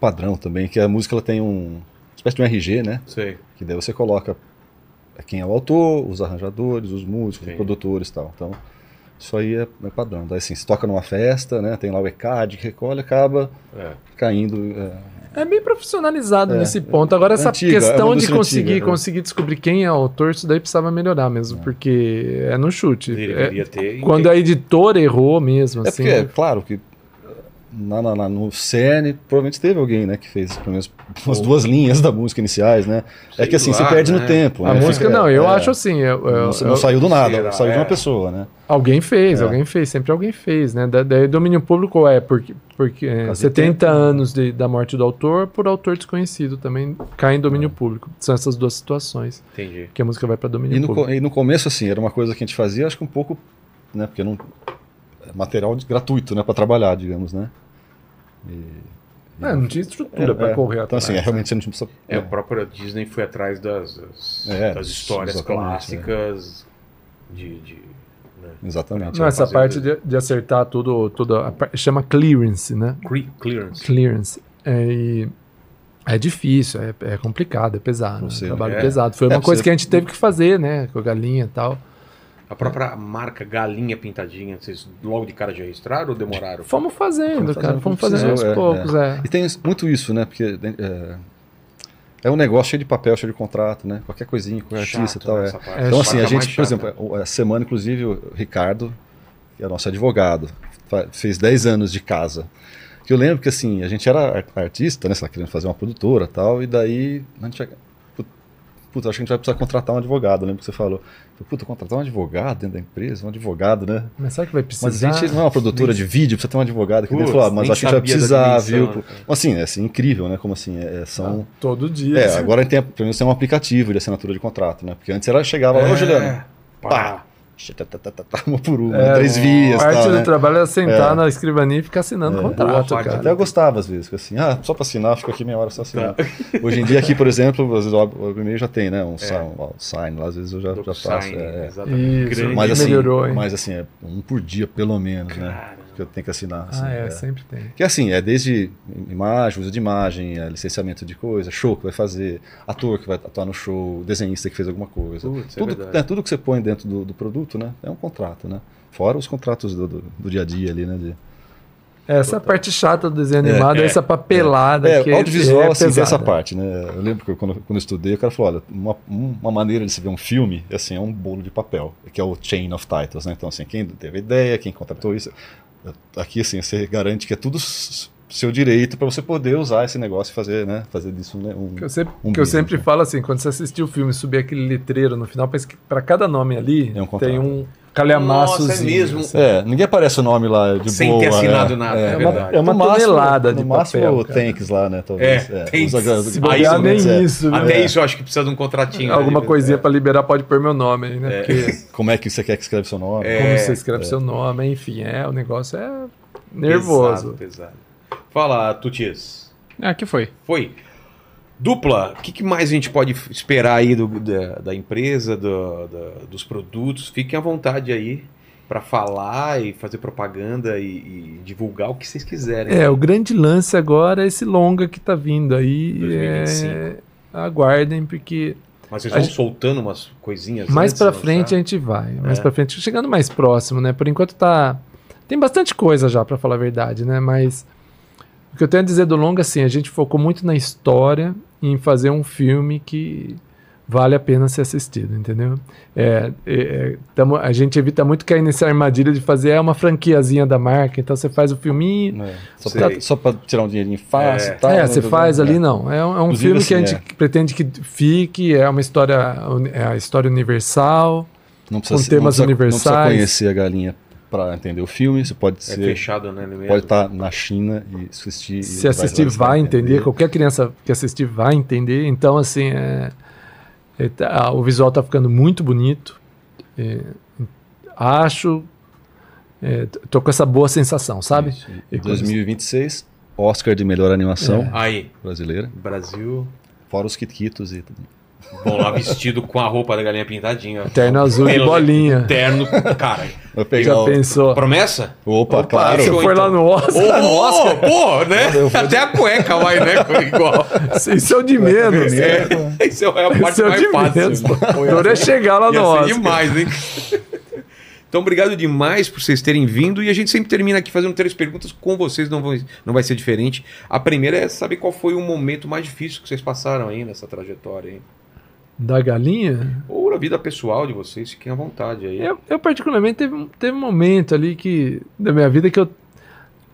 padrão também, que a música ela tem um uma espécie de um RG, né? Sei. Que daí você coloca quem é o autor, os arranjadores, os músicos, Sim. os produtores e tal. Então, isso aí é, é padrão. Daí assim, se toca numa festa, né? Tem lá o ECAD que recolhe, acaba É. caindo. é, É bem profissionalizado É. nesse ponto. Agora, essa Antiga, é questão de conseguir, antiga, né? conseguir descobrir quem é o autor, isso daí precisava melhorar mesmo, porque é no chute. Deveria É- ter. quando a editora errou mesmo, É assim. porque, é claro que na, na- na- no CN provavelmente teve alguém, né, que fez pelo menos umas duas linhas da música iniciais, né? é que assim, lá, se perde né? no tempo. A né? música Fica- não, eu é, acho assim. eu- eu- Não, eu- saiu do nada, Será? saiu de É. uma pessoa, né? Alguém fez, É. alguém fez, sempre alguém fez, né? Da, daí domínio público é porque, porque é, Fazia 70 tempo. anos de- da morte do autor por autor desconhecido também cai em domínio público. São essas duas situações Entendi. que a música vai para domínio E no, público. co- e no começo, assim, era uma coisa que a gente fazia, acho que um pouco, né? Porque não. é material de- gratuito, né? Para trabalhar, digamos, né? E- É, não tinha estrutura É, para é. correr Então, atrás. assim, é, né? realmente você não precisa. É, a própria Disney foi atrás das, das, É, das histórias clássicas de. de né? Exatamente. Não, essa parte de, de acertar tudo, tudo a par- chama clearance, né? Cle- Clearance. Clearance. É, e é difícil, é, é complicado, é pesado. É um trabalho é. pesado. Foi É, uma coisa você- que a gente teve que fazer, né? Com a galinha e tal. A própria marca Galinha Pintadinha, vocês logo de cara já registraram ou demoraram? Fomos fazendo, Fomos cara. fazendo Fomos como fazendo aos é, poucos, é. E tem muito isso, né? Porque é, é um negócio cheio de papel, cheio de contrato, né? Qualquer coisinha com o artista e Chato, tal. né, É. essa. É Então, Essa assim, a é gente, por exemplo, o- a semana, inclusive, o Ricardo, que é nosso advogado, fez 10 anos de casa. Que eu lembro que, assim, a gente era ar- artista, né? Sei lá, querendo fazer uma produtora e tal, e daí a gente. put- Puta, acho que a gente vai precisar contratar um advogado. Lembro que você falou. Falei, Puta, contratar um advogado dentro da empresa, um advogado, né? Mas sabe que vai precisar? Mas a gente não é uma produtora de vídeo, precisa ter um advogado aqui dentro. Putz, Falou, ah, mas nem acho que a gente vai precisar, viu? cara? Assim, é assim, incrível, né? Como assim, é, são... Todo dia. É, agora a gente tem, pelo menos tem um aplicativo de assinatura de contrato, né? Porque antes ela chegava lá, ô Juliano, É, pá, pá. Tá, tá, tá, uma por uma, É, três vias, Parte tal, do né? trabalho é sentar É. na escrivaninha e ficar assinando É. contrato, parte cara. Até eu gostava às vezes, assim, ah, só pra assinar, fico aqui meia hora só assinando. Tá. Hoje em dia aqui, por exemplo, às vezes o e-mail já tem, né? Um, sign, um sign lá, às vezes eu já, já faço. é. exatamente. Isso. Mas assim, melhorou, hein? mas assim, é um por dia pelo menos, né? Que eu tenho que assinar. assim, Ah, é, é. sempre tem. Que assim, é desde imagem, uso de imagem, é, licenciamento de coisa, show que vai fazer, ator que vai atuar no show, desenhista que fez alguma coisa. Putz, é tudo, é, tudo que você põe dentro do, do produto, né? É um contrato, né? Fora os contratos do, do, do dia a dia ali, né? de- Essa é a parte chata do desenho animado, é, essa papelada É, que audiovisual, é assim, tem essa parte, né? Eu lembro que quando, quando eu estudei, o cara falou, olha, uma, um- uma maneira de se ver um filme, assim, é um bolo de papel, que é o chain of titles, né? Então, assim, quem teve a ideia, quem contratou isso, aqui, assim, você garante que é tudo seu direito para você poder usar esse negócio e fazer, né? Fazer disso um... um- Que eu sempre, Um que eu sempre né? falo assim, quando você assistir o filme e subir aquele letreiro no final, para cada nome ali É um tem um calhamaçozinho. Nossa, é mesmo. assim. É, ninguém aparece o nome lá de Sem boa. ter assinado é, nada, É, é É uma, verdade. é uma No máximo- tonelada de No máximo, papel. cara. tanks lá, né? Talvez. É, tanks. Os- Se Aí isso nem é. isso. viu? Até É. isso eu acho que precisa de um contratinho. Alguma né? coisinha É. pra liberar pode pôr meu nome aí, né? Porque Como é que você quer que escreve seu nome? É. como você escreve seu nome, enfim, é, o negócio é nervoso. Pesado, pesado. Fala, Tutis. Ah, que foi? Foi. Dupla, o que, que mais a gente pode esperar aí do- da, da empresa, do- da- dos produtos? Fiquem à vontade aí para falar e fazer propaganda e, e divulgar o que vocês quiserem. É, o grande lance agora é esse longa que tá vindo aí. 2025. É, aguardem, porque Mas vocês vão gente- soltando umas coisinhas mais de frente a gente vai. Mais É. pra frente, chegando mais próximo, né? Por enquanto tá. Tem bastante coisa já, pra falar a verdade, né? Mas o que eu tenho a dizer do longa, assim, a gente focou muito na história e em fazer um filme que vale a pena ser assistido, entendeu? É, é, é, tamo- a gente evita muito cair nessa armadilha de fazer é uma franquiazinha da marca, então você faz o filminho, É, só, pra tirar um dinheirinho fácil É. e tal. é, né, você faz é. ali, não. É, um- é um filme que a assim, gente pretende que fique, é uma história, é a história universal. Não precisa, com temas não precisa, Não precisa universais. conhecer a galinha pra entender o filme, você pode É ser. fechado, né? mesmo? pode estar na China e assistir. e Se assistir vai, entender, qualquer criança que assistir vai entender. Então, assim, é, é, tá- o visual tá ficando muito bonito. É, acho. é, t- tô com essa boa sensação, sabe? Isso. E Em coisas- 2026, Oscar de melhor animação Aí, brasileira, Brasil. fora os Kitkitos e tudo. Vão lá vestido com a roupa da galinha pintadinha. Terno azul de Pelo- bolinha. Terno, cara. Pegar Já o... pensou? Promessa? Opa, claro. Você foi lá então. no Oscar? Ô, pô, né? Até a cueca vai, né? Igual. Isso é o de menos. É, isso é a parte é o mais de fácil. menos. O é chegar lá no Oscar. demais, hein? Então, obrigado demais por vocês terem vindo. E a gente sempre termina aqui fazendo três perguntas com vocês, não, vão, não vai ser diferente. A primeira é saber qual foi o momento mais difícil que vocês passaram aí nessa trajetória aí. Da galinha? Ou na vida pessoal de vocês, fiquem à vontade aí. Eu, eu particularmente, teve, um- teve um momento ali que da minha vida que eu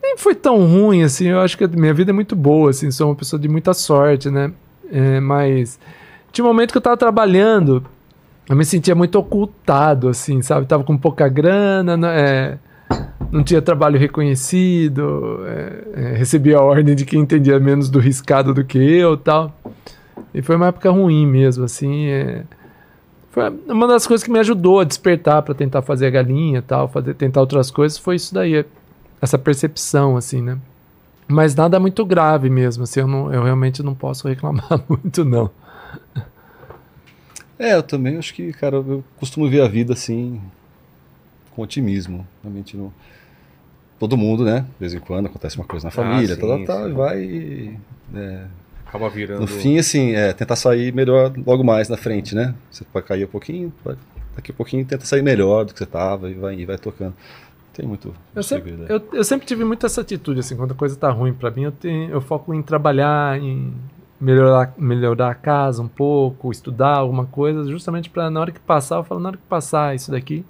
nem foi tão ruim assim. Eu acho que a minha vida é muito boa, assim. Sou uma pessoa de muita sorte, né? É, mas tinha um momento que eu tava trabalhando, eu me sentia muito ocultado, assim, sabe? Tava com pouca grana, né? É, não tinha trabalho reconhecido, é, é, recebia a ordem de quem entendia menos do riscado do que eu, tal. E foi uma época ruim mesmo, assim. é. Foi uma das coisas que me ajudou a despertar para tentar fazer a galinha e tal, fazer, tentar outras coisas, foi isso daí, essa percepção, assim, né? Mas nada muito grave mesmo, assim, eu, não, eu realmente não posso reclamar muito, não. É, eu também acho que, cara, eu costumo ver a vida assim, com otimismo. Realmente não. Todo mundo, né? De vez em quando acontece uma coisa na família, Ah, sim, tal, tal, tal, e vai. e, é, Acaba virando. no fim, assim, é tentar sair melhor logo mais na frente, né? Você pode cair um pouquinho, daqui a pouquinho tenta sair melhor do que você tava e vai, e vai tocando. Tem muito Eu sempre, segredo. eu, eu sempre tive muito essa atitude, assim, quando a coisa tá ruim para mim, eu, tenho, eu foco em trabalhar, em melhorar, melhorar a casa um pouco, estudar alguma coisa, justamente para na hora que passar, eu falo, na hora que passar isso daqui,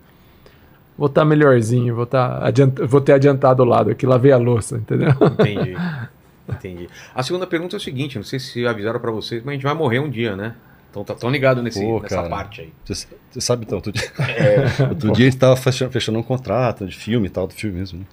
vou estar melhorzinho, vou, tá adiant, vou ter adiantado o lado aqui, lavei a louça, entendeu? Entendi. Entendi. A segunda pergunta é o seguinte: não sei se avisaram pra vocês, mas a gente vai morrer um dia, né? Então tá tão ligado nesse, Pô, nessa cara. parte aí. Você, você sabe, então, outro dia, outro dia a gente tava fechando, fechando um contrato de filme e tal, do filme mesmo, né?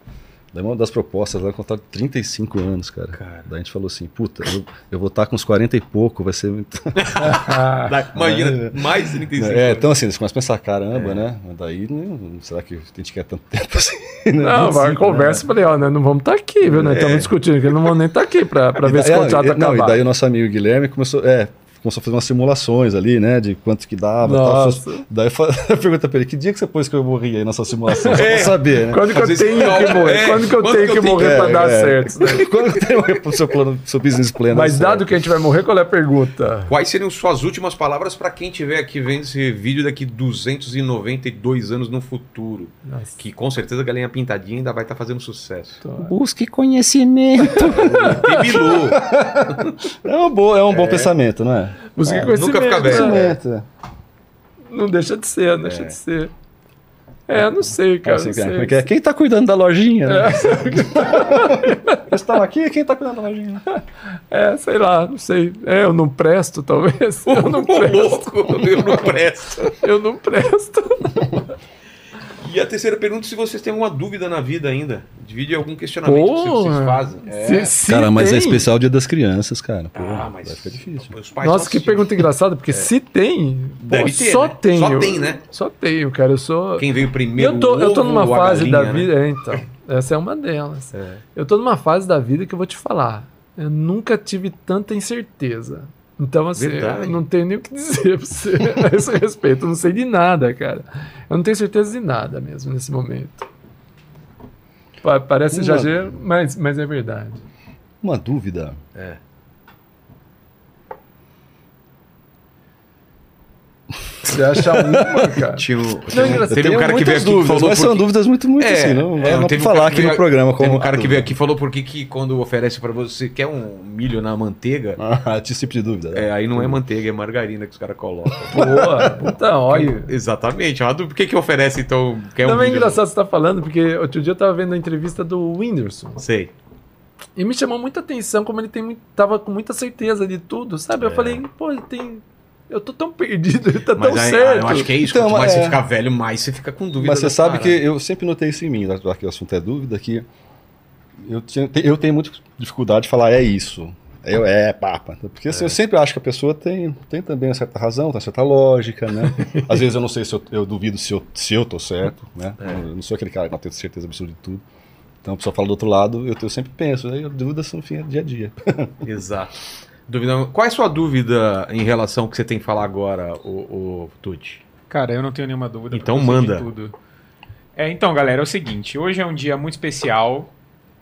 Daí uma das propostas lá, contrato de 35 anos, cara. Cara. Daí a gente falou assim, puta, eu, eu vou estar com uns 40 e pouco, vai ser muito... Imagina, mais de 35 É, anos. então assim, você começa a pensar, caramba, né? Mas daí, né, será que a gente quer tanto tempo assim? né? Não, vai 25, conversa, falei, ó, né, não vamos estar aqui, viu, né? Estamos discutindo aqui, não vamos nem estar aqui para E ver se o contrato é, não, e daí o nosso amigo Guilherme começou, é, começou a fazer umas simulações ali, né, de quanto que dava. tal. Nossa. Daí eu eu pergunto pra ele, que dia que você pôs que eu morri aí nessa simulação? Só É. pra saber, né? Quando que Às eu tenho que morrer? é, Quando que eu quando tenho que que eu tenho morrer que- para é, dar é. certo? daí? Quando que tem o seu plano, seu business plan? Mas né, dado certo? que a gente vai morrer, qual é a pergunta? Quais seriam suas últimas palavras pra quem estiver aqui vendo esse vídeo daqui 292 anos no futuro? Nossa. Que com certeza a galinha pintadinha ainda vai estar fazendo sucesso. Busque conhecimento. Tem Bilu. É um bom, é um bom pensamento, não é? Busquei É, conhecimento. nunca fica velho. né? Pensamento. Não deixa de ser, não deixa de ser. É, não sei, É, cara. assim, não é, sei. é é? Quem tá cuidando da lojinha? Né? Eles estão aqui, quem tá cuidando da lojinha? É, sei lá, não sei. É, eu não presto, talvez. Eu não presto. louco, eu não presto. Eu não presto. E a terceira pergunta, se vocês têm alguma dúvida na vida ainda. Divide algum questionamento que vocês Porra. fazem. É. Se- se Cara, mas é tem- especial dia das crianças, cara. Pô, Ah, mas vai ficar difícil. Os pais Nossa, que pergunta engraçada, porque se tem. pô, Deve ter, só né? tem. Só tem, né? Só tenho, cara. Eu sou. Quem veio primeiro? eu, tô, o eu tô ovo numa fase da galinha, né? vida. É, então. Essa é uma delas. Eu tô numa fase da vida que eu vou te falar. Eu nunca tive tanta incerteza. Então, assim, não tenho nem o que dizer pra você a esse respeito. Eu não sei de nada, cara. Eu não tenho certeza de nada mesmo nesse momento. Pa- Parece exagero, mas, mas é verdade. Uma dúvida. É. Você acha uma, cara? Tinha, um- Não, teve um- engraçado. teve um Tenho cara que veio aqui dúvidas, falou mas por são dúvidas muito, muito assim, não, é, não teve um falar aqui que no veio- programa como Teve um cara que veio aqui e falou por que que quando oferece pra você quer um milho na manteiga, Ah, esse tipo de dúvida. né? é, aí não é manteiga, é margarina que os caras colocam. Boa, puta óleo. Exatamente. é uma dúvida. Por que que oferece então quer um Não é milho? engraçado você estar falando, porque outro dia eu tava vendo a entrevista do Whindersson. Sei. E me chamou muita atenção como ele tem, tava com muita certeza de tudo, sabe? Eu É. falei, pô, ele tem. Eu tô tão perdido, ele tá Mas tão aí, certo. eu acho que é isso. Então, Quanto mais é. você ficar velho, mais você fica com dúvida. Mas você sabe que eu sempre notei isso em mim, já que o assunto é dúvida, que eu, tinha- eu tenho muita dificuldade de falar é isso. Eu, é, papa. Porque assim, eu sempre acho que a pessoa tem, tem também uma certa razão, tem uma certa lógica, né? Às vezes eu não sei se eu, eu duvido se eu, se eu tô certo, né? Eu não sou aquele cara que não tem certeza absoluta de tudo. Então a pessoa fala do outro lado, eu, eu sempre penso, aí dúvidas são enfim, é dia a dia. Exato. Dúvida... Qual é a sua dúvida em relação ao que você tem que falar agora, o, o Tuti? Cara, eu não tenho nenhuma dúvida. Então de manda. Tudo. É, então, galera, é o seguinte. Hoje é um dia muito especial.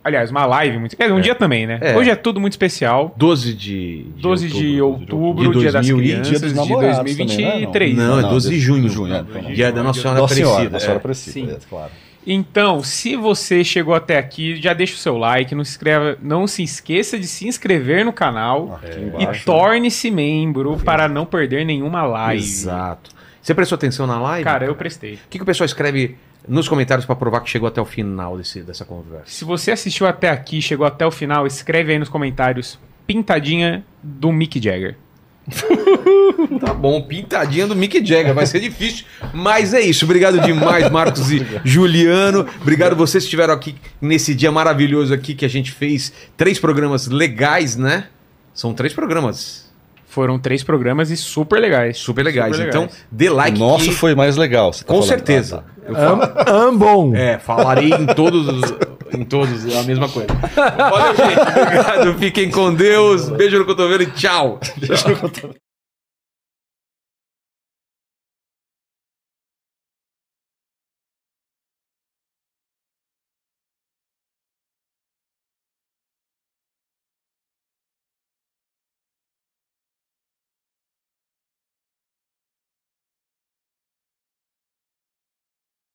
Aliás, uma live muito... É, um dia também, né? É. Hoje é tudo muito especial. 12 de, de 12 de outubro. outubro, De dia das 2000 e- crianças, dia dos de namorados também, 2023. né? Não, é Não, 12 de de junho. junho, é, Não. Dia da Nossa Senhora Aparecida. Nossa Senhora é. Aparecida, Sim. é, claro. Então, se você chegou até aqui, já deixa o seu like, não se, inscreva, não se esqueça de se inscrever no canal e embaixo. torne-se membro para não perder nenhuma live. Exato. Você prestou atenção na live? Cara, eu prestei. O que, que o pessoal escreve nos comentários pra provar que chegou até o final desse, dessa conversa? Se você assistiu até aqui, chegou até o final, escreve aí nos comentários pintadinha do Mick Jagger. Tá bom, pintadinha do Mick Jagger. Vai ser difícil, mas é isso. Obrigado demais, Marcos e Juliano. Obrigado vocês que estiveram aqui nesse dia maravilhoso aqui que a gente fez três programas legais, né? São três programas Foram três programas e super legais. super legais. Super Então, legais. dê like. o nosso que- foi mais legal. você tá Com falando. certeza. Ah, tá. Eu falo- Am. É, falarei em todos os, em todos a mesma coisa. Valeu, gente. Obrigado. Fiquem com Deus. Beijo no cotovelo e tchau.